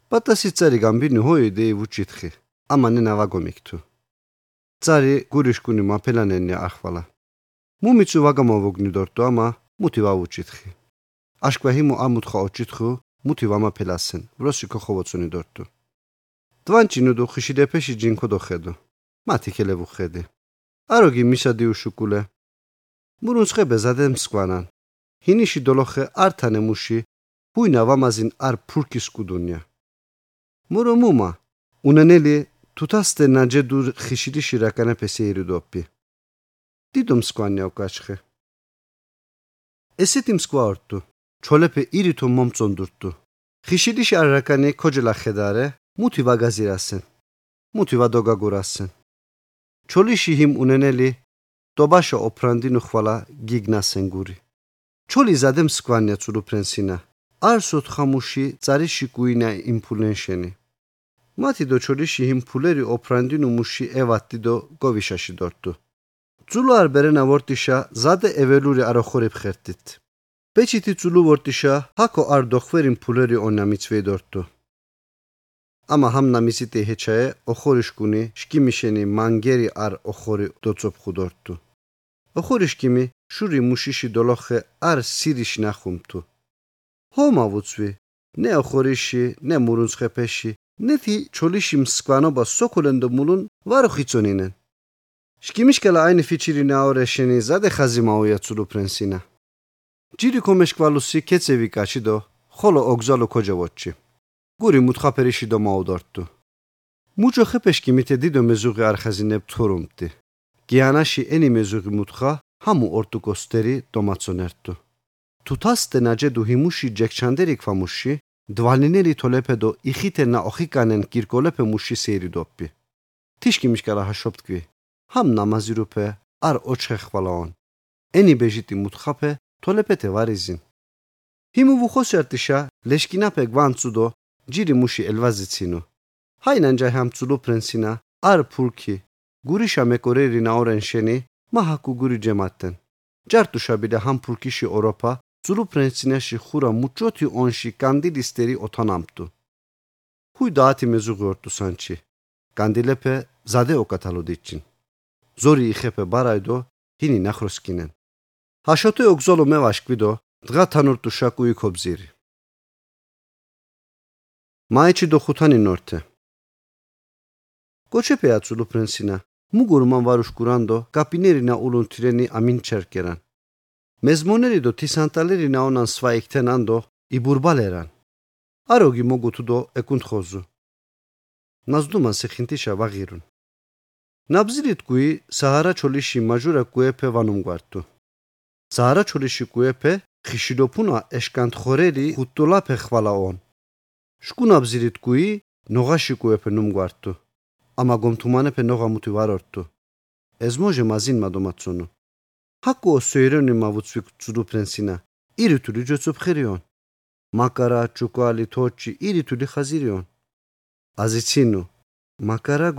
პატასი წარი გამბინი ჰოი დე ვუჩითხი. ამანე ნავაგომიქტუ. წარი გურიშკუნი მაფელანენე ახვალა. მუმიცუ ვაგამოვოგნი დორტუ ამა მუთი ვაუჩითხი. აშკვა ჰიმო ამუთხა ოჩითხუ მუთი ვამაფელასენ. ვროსი ქოხოვოცუნი დორტუ. დვანჩინუ დო ხიშიდეფეში ჯინქო დოხედო. მათი ქელევუ ხედი. აროგი მისადი უშუკულე. მურუნცხებე ზადემ სკვანან. ჰინიში დოლოხე ართანე მუში. ბუინა ვამაზინ არ ფურკის კუდუნია. მურო მუმა. უნენელი თუთასტე ნაჯედურ ხიშიდიში რაკანა პესეირი დოპი. დიდომ სკვანია უკაჩხე. ესეთი მსკვაორტუ. ჩოლეფე ირითო მომწონდურტუ. ხიშიდიში არ რაკანი ქოჯლა ხედარე. მუთი ვაგაზირასენ. მუთი ვადოგაგურასენ. ჩოლიში ჰიმ უნენელი ტობაშა ოფრანდინუ ხვალა გიგნასენ გური. ჩოლი ზადემ სკვანია ცუდუ პრენსინა. არ სოთხამუში წარიში გუინა იმფულენშენი. მათი დო ჩოლიში ჰიმ ფულერი ოფრანდინუ მუში ევატი დო გოვიშაში დორტუ. ძულუ არ ბერენა ვორტიშა ზადე ეველური აროხორებ ხერტით. ძულუ ვორტიშა ჰაკო არ დოხვერიმ ფულერი ონა მიცვე დორტუ. ამა ჰამნა მისიტი ჰეჩაე ოხორიშკუნი შკიმიშენი მანგერი არ ოხორი დოცოფ ხუდორტუ ოხორიშკიმი შური მუშიში დოლოხე არ სირიშ ნახუმთუ. ჰომა ვუცვი ნე ოხორიში ნე მურუნცხეფეში ნეთი ჩოლიში მსკვანობა სოკოლენდო მულუნ ვარო ხიცონინენ. შკიმიშკელა აინი ფიჩირი ნაორეშენი ზადე ხაზი მაუიაცულუ პრენსინა ჯირი კომეშკვალუსი კეცევი კაჩიდო ხოლო ოგზალო ქოჯავოჩი. გური მუთხაფერიში დომაუდორტუ მუჭო ხეპეშკი მითე დიდო მეზუღი არხაზინებ თურუმტი გიანაში ენი მეზუღი მუთხა ჰამუ ორტუ კოსტერი დომაცონერტუ თუთასტე ნაჯედუ ჰიმუში ჯეკჩანდერი ქვამუში დვალინერი თოლეფედო იხითენა ოხიკანენ კირკოლეფე მუში სერიდოპი თიშკი მიშკარა ჰაშოპტკი ჰამ ნამაზირუფე არ ოჩხე ხვალაონ ენი ბეჟიტი მუთხაფე თოლეფეთე ვარიზინ ჰიმუ ვუხოსერტიშა ლეშკინაფე გვანცუდო ჯირი მუში ელვაზიცინო ჰაინანჯა ჰამცულო პრენსინა არ ფულკი გურიშა მეკორერი ნაორენ შენი მაჰაკუ გური ჯემატენ ჯარტუშა ბიდა ჰამ ფულკიში ოროპა ზულუ პრენსინაში ხურა მუჭოთი ონში კანდილისტერი ოთანამტუ ჰუი დაათი მეზუღორტუ სანჩი კანდილეფე ზადე ოკათალოდიჩინ ზორი იხეფე ბარაიდო ჰინი ნახროსკინენ ჰაშოთე ოგზოლო მევაშკვიდო დღა თანურტუ შაკუი ქობზირი მაიჩი დო ხუთანი ნორთე. კოჩეპე აცულუ პრენსინა მუგურ მან ვარუშ კურანდო კაპინერი ნა ულუნ თირენი ამინ ჩერკერან. მეზმონერი დო თისანტალერი ნა ონან სვა ექტენანდო იბურბალერან. აროგი მოგუთუ დო ეკუნთხოზუ. ნაზდუმან სეხინტიშა ვაღირუნ. ნაბზირით გუი საჰარა ჩოლიში მაჟურა გუეფე ვანუმგვარტუ საჰარა ჩოლიში გუეფე ხიშიდოფუნა ეშკანთხორერი ხუტულა ფეხვალაონ შკუნაბზირით გუი ნოღაშიკუეფე ნუმგვარტუ ამა გომთუმანეფე ნოღამუთი ვარორტუ ეზმოჟე მაზინ მადომაცუნუ ჰაკო სეირონი მავუცვი ცუდუ პრენსინა ირითული ჯოცუ ფხერიონ მაკარა ჩუკალი თოჩი ირითული ხაზირიონ აზიცინუ მაკარა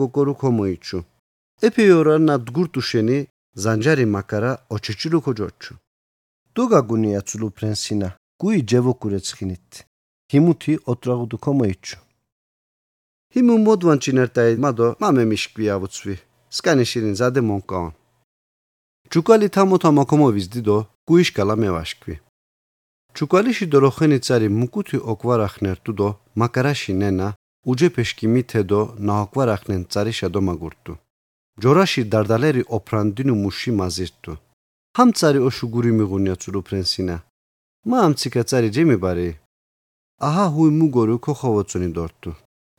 გოგორუ კომოიჩუ ეპიორა ნა დგურტუშენი ზანჯარი მაკარა ოჩეჩილუ ქოჯოჩუ დუგაგუნია ცუდუ პრენსინა გუი ჯევოკურეცხინით ჰიმუთი ოტრაღუდუ კომოიჩუ ჰიმუ მოდვანჩინერტაი მადო მამე მიშკვია ვუცვი სკანიშირინ ზადე მონკაონ ჩუკალი თამოთა მოკომოვის დიდო გუიშკალა მევაშკვი ჩუკალიში დოროხენი цари მუკუთი ოკვარახნერტუ დო მაკარაში ნენა უჯეფეშკი მითედო ნაოკვარახნენ цари შადომაგურტუ ჯორაში დარდალერი ოფრანდინუ მუში მაზირტუ ჰამცარი ოშუგური მიღუნიაცულუ ფრენსინა. მა ამციკაცარი ჯემიბარი აჰა ჰუი მუგორუ ქოხოვოცუნი დორტუ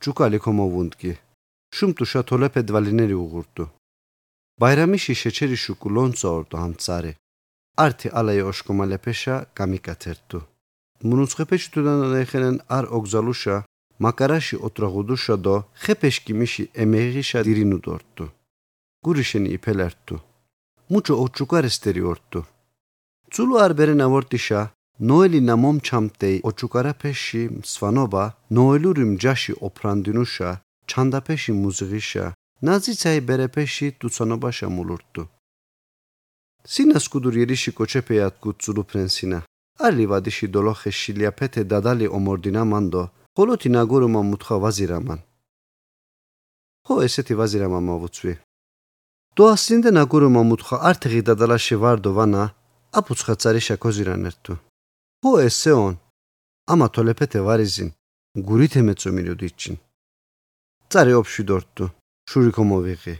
ჩუკალი კომოვუნდკი შუმტუ შათოლეფე დვალინერი უღურტუ ბაირამიში შეჩერი შუკუ ლონცაორტუ ჰამცარი ართი ალაი ოშკომალეფეშა გამიკათერტუ მუნუცხეფეჩიტუდან ეხენენ არ ოგზალუშა მაკარაში ოტრაღუდუშა დო ხეფეშკიმიში ემეღიშა დირინუდორტუ გურიშენი იფელერთუ მუჩო ოჩუკარესტერი ორტუ ცულუ არ ბერენა ვორტიშა ნოელი ნამომჩამტეი ოჩუკარაფეში სვანობა ნოელური მჯაში ოფრანდინუშა ჩანდაფეში მუზღიშა ნაზიცაი ბერეფეში თუცანობაშა მულურტუ სინასკუდური ერიში კოჩეფეათ გუცულუ ფრენსინა. ალი ვადიში დოლოხე შილიაფეთე დადალი ომორდინა მანდო ხოლოთი ნაგურუმა მუთხა ვაზირამან. ხო ესეთი ვაზირამა მოვუცვი დო ასინდე ნაგურომა მუთხა ართიღი დადალაშე ვარდო ვანა აფუცხაცარი შაქოზირანერთუ ხო ესეონ ამა თოლეფეთე ვარიზინ გურით ემეწომილოდ იჩინ წარე ოფშვიდორტუ შურიკო მოვიღი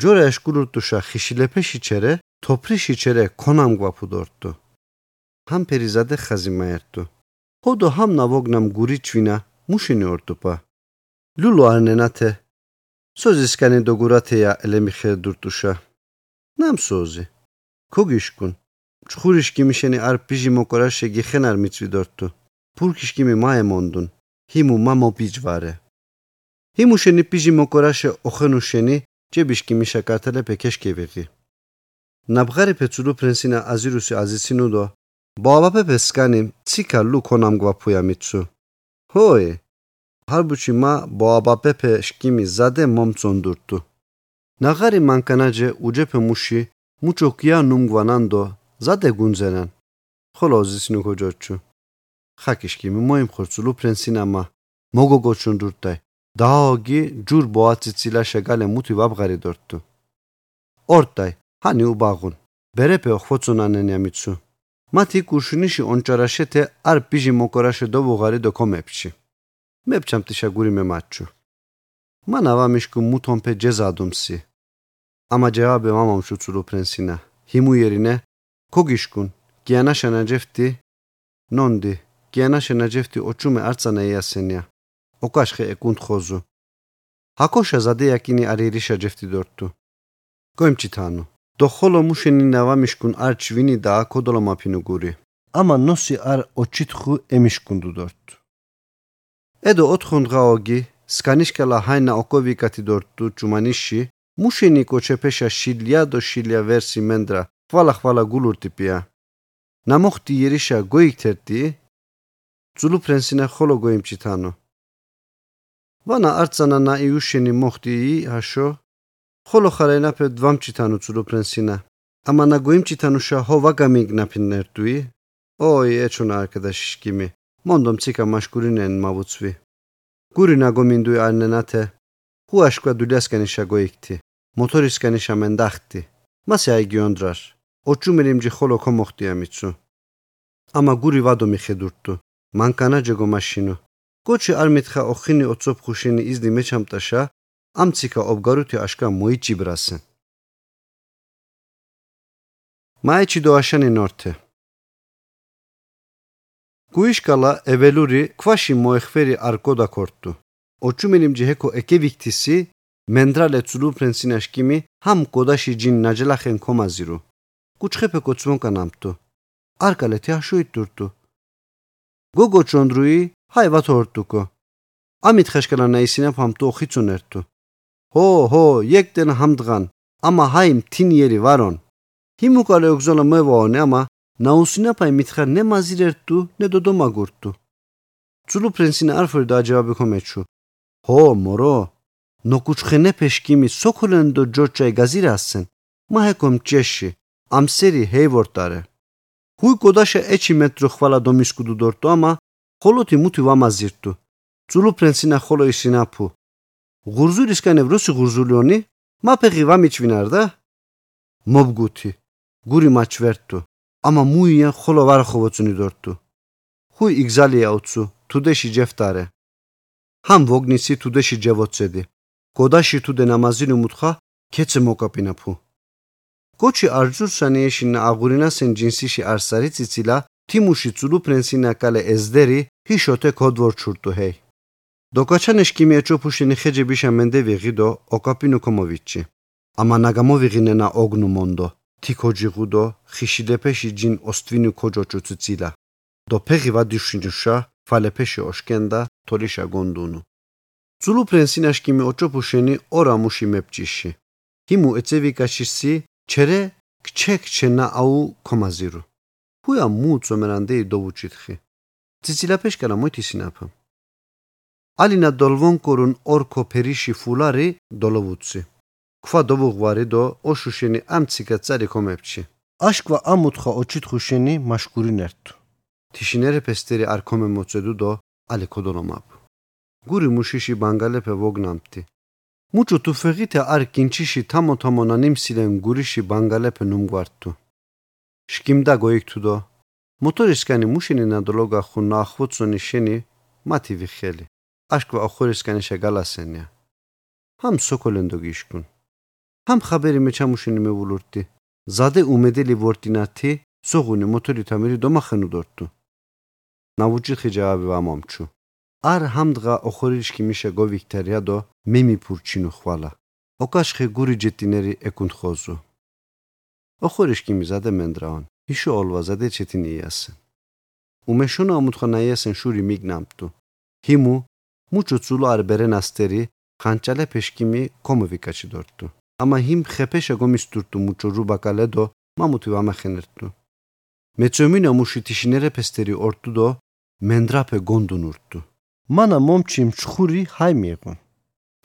ჯორა ეშკულურტუშა ხიშილეფეში ჩერე თოფრიში ჩერე ქონამ გვაფუდორტუ ჰამ ფერიზადე ხაზიმაერთუ ხოდო ჰამ ნავოგნამ გურიჩვინა მუშინი ორტუპა ლულო არნენათე სოზისკანი დოგურათეა ელემიხე დურტუშა. ნამ სოზი ქოგიშკუნ ჩხურიშკი მიშენი არ პიჟი მოკორაშე გიხენარ მიცვიდორტუ პურკიშკი მე მაემონდუნ. ჰიმუ მამო პიჯვარე ჰიმუშენი პიჟი მოკორაშე ოხენუშენი ჯებიშკი მიშა კარტელე პეკეშკი ვიღი ნაბღარი პეცუდუ პრინსინა აზირუსი აზიცინუდო ბაბაპე პესკანი ციკა ლუ ქონამ გვაფუია მიცუ. ჰოი ჰარბუჩი მა ბაბაპე პეშკიმი ზადე მომწონდურტუ. ნაღარი მანკანაჯე უჯეფე მუში მუჩოკია ნუმგვანანდო ზადე გუნზენან ხოლო ზისნუ ქოჯოჩუ ხაკიშკიმი მოიმხორცულუ პრინსინამა მოგოგოჩუნდურტაი დაოგი ჯურ ბოაციცილა შეგალე მუთი ვაბღარი დორტუ ორტაი ჰანი უბაღუნ. ბერეპე ოხვოცუნანენია მიცუ. მათი კუშნიში ონჭარაშეთე არ პიჟი მოკორაშე დოვუღარი დო კომეფჩი მეფჩამტიშა გური მემაჩუ მან ავამიშკუ მუთონფე ჯეზადუმსი. ამა ჯავაბე მამამშუ ცულუ პრენსინა ჰიმუიერინე ქოგიშკუნ გიანაშანა ჯეფტი ნონდი გიანაშანა ჯეფტი ოჩუმე არცანა იასენია. ოკაშხე ეკუნთხოზუ. ჰაკოშა ზადე აკინი არირიშა ჯეფტი დორტუ გოიმჩიტანუ დოხოლო მუშენი ნავა მიშკუნ არ ჩვინი და აკოდოლო მაფინუ გური ამა ნოსი არ ოჩიტხუ ემიშკუნდუ დორტუ ედო ოთხუნდღაოგი სკანიშკალა ჰაინა ოკოვიკათი დორტუ ჯუმანიში მუშენი კოჩეფეშა შილია დო შილია ვერსი მენდრა ხვალა ხვალა გულურტიპია ნამოხტი იერიშა გოიქთერტი ძულუ ფრენსინა ხოლო გოიმჩიტანუ ვანა არცანა ნა იუშენი მოხტი აშო ხოლო ხარენა ფე დვამჩიტანუ ცუდო პრენსინა ამანა გოიმჩიტანუშა ჰოვა გამიგნაფინერტუი ოი ეჩუნა არკადაშკიმი მონდომ ციკა მაშკურინენ მავუცვი გურინა გომინდუი არნენათე ხუაშკვა დულიასკანიშა გოიქთი მოტორისკანიშა მენდახტი მასე აი გიონდრარ ოჩუმერიმჯი ხოლო კომოხტია მიცუ ამა გური ვადო მიხედურტუ მანკანა ჯეგო მაშინო კოჩი არ მითხა ოხინი ოცოფ ხუშინი იზდი მეჩამტაშა ამციკა ობგარუთი აშკა მოიჭიბრასენ მაიჩი დო აშანი ნორთე გუიშკალა ეველური ქვაში მოეხფერი არკოდა ქორტუ ოჩუმელიმ ჯეჰეკო ეკევიქტისი მენდრალე ცულუ პრენსინაშკიმი ჰამ კოდაში ჯინ ნაჯლახენ კომაზირუ კუჩხეფე კოცმონკანამტუ არკალეთი აშუიტურტუ გოგო ჩონდრუი ჰაი ვათორტუკო ამით ხეშკალანა ისინა ფამტუ ხიცუნერთუ ჰო ჰო იექტენ ჰამდღან. ამა ჰაიმ თინიერი ვარონ ჰიმუკალე ოგზოლა მევაონე ამა ნაუსინა ფაი მითხარ ნე მაზირერთუ ნე დოდომაგურტუ ცულუ პრენსინა არფერი დაჯავაბი ხომეჩუ ჰო მორო ნოკუჩხენე პეშკიმი სოქოლენდო ჯოჭაი გაზირასენ მაჰეკომ ჭეში ამსერი ჰეივორტარე ჰუი კოდაშა ეჩი მეტრო ხვალა დომისკუდუ დორტო ამა ხოლოთი მუთი ვამაზირტუ. ცულუ პრენსინა ხოლო ისინაფუ ღურზულისკანე ვროსი ღურზულიონი მაფეღი ვამიჩვინარ ამა მუია ხოლო ვარხოვოცუნი დორტუ ხუი იგზალია უცუ თუდეში ჯეფტარე ჰამ ვოგნისი თუდეში ჯევოცედი გოდაში თუდე ნამაზინუ მუთხა ქეცე მოკაპინაფუ კოჩი არჯურსანიეშინა აღურინასენ ჯინსიში არსარი ციცილა თიმუში ცულუ პრენსინა კალე ეზდერი ჰიშოთე კოდვორჩურტუ ჰეი დოკაჩანეშ კიმია ჩოფუშინი ხეჯებიშა მენდე ვიღიდო ოკაპინუ კომოვიჩი ამა ნაგამოვიღინენა ოგნუ მონდო ღუდო ხიშიდეფეში ჯინ ოსტვინუ ქოჯოჩუ ციცილა დო ფეღი ვადიშინჯუშა ფალეფეში ოშკენდა თოლიშა გონდუნუ. ზულუ პრენსინაშკიმი ოჭოფუშენი ორა მუში მეპჭიში ჰიმუ ეცევიკაშისი ჩერე ქჩეკ ჩენა აუ კომაზირუ ჰუა მუ წომერანდე დოვუჩითხი ციცილაფეშკარა მოითისინაფა ალინა დოლვონკორუნ ორკო ფერიში ფულარი დოლოვუცი ქვა დობუღვარი დო ოშუშენი ამციკა წარი კომეფჩი აშკვა ამუთხა ოჩითხუშენი მაშკურინერთუ თიშინერე ფესტერი არ კომე მოწედუ დო ალი კოდონომაპ გური მუშიში ბანგალეფე ვოგნამთი. მუჩუ თუ ფეგიტა არ კინჩიში თამო თამონა ნიმსილენ გურიში ბანგალეფე ნუმგვარტუ შკიმდა გოიქთუ დო. მოტორისკანი მუშინი ნადლოგა ხუ ნახვოცუნი შენი მათი ვიხელი აშკვა ოხორისკანი შეგალასენია ჰამ სოკოლენდო გიშკუნ ჰამ ხაბერი მეჩამუშინი მევულურტი ზადე უმედელი ვორტინათი სოღუნი მოტორი თამერი დომახენუ დორტუ ნავუჭიხი ჯავაბი ვამომჩუ არ ჰამდღა ოხორიშკი მიშა გოვიქთერია დო მემი ფურჩინუ ხვალა ოკაშხე გური ჯეტინერი ეკუნთხოზუ ოხორიშკი მიზადე მენდრაონ იშო ოლვა ზადე ჩეტინიასე უმეშონა ამუთხანაიასენ შური მიგნამტუ ჰიმუ მუჩუ ცულუ არ ბერენასტერი ხანჭალე ფეშკიმი კომოვიკაჩი დორტუ ამა ჰიმ ხეფეშა გომისტურტუ მუჩუ რუბაკალე დო მამუთი ვამახენერტუ მეწომინა მუში თიშინერე ფესტერი ორტუ დო მენდრაფე გონდუნურტუ მანა მომჩი მჩხური ჰაი მიიღუნ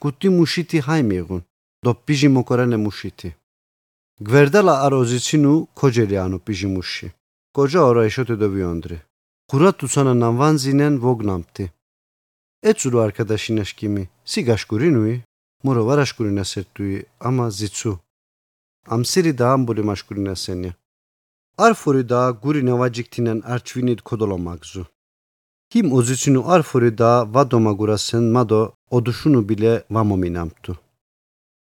გუტი მუშიტი ჰაი მიიღუნ დო პიჟი მოკორანე მუშიტი გვერდალა აროზიცინუ ქოჯელი ანუ პიჟი მუში კოჯა ორა ეშოთე დო ვიონდრი ხურა თუსანა ნამვანზინენ ვოგნამტი ეცურო სიგაშკურინუი მორო ვარაშკურინასერტუი ამა ზიცუ. ამსირი დაამბული მაშკურინასენია არფური და გური ნავაჯიქთინან არჩვინით ქოდოლო მაგზუ. ჰიმ ოზიცინუ არფური და ვადომაგურასენ მადო ოდუშუნუ ბილე ვამომინამტუ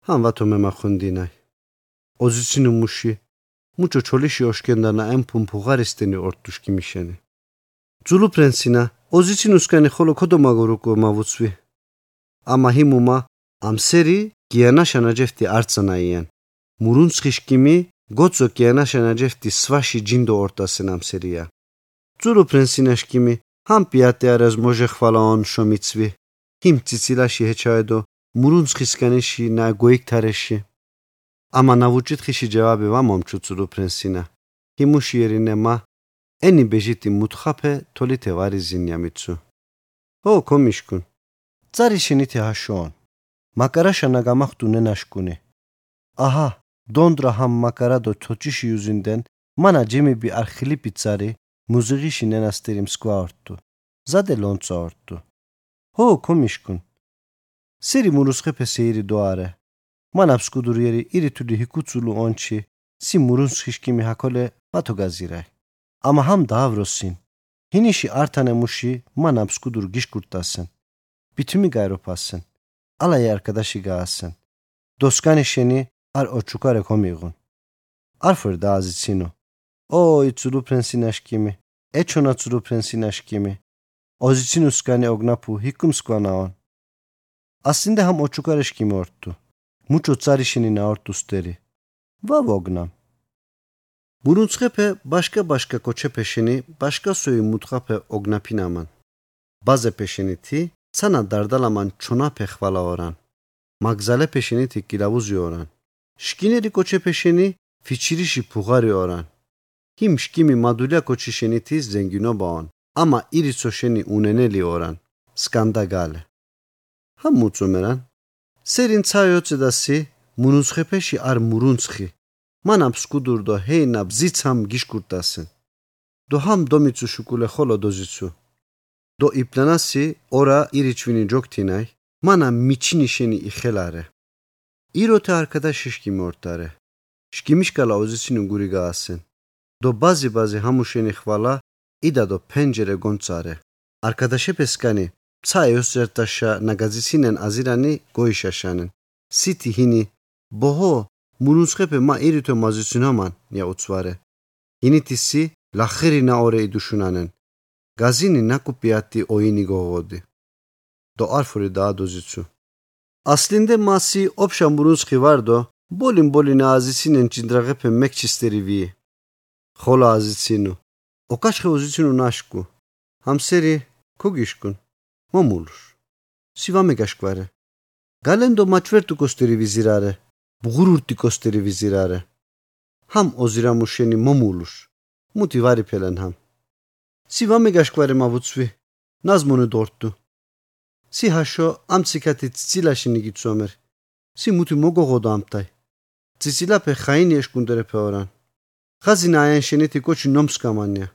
ჰამ ვათო მემახუნდინაი ოზიცინუ მუში მუჩო ჩოლიში ოშკენდანა ემპუმ ფუღარისტენი ორტუშკი მიშენი. ძულუ პრენსინა ოზიცინუსკანი ხოლო ქოდომაგურუკო მავუცვი ამა ჰიმუმა ამსერი გიანა შანაჯეფტი არცანაიან მურუნცხიშკიმი გოცო გიანა შანაჯეფტი სვაში ჯინდო ორტასენ ამსერია ძულუ პრენსინაშკიმი ჰამ პიატე არას მოჟე ხვალაონ შომიცვი ჰიმ ციცილაში ჰეჩაედო მურუნცხისკანიში ნა გოიქთარეში ამა ნავუჭითხიში ჯავაბი ვა მომჩუცურუ პრენსინა ჰიმუშიერინე მა ენი ბეჟიტი მუთხაფე თოლითე ვარიზინია მიცუ ო კომიშკუნ წარი შენითე აშოონ მაკარაშანა გამახტუნე ნაშკუნე აჰა დონდრა ჰამ მაკარადო თოჭიში იუზინდენ მანა ჯემიბი არ ხლიპი წარი მუზიღიში ნენასტერი მსკვაორტუ ზადე ლონწორტუ ჰო კომიშკუნ სერი მურუსხეფე სეირი დოარე მან აბსკუდურიერი ირითული ჰიკუცულუონჩი სი მურუსხიშკიმი ჰაკოლე მათო გაზირაი ამა ჰამ დაავროსინ ჰინიში ართანე მუში მან აბსკუდურ გიშკურტასენ ბითუმი გაეროფასენ ალაი არკადაში გაასენ დოსკანი შენი არ ოჩუკარე კომიღუნ არფერ დააზიცინო ოი ცუდუ პრენსინაშკიმი ეჩონა ცუდუ პრენსინაშკიმი ოზიცინუსკანი ოგნაფუ ჰიკუმსკანაონ ასინდა ჰამ ოჩუკარეშკიმი ორტუ მუჩო цаრიშინი ნაორტუსტერი ვა ვოგნა ბურუნცხეფე ბაშკა ბაშკა კოჩეფეშინი ბაშკა სუი მუთხაფე ოგნაფინამან ბაზე პეშინითი სანა დარდალამან ჩონაფე ხვალა ორან მაგზალე პეშინითი კილავუზი ორან შკინერი კოჩეფეშინი ფიჩირიში ფუღარი ორან ჰიმ შკიმი მადულია კოჩიშენითის ზენგინობაონ ამა ირიცო შენი უნენელი ორან სკანდაგალე ჰამ მუწუმერან სერინ ცაიოცედასი მუნუცხეფეში არ მურუნცხი მანამ სკუდურდო ჰეინა ბზიცამ გიშკურტასენ დო ჰამ დომიცუ შუკულე ხოლო დოზიცუ დო იპლანასი ორა ირიჩვინი ჯოქთინაი მანა მიჩინი შენი იხელარე. იროთე არქადა შიშკი მორტარე შკიმიშკალა ოზიცინუ გური გაასენ. დო ბაზი ბაზი ჰამუშენი ხვალა იდა დო პენჯერე გონცარე. არკადაშეფესკანი ცა ოსერტაშა ნაგაზისინენ აზირანი გოიშაშანენ. სიტი ჰინი ბოჰო მურუნსხეფე მა ირითო მაზისინამან ია უცვარე. ინიტისი Gazini nakupijati o ini govodi. Do arfuri da dozicu. Aslinde masi opşan burunski vardo, bolin bolin azisinen çindragepe mekçisteri vi. Hola azicinu. O kaçka uzicinu naşku. Hamseri kogişkun. Mamulur. Sivame gaşkvare. Galendo maçvertu kosteri vizirare. Bugururti kosteri vizirare. Ham ozira muşeni mamulur. Mutivari pelen ham. სივამე გაშკვარე მავუცვი? ნაზმონე დორტუ სი ჰაშო ამციკათი ცილაში ნიგიცომერ სი მუთი მოგოღოდო ამტაი ციცილაფე ხაინი ეშკუნდერე ფეორან. ხაზინა აენშენეთი კოჩი ნომსკამანია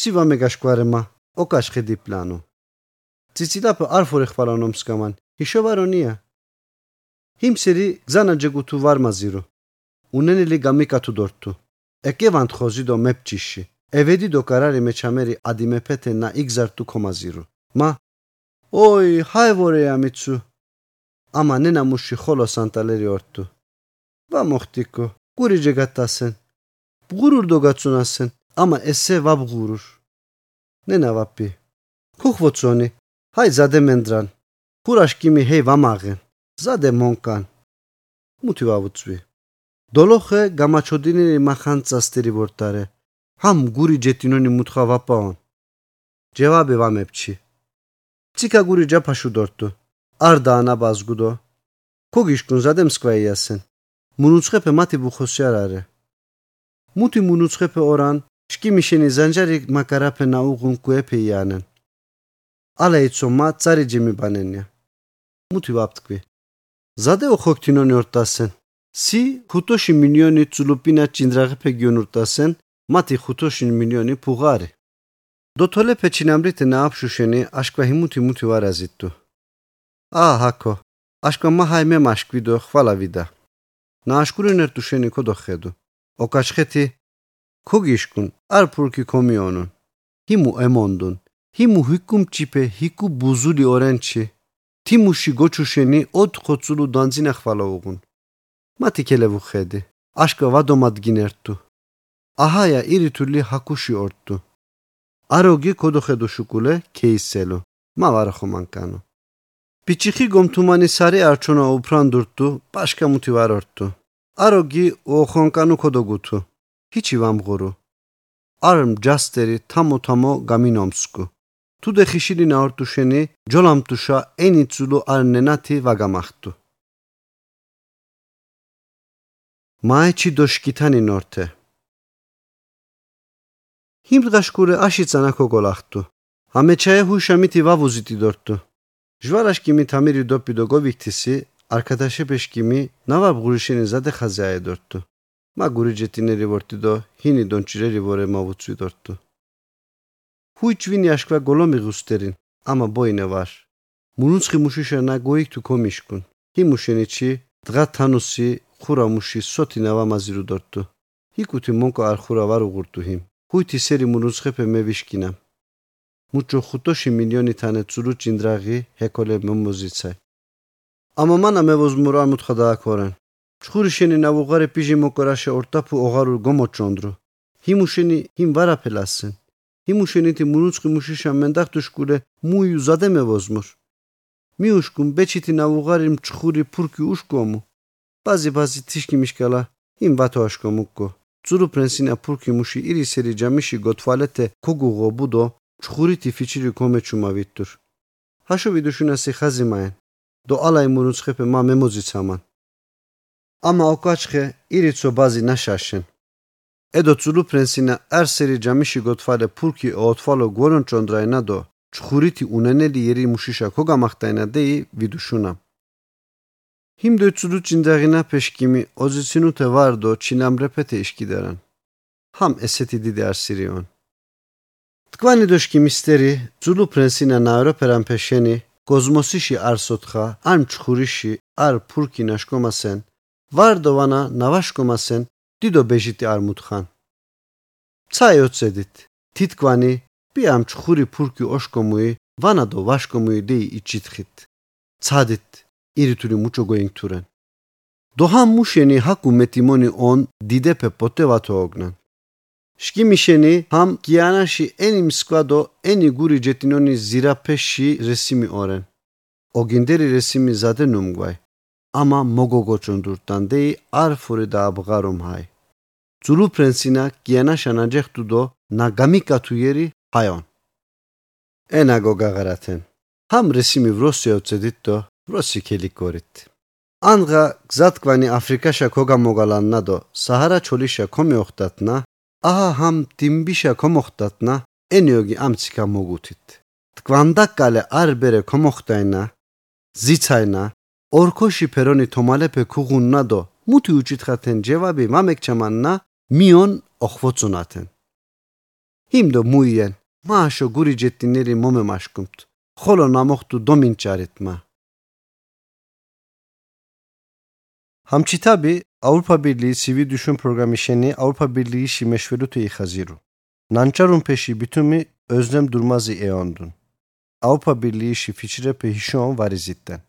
სივამე გაშკვარემა ოკაშ ხედი პლანო ციცილაფე არ ფორე ხვალა ნომსკამან იშოვარონია ჰიმსერი გზანაჯეგუთუ ვარმაზირო უნენელი გამიკათუ დორტუ ეკევანთ ხოზიდო მეფჩიში ევედი დო კარარი მეჩამერი ადიმეფეთე ნა იგზარტუ კომაზირო მა ოი ჰაევორე ამიცუ. ამა ნენა მუში ხოლო სანტალერი ორტუ ვა მოხტიკო გურიჯე გატასენ ბღურურ დო გაცუნასენ. ამა ესე ვა ბღურურ ნენა ვაპი ქუხვოცონი ჰაი ზადე მენდრან. ხურაშკიმი ჰეი ვამაღენ. ზადე მონკან. მუთი ვავუცვი დოლოხე Ham guri cetinoni mutha vapaon. Cevabı vam epçi. Tika guri capa şu dorttu. Ar dağına bazgudo. Kogişkun zadem skvayasın. Munutsxepe mati buxosya are. Muti munutsxepe oran შკიმი შენი ზანჯარი მაკარაფენა უღუნ კუეფიანენ ალა იცო მა цаრი ჯიმიბანენია მუთი ვაპტკვი ზადე ოხოქტინონი ორტასენ სი ხუტოში მილიონი წულუპინა ჯინდრაღეფე გიონურტასენ მათი ხუთოში მილიონი ფუღარი. დოთოლე ფეჩინამრით ნააფშუშენი აშკვა ჰიმუთი მუთი ვარაზიტუ. ა ჰაკო აშკვა მაჰაი მე მაშკვიდო ხვალავიდა ნაშკურენერტუ შენი ქოდოხედუ. ოკაშხეთი ქოგიშკუნ არ ფურკი კომიონუნ ჰიმუ ემონდუნ. ჰიმუ ჰიკუმ ჩიპე ჰიკუ ბუზული ორენჩი. თიმუში გოჩუშენი ოთხო ცულუ დანძინა ხვალაუღუნ მათი ქელევუ ხედი აშკა ვადომადგინერტუ აჰაია ირითული ჰაკუში ორტუ აროგი ქოდოხედუ შუკულე ქეისელო მა ვარახო მანკანო პიჩიხი გომთუმანი სარი არჩონა უფრანდურტუ პაშკა მუთი ვარორტუ აროგი ოხონკანუ ქოდოგუთუ ჰიჩი ვამღურუ არმ ჯასტერი თამო თამო გამინომსკუ თუდე ხიშილი ნაორტუშენი ჯოლამტუშა ენიცულუ არნენათი ვაგამახტუ მაეჩი დოშკითანი ნორთე ჰიმდღაშკურე აშიცანა ქოგოლახტუ ამეჩაე ჰუშამითი ვავუზიტი დორტუ. ჟვარაშკიმი თამირი დოპიდო გოვიქთისი არქადაშებეშკიმი ნავაბღურიშენი ზადე ხაზაე დორტუ. მაგური ჯეტინერი ვორტიდო ჰინი დონჭირერი ვორე მავუცვი დორტუ. ჰუიჩვინი აშკვა გოლომი ღუსტერინ ამა ბოინე ვარ. მუნუცხი მუშიშანა გოიქთუ კომიშკუნ ჰიმუშენიჩი დღა თანუსი ხურა მუში სოთი ნავამაზირუ დორტუ. ჰიკუთი მონკო არ ხურა ვარ უღურტუ ჰიმ ჰუითი სერი მუნუცხეფე მევიშკინა მუჩო ხუთოში მილიონი თანე ცურუ ჭინდრაღი ჰეკოლე მომოზიცაი ამა მანა მევოზმურა მუთხა დააქორენ. ჩხურიშენი ნავუღარე პიჟი მოკორაშე ორტაფუ ოღარუ გომოჩონდრუ ჰიმუშენი ჰიმ ვარაფელასენ ჰიმუშენითი მუნუცხი მუშიშა მენდახტუშკულე მუიუ ზადე მევოზმურ მიუშკუმ ბეჩითი ნავუღარი მჩხური ფურკი უშკომუ. ბაზი ბაზი თიშკი მიშკალა იმ ვათო აშკომუკო ძურუ პრენსინა ფურკი მუში ირისერი ჯამიში გოთვალეთე ქუგუღო ბუდო ჩხურითი ფიჩირი კომეჩუმა ვიტტურ ჰაშო ვიდუშუნასი ხაზიმაენ. დო ალაი მურუცხეფე მა მემოზიცამან. ამა ოკაჩხე ირიცო ბაზი ნაშაშენ. ედო ძულუ პრენსინა არსერი ჯამიში გოთვალე ფურკი ოთვალო გორონ ჭონდრაინა დო ჩხურითი უნენელი ერი მუშიშა ქოგამახტაინა დეი ვიდუშუნა Him de çulu cindagina peşkimi ozitsinu te vardo çinamrepete işkidaran. Ham eseti didi arsirion. Tkvani doşki misteri çulu prensina nairo peran peşeni kozmosişi arsotxa arm çxurişi ar purki naşkomasen vardo vana navaşkomasen dido bejiti armutxan. Tsay otsedit. Titkvani bi am çxuri purki oşkomui vana do vaşkomui dei içitxit. Tsadit ირითული მუჩო გოინგთურენ დოჰა მუშენი ჰაკუ მეტიმონი ონ დიდეფე პოტევათო ოგნან. შკიმიშენი ჰამ გიანაში ენი მსკვადო ენი გური ჯეტინონი ზირაფეში რესიმი ორენ. ოგინდერი რესიმი ზადე ნუმგვაი. ამა მოგოგოჩონდურტანდეი არ ფური და აბღარომ ჰაი. ძულუ ფრენსინა გიანაშა ნაჯეხტუდო na gamikatuyeri hayon. Ena gogagaraten. Ham resimi vrosya otseditto vrosi kelikorit. Anga gzatkvani Afrikasha kogamogalanna do Sahara çolisha komioxtatna aha ham timbisha komoxtatna eniogi amtsika mogutit. Tkvandakale arbere komoxtayna zitsayna orkoshi peroni tomalepe kugunna do muti uçitxaten cevabi mamekçamanna mion oxvotsunaten. Himdo muyen maaşo guri cettinleri momemaşkumt. Xolo namoxtu dominçaritma. Hamçitabi Avrupa Birliği Sivil Düşün Programı şeni Avrupa Birliği şi meşvelutu ihaziru. Nançarun peşi bütümü özlem durmazı eondun. Avrupa Birliği şi fiçire pehişon varizitten.